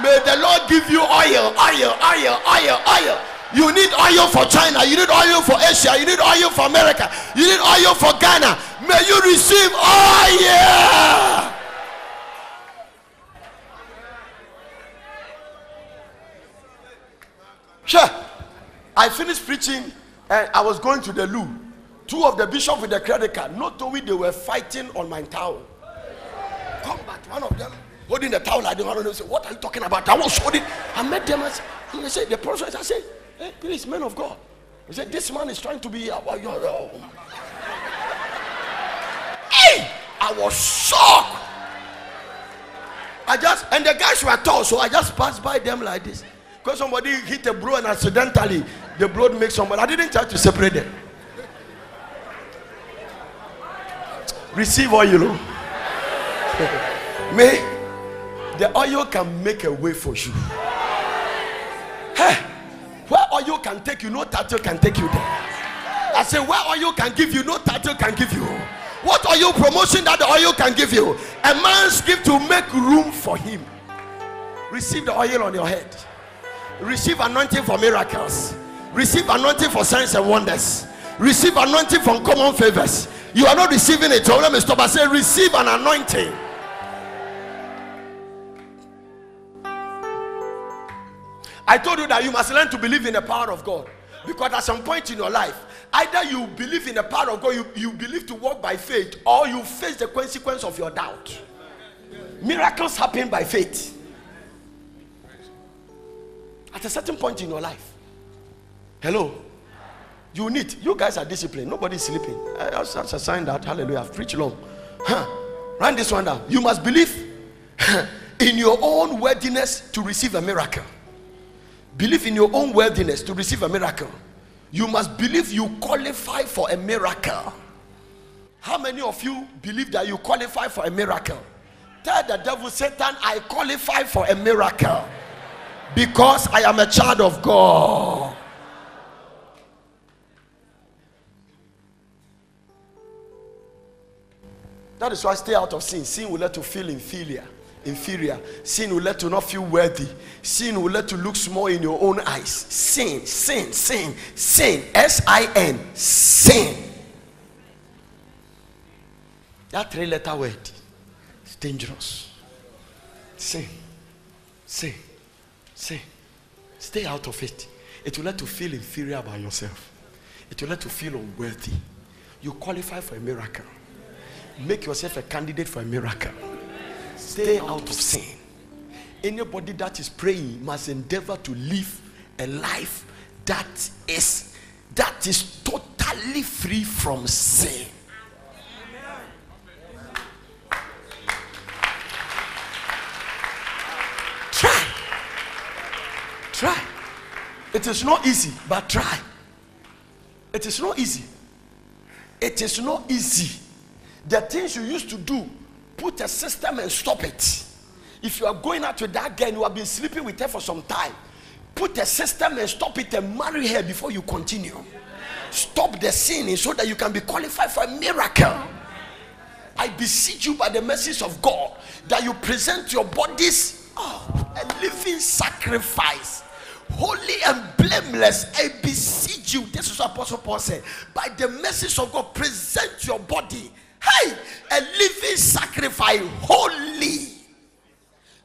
May the Lord give you oil, oil, oil, oil, oil. You need oil for China, you need oil for Asia, you need oil for America, you need oil for Ghana. May you receive oil. Sure. I finished preaching and I was going to the loo. Two of the bishops with the credit card, not knowing they were fighting on my towel. Come back, one of them holding the towel. I want to say, What are you talking about? I was holding. I met them and they said, The prophet, I said, Hey, please, man of God. He said, This man is trying to be our. Your. Hey! I was shocked. I just, and the guys were tall, so I just passed by them like this. Because somebody hit a blow and accidentally the blood makes somebody. I didn't try to separate them. Receive oil, you know. May the oil can make a way for you. Hey, where oil can take you, no title can take you there. I say, where oil can give you, no title can give you. What oil promotion that the oil can give you? A man's gift to make room for him. Receive the oil on your head. Receive anointing for miracles. Receive anointing for signs and wonders. Receive anointing from common favors. You are not receiving it. So let me stop. I say, receive an anointing. I told you that you must learn to believe in the power of God. Because at some point in your life, either you believe in the power of God, you, you believe to walk by faith, or you face the consequence of your doubt. Miracles happen by faith. At a certain point in your life. Hello. You need, you guys are disciplined. Nobody's sleeping. Eh, that's a sign that, hallelujah, I've preached long. Huh. Write this one down. You must believe in your own worthiness to receive a miracle. Believe in your own worthiness to receive a miracle. You must believe you qualify for a miracle. How many of you believe that you qualify for a miracle? Tell the devil, Satan, I qualify for a miracle because I am a child of God. That is why I stay out of sin. Sin will let you feel inferior. Inferior. Sin will let you not feel worthy. Sin will let you look small in your own eyes. Sin, sin, sin, sin. S I N. Sin. That three letter word is dangerous. Sin. Sin. Sin. Stay out of it. It will let you feel inferior about yourself. It will let you feel unworthy. You qualify for a miracle. Make yourself a candidate for a miracle. Stay out of sin. Anybody that is praying must endeavor to live a life that is that is totally free from sin. Try. Try. It is not easy, but try. It is not easy. It is not easy. The things you used to do, put a system and stop it. If you are going out with that girl and you have been sleeping with her for some time, put a system and stop it and marry her before you continue. Stop the sinning so that you can be qualified for a miracle. I beseech you by the mercies of God that you present your bodies oh, a living sacrifice, holy and blameless. I beseech you. This is what Apostle Paul said. By the mercies of God, present your body. Hey, a living sacrifice, holy.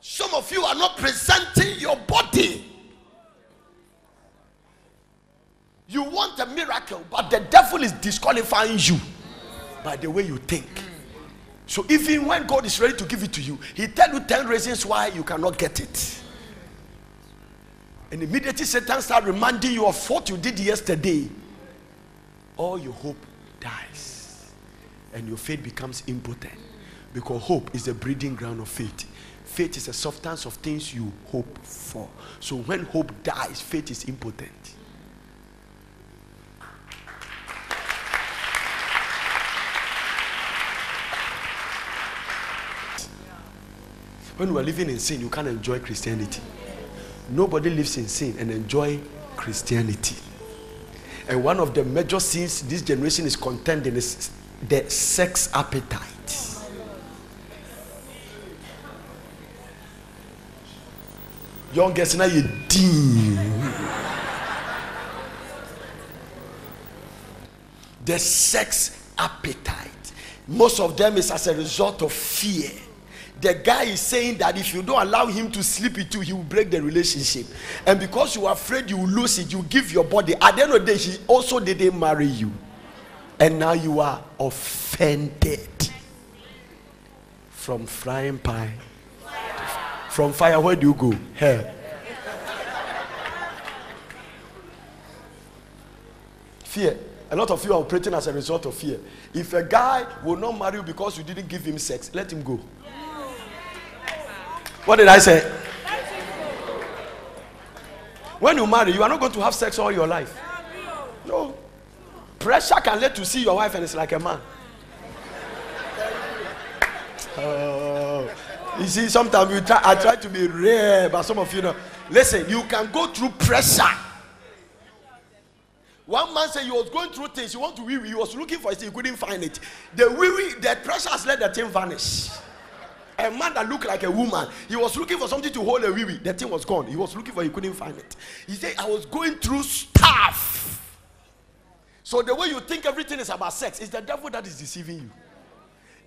Some of you are not presenting your body. You want a miracle, but the devil is disqualifying you by the way you think. So even when God is ready to give it to you, He tell you ten reasons why you cannot get it. And immediately Satan start reminding you of what you did yesterday. All your hope dies, and your faith becomes impotent. Because hope is the breeding ground of faith. Faith is a substance of things you hope for. So when hope dies, faith is impotent. When we are living in sin, you can't enjoy Christianity. Nobody lives in sin and enjoy Christianity. And one of the major sins this generation is contending is the sex appetite. Young girls now you deem. The sex appetite. Most of them is as a result of fear the guy is saying that if you don't allow him to sleep with you, he will break the relationship. And because you are afraid you will lose it, you give your body. At the end of the day, he also didn't marry you. And now you are offended. From frying pan. From fire, where do you go? Hell. Fear. A lot of you are operating as a result of fear. If a guy will not marry you because you didn't give him sex, let him go. What did I say? When you marry, you are not going to have sex all your life. No. Pressure can let you see your wife and it's like a man. Oh. You see, sometimes you try, I try to be rare, but some of you know. Listen, you can go through pressure. One man said he was going through things. He want to wee. He was looking for it. He couldn't find it. The wee the pressure has let the thing vanish. A man that looked like a woman. He was looking for something to hold a wee. The thing was gone. He was looking for. He couldn't find it. He said, "I was going through stuff." So the way you think everything is about sex is the devil that is deceiving you.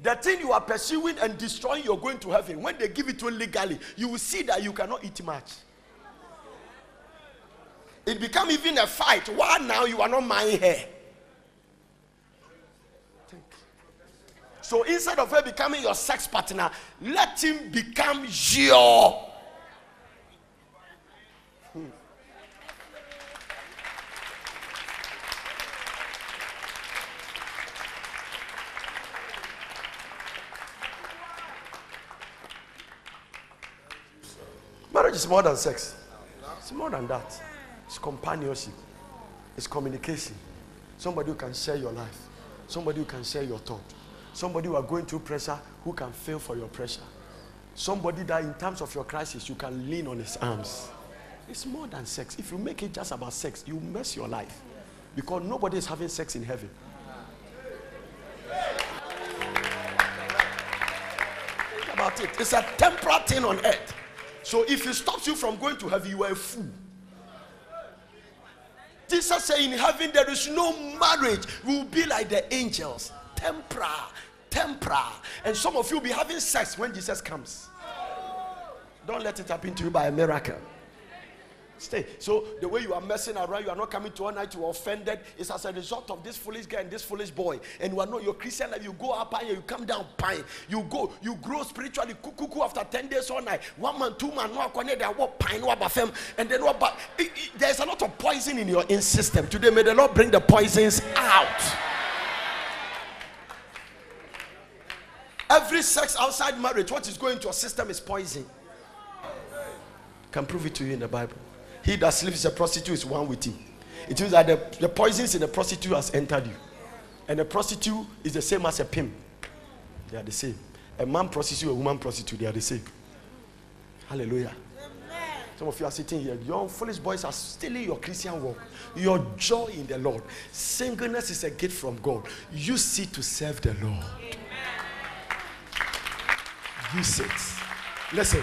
The thing you are pursuing and destroying, you're going to heaven. When they give it to you legally, you will see that you cannot eat much. It become even a fight. Why now you are not mine here? So instead of her becoming your sex partner, let him become your. Marriage is more than sex. It's more than that. It's companionship. It's communication. Somebody who can share your life. Somebody who can share your thought. Somebody who are going through pressure who can feel for your pressure. Somebody that in times of your crisis you can lean on his arms. It's more than sex. If you make it just about sex, you mess your life. Because nobody is having sex in heaven. Think about it. It's a temporal thing on earth. So if it stops you from going to heaven, you are a fool. Jesus said, In heaven there is no marriage. We will be like the angels. Temporal. Temporal. And some of you will be having sex when Jesus comes. Don't let it happen to you by a miracle. Stay. So the way you are messing around, you are not coming to one night, you are offended. It's as a result of this foolish guy and this foolish boy. And you are not your Christian life. You go up and you come down pine. You go, you grow spiritually. Cuckoo after 10 days all night. One man, two man, no they are what pine, what bafem. And then what but there's a lot of poison in your in system. Today, may the Lord bring the poisons out. Every sex outside marriage, what is going to your system is poison. Can prove it to you in the Bible. He that sleeps a prostitute is one with him. It means that the, the poisons in the prostitute has entered you. And a prostitute is the same as a pimp. They are the same. A man prostitute, a woman prostitute, they are the same. Hallelujah. Some of you are sitting here, young foolish boys are stealing your Christian walk, your joy in the Lord. Singleness is a gift from God. Use it to serve the Lord. Use it. Listen,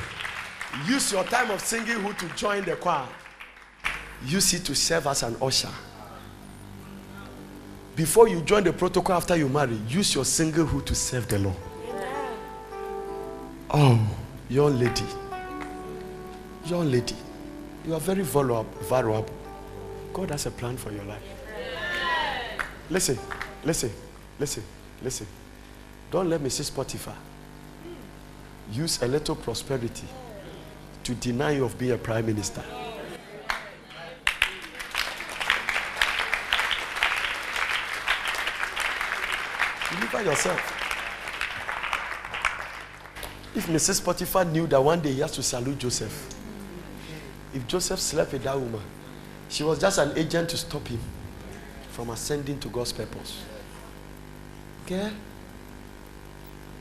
use your time of singing who to join the choir use it to serve as an usher. Before you join the protocol after you marry, use your singlehood to serve the Lord. Oh, young lady, young lady, you are very vulnerable. God has a plan for your life. Listen, listen, listen, listen. Don't let me see Spotify. Use a little prosperity to deny you of being a prime minister. Deliver yourself. If Mrs. Potiphar knew that one day he has to salute Joseph, if Joseph slept with that woman, she was just an agent to stop him from ascending to God's purpose. Okay?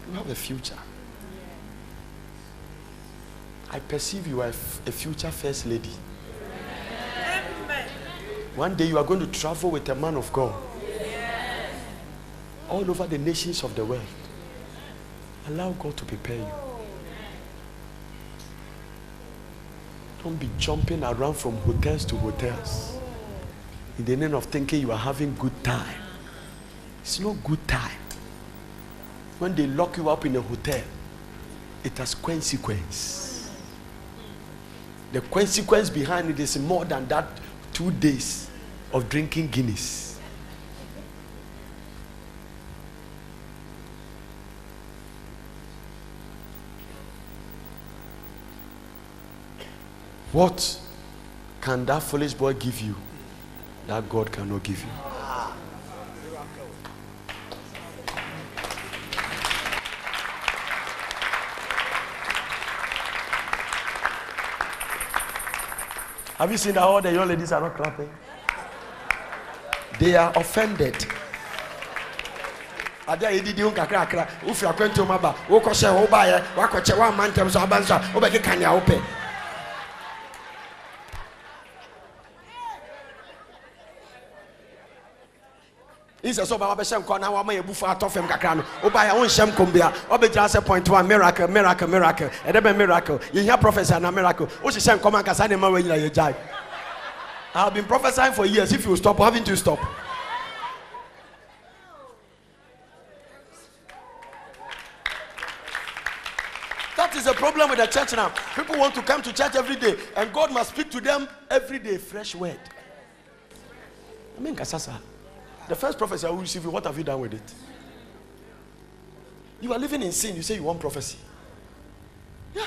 You have a future. I perceive you are a future first lady. One day you are going to travel with a man of God all over the nations of the world. Allow God to prepare you. Don't be jumping around from hotels to hotels in the name of thinking you are having good time. It's no good time. When they lock you up in a hotel, it has consequence. The consequence behind it is more than that two days of drinking Guinness. What can that foolish boy give you that God cannot give you? Have you seen that all the young ladies are not clapping? They are offended. ade a yɛdidi ho kakrakra wofiri akwantom aba wokɔhyɛ wo baeɛ woakɔkyɛ woamma ntɛm so aba nso a wobɛkeka nea wopɛ sɛ sɛ ɔba wabɛhyɛ nkɔ na wama yɛ bufu atɔ fam kakra no woba yɛ wonhyɛ nkɔm bia ɔbɛgyina sɛ point one miracle miracle miracle ɛdɛ bɛ miracle yɛhia prophesy na miracle wohyehyɛ nkɔm ankasa ne ma wɔanyina yɛgyae I have been prophesying for years. If you stop, haven't you stop? That is the problem with the church now. People want to come to church every day, and God must speak to them every day, fresh word. I mean, Kasasa. The first prophecy I will receive you, what have you done with it? You are living in sin, you say you want prophecy. Yeah.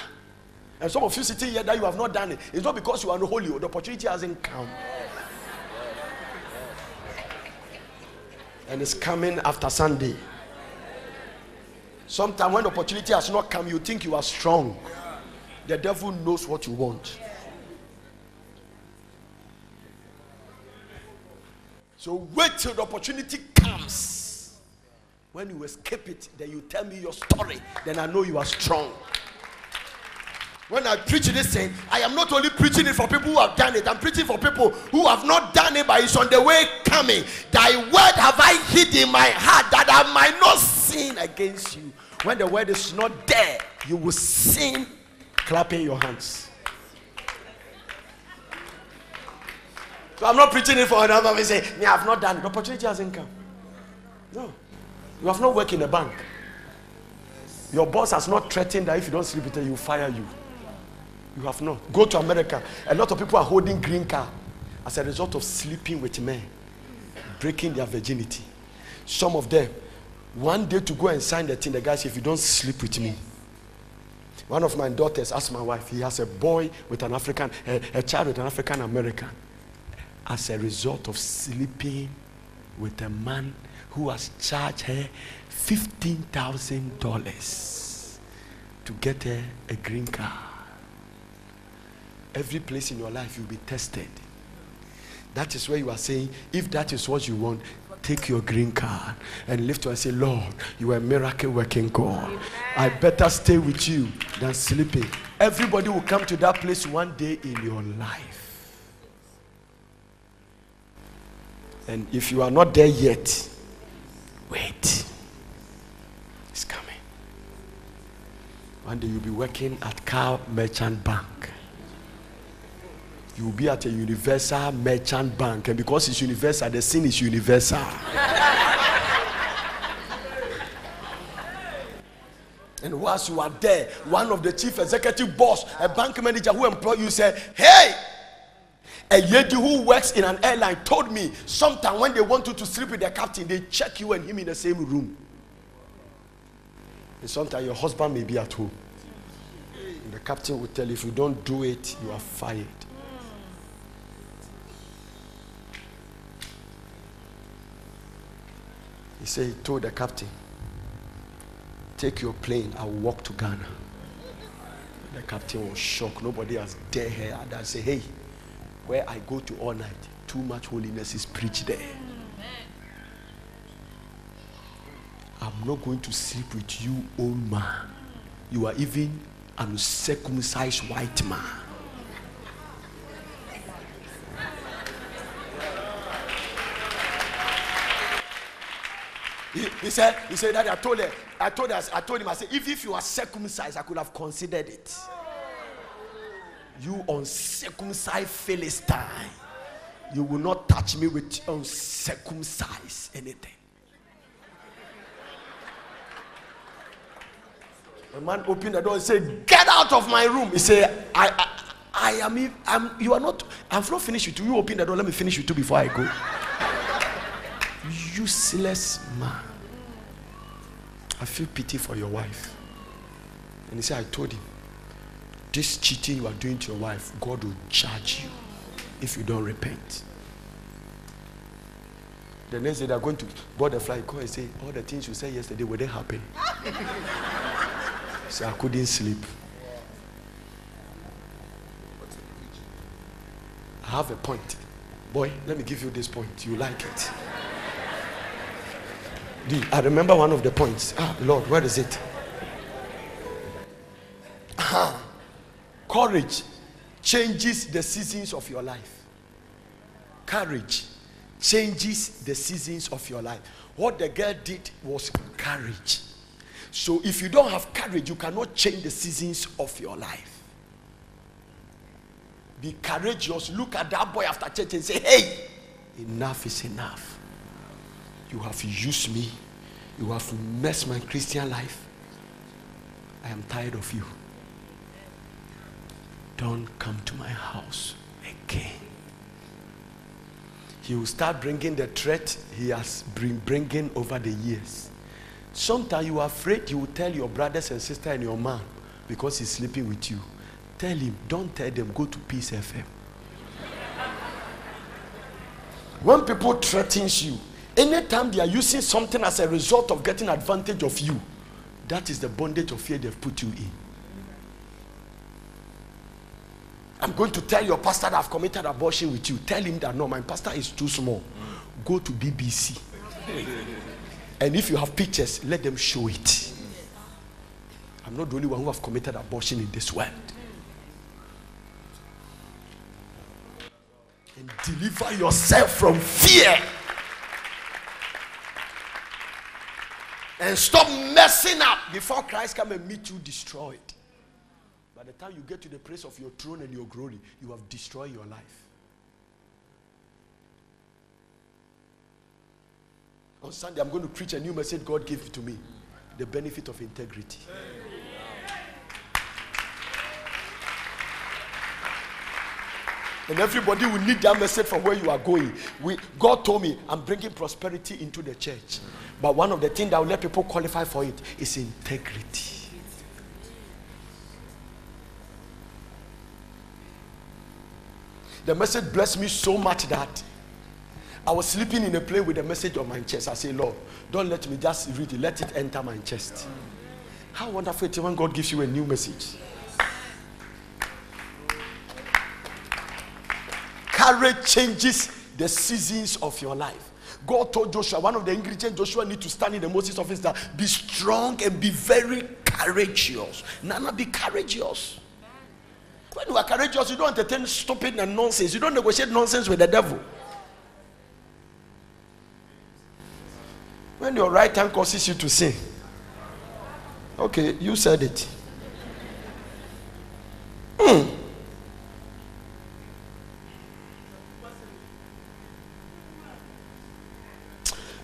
And some of you sitting here that you have not done it. It's not because you are holy, the opportunity hasn't come. And it's coming after Sunday. Sometimes when opportunity has not come, you think you are strong. The devil knows what you want. So wait till the opportunity comes. When you escape it, then you tell me your story, then I know you are strong. When I preach this thing, I am not only preaching it for people who have done it, I'm preaching for people who have not done it, but it's on the way coming. Thy word have I hid in my heart that I might not sin against you. When the word is not there, you will sin clapping your hands. So I'm not preaching it for another person. Say, me, I've not done it. The opportunity hasn't come. No. You have not worked in a bank. Your boss has not threatened that if you don't sleep with her, he will fire you. You have not. Go to America. A lot of people are holding green card as a result of sleeping with men, breaking their virginity. Some of them, one day to go and sign the thing, the guy said, if you don't sleep with me. One of my daughters asked my wife, he has a boy with an African, a, a child with an African American. As a result of sleeping with a man who has charged her $15,000 to get her a green card. Every place in your life you'll be tested. That is where you are saying, if that is what you want, take your green card and lift to and say, Lord, you are a miracle working God. I better stay with you than sleeping. Everybody will come to that place one day in your life. And if you are not there yet, wait. It's coming. One day you'll be working at CAL Merchant Bank. You'll be at a universal merchant bank, and because it's universal, the sin is universal. and whilst you are there, one of the chief executive boss, a bank manager who employ you, say, Hey, a lady who works in an airline told me sometime when they want you to sleep with the captain, they check you and him in the same room. And sometimes your husband may be at home. And the captain will tell you, if you don't do it, you are fired. He said, he told the captain, take your plane, I will walk to Ghana. The captain was shocked. Nobody has dared her. And I say, hey, where I go to all night, too much holiness is preached there. I'm not going to sleep with you, old man. You are even an uncircumcised white man. He, he said, he said that I told her, I told her, I told him, I said, if, if you are circumcised, I could have considered it. You uncircumcised Philistine, you will not touch me with uncircumcised anything. The man opened the door and said, Get out of my room. He said, I, I, I am, I'm, you are not, I've not finished with you. You open the door, let me finish with you before I go. Useless man. I feel pity for your wife. And he said, I told him, this cheating you are doing to your wife, God will judge you if you don't repent. The next day they're going to board the flight, call and say, all the things you said yesterday, will they happen? Say, I couldn't sleep. I have a point. Boy, let me give you this point. You like it. I remember one of the points. Ah, Lord, where is it? Ah, courage changes the seasons of your life. Courage changes the seasons of your life. What the girl did was courage. So if you don't have courage, you cannot change the seasons of your life. Be courageous. Look at that boy after church and say, Hey, enough is enough. You have used me. You have messed my Christian life. I am tired of you. Don't come to my house again. He will start bringing the threat he has been bringing over the years. Sometimes you are afraid you will tell your brothers and sisters and your mom because he's sleeping with you. Tell him, don't tell them, go to Peace FM. when people threatens you, anytime they are using something as a result of getting advantage of you, that is the bondage of fear they've put you in. I'm going to tell your pastor that I've committed abortion with you. Tell him that no, my pastor is too small. Go to BBC. And if you have pictures, let them show it. I'm not the only one who have committed abortion in this world. And deliver yourself from fear. And stop messing up before Christ come and meet you destroyed. The time you get to the place of your throne and your glory, you have destroyed your life. On Sunday, I'm going to preach a new message God gave to me the benefit of integrity. And everybody will need that message from where you are going. We, God told me, I'm bringing prosperity into the church. But one of the things that will let people qualify for it is integrity. The message blessed me so much that I was sleeping in a plane with the message on my chest. I say, Lord, don't let me just read it, let it enter my chest. How wonderful it is when God gives you a new message. Courage changes the seasons of your life. God told Joshua, one of the ingredients Joshua need to stand in the Moses office that be strong and be very courageous. Nana, be courageous. When you are courageous, you don't entertain stupid and nonsense. You don't negotiate nonsense with the devil. When your right hand causes you to sin, okay, you said it. Mm.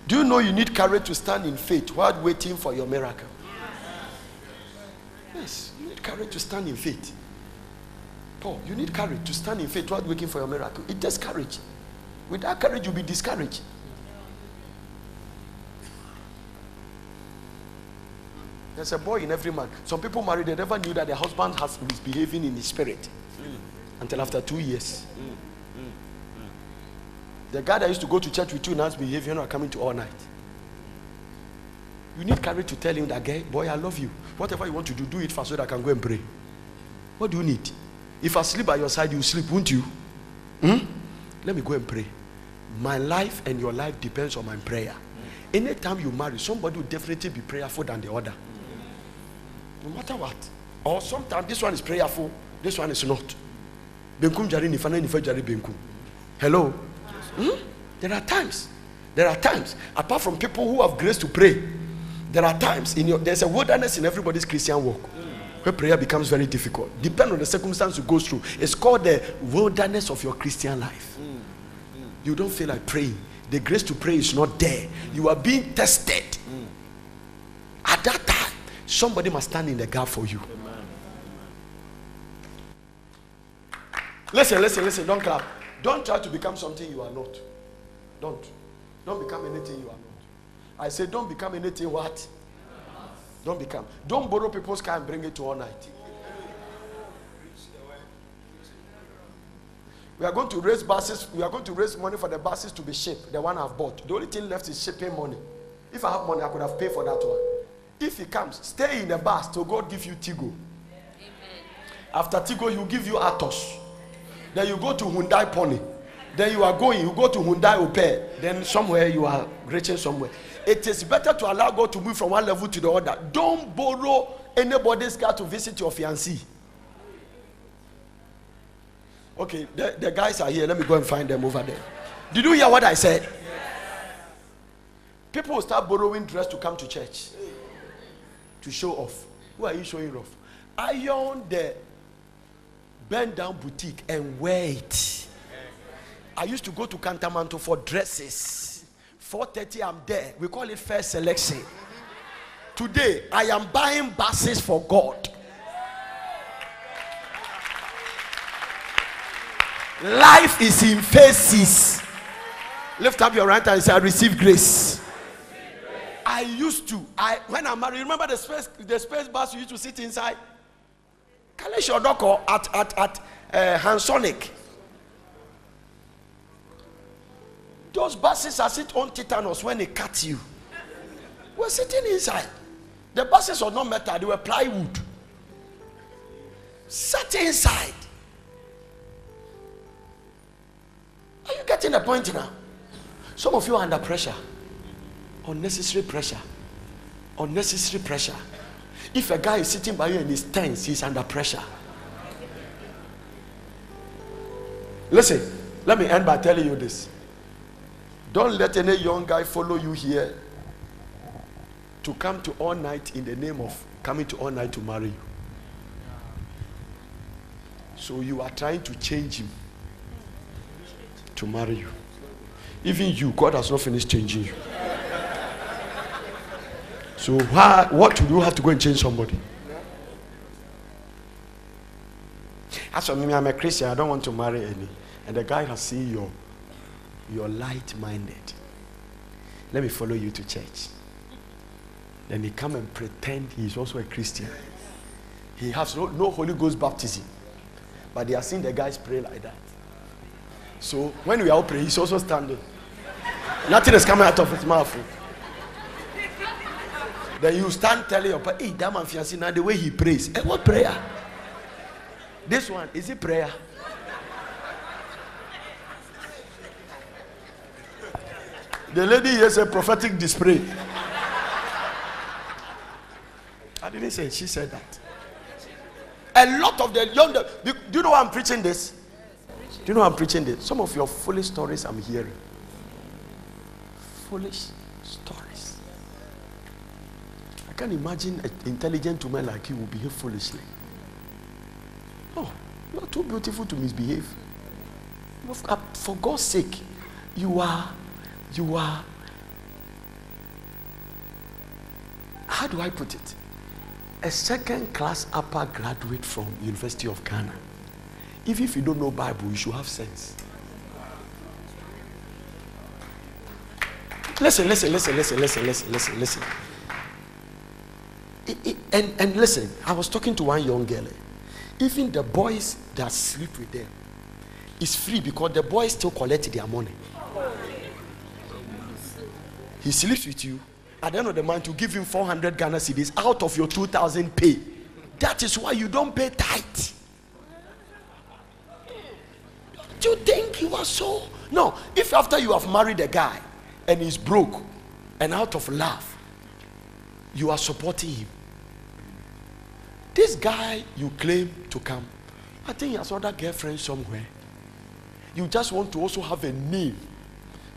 Do you know you need courage to stand in faith while waiting for your miracle? Yes, you need courage to stand in faith. Paul, you need courage to stand in faith while waiting for your miracle. It takes courage. Without courage, you'll be discouraged. There's a boy in every man. Some people married, they never knew that their husband has misbehaving in his spirit mm. until after two years. Mm. Mm. The guy that used to go to church with you now is behaving or coming to all night. You need courage to tell him that, guy, boy, I love you. Whatever you want to do, do it fast so that I can go and pray. What do you need? If I sleep by your side, you sleep, won't you? Hmm? Let me go and pray. My life and your life depends on my prayer. Anytime you marry, somebody will definitely be prayerful than the other. No matter what. Or sometimes this one is prayerful, this one is not. Benkum jari benkum. Hello? Hmm? There are times. There are times. Apart from people who have grace to pray, there are times in your there's a wilderness in everybody's Christian walk where prayer becomes very difficult. Depend on the circumstance you go through. It's called the wilderness of your Christian life. Mm, mm. You don't feel like praying. The grace to pray is not there. You are being tested. Mm. At that time, somebody must stand in the gap for you. Listen, listen, listen. Don't clap. Don't try to become something you are not. Don't. Don't become anything you are not. I say, don't become anything what? Don't become. Don't borrow people's car and bring it to all night. We are going to raise buses. We are going to raise money for the buses to be shipped. The one I've bought. The only thing left is shipping money. If I have money, I could have paid for that one. If he comes, stay in the bus till God give you Tico. Amen. After Tico, he will give you Atos. Then you go to Hyundai Pony. Then you are going, you go to Hyundai Opel. Then somewhere you are reaching somewhere. It is better to allow God to move from one level to the other. Don't borrow anybody's car to visit your fiancé. Okay, the, the guys are here. Let me go and find them over there. Did you hear what I said? People will start borrowing dress to come to church to show off. Who are you showing off? Iron the bend down boutique and wear it. I used to go to Kantamanto for dresses. 4:30, I'm there. We call it first selection. Today, I am buying buses for God. Life is in phases. Lift up your right hand and say, I receive grace. I used to. I when I married, remember the space the space bus you used to sit inside? Kalesh at at at uh, Hansonic. Those buses are sit on tetanus when they cut you. We're sitting inside. The buses were not metal, they were plywood. Sat inside. Are you getting the point now? Some of you are under pressure. Unnecessary pressure. Unnecessary pressure. If a guy is sitting by you and he's tense, he's under pressure. Listen, let me end by telling you this. Don't let any young guy follow you here to come to all night in the name of coming to all night to marry you. So you are trying to change him to marry you. Even you, God has not finished changing you. So why, what do you have to go and change somebody? As for me, I'm a Christian. I don't want to marry any. And the guy has seen your, your light-minded. Let me follow you to church. Then he come and pretend he is also a Christian. He has no, no Holy Ghost baptism. But they are seeing the guys pray like that. So when we are all praying, he's also standing. Nothing is coming out of his mouth. Then you stand telling your hey, that man fiancé now the way he prays. Hey, what prayer? This one, is it prayer? The lady here said prophetic display. I didn't say she said that. A lot of the young, do you know I'm preaching this? Do you know I'm preaching this? Some of your foolish stories I'm hearing. Foolish stories. I can't imagine an intelligent woman like you will behave foolishly. Oh, you're too beautiful to misbehave. For God's sake, you are, you are, how do I put it? A second class upper graduate from University of Ghana. Even if you don't know Bible, you should have sense. Listen, listen, listen, listen, listen, listen, listen, listen. And, and listen, I was talking to one young girl. Even the boys that sleep with them is free because the boys still collect their money. He sleeps with you. At the end of the month, you give him 400 Ghana cedis out of your 2,000 pay. That is why you don't pay tight. Don't you think you are so? No. If after you have married a guy and he's broke and out of love, you are supporting him. This guy you claim to come, I think he has other girlfriends somewhere. You just want to also have a name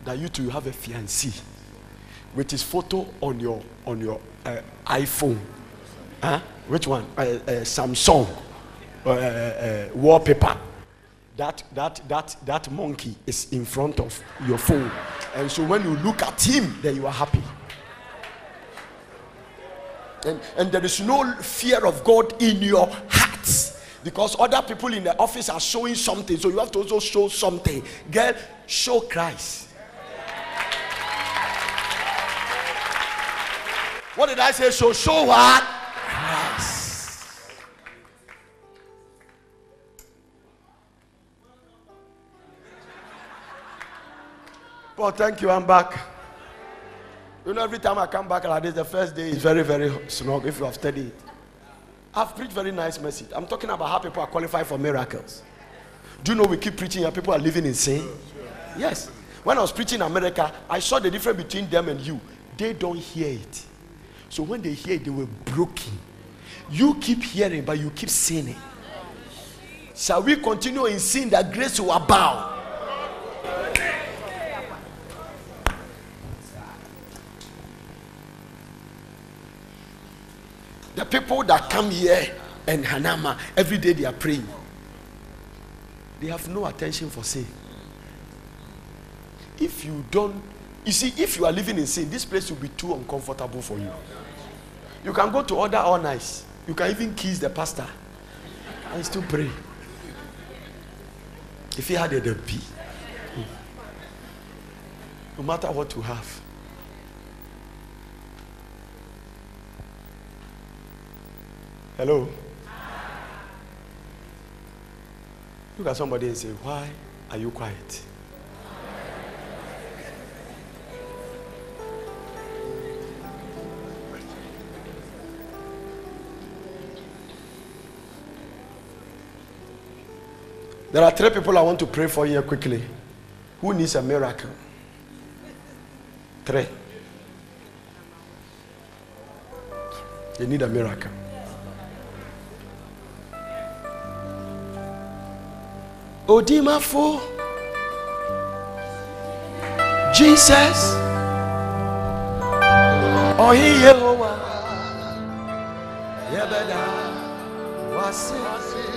that you two have a fiancé with his photo on your on your uh, iPhone. Huh? Which one? Uh, uh, Samsung uh, uh, wallpaper. That that that that monkey is in front of your phone, and so when you look at him, then you are happy. And, and there is no fear of God in your hearts because other people in the office are showing something, so you have to also show something. Girl, show Christ. What did I say? So show what? Christ. Well, thank you. I'm back. You know, every time I come back like this, the first day is very, very snug if you have studied. I've preached very nice message. I'm talking about how people are qualified for miracles. Do you know we keep preaching and people are living in sin? Yes. When I was preaching in America, I saw the difference between them and you. They don't hear it. So when they hear they were broken. You keep hearing, but you keep sinning. Shall we continue in sin that grace will abound? The people that come here and Hanama, every day they are praying. They have no attention for sin. If you don't, you see, if you are living in sin, this place will be too uncomfortable for you. You can go to other all nice. You can even kiss the pastor and still pray. If he had a be, no matter what you have. Hello? Look at somebody and say, Why are you quiet? There are three people I want to pray for here quickly. Who needs a miracle? Three. They need a miracle. Odimafo. Jesus. Oh, he Yehovah. Yebeda. Wasi.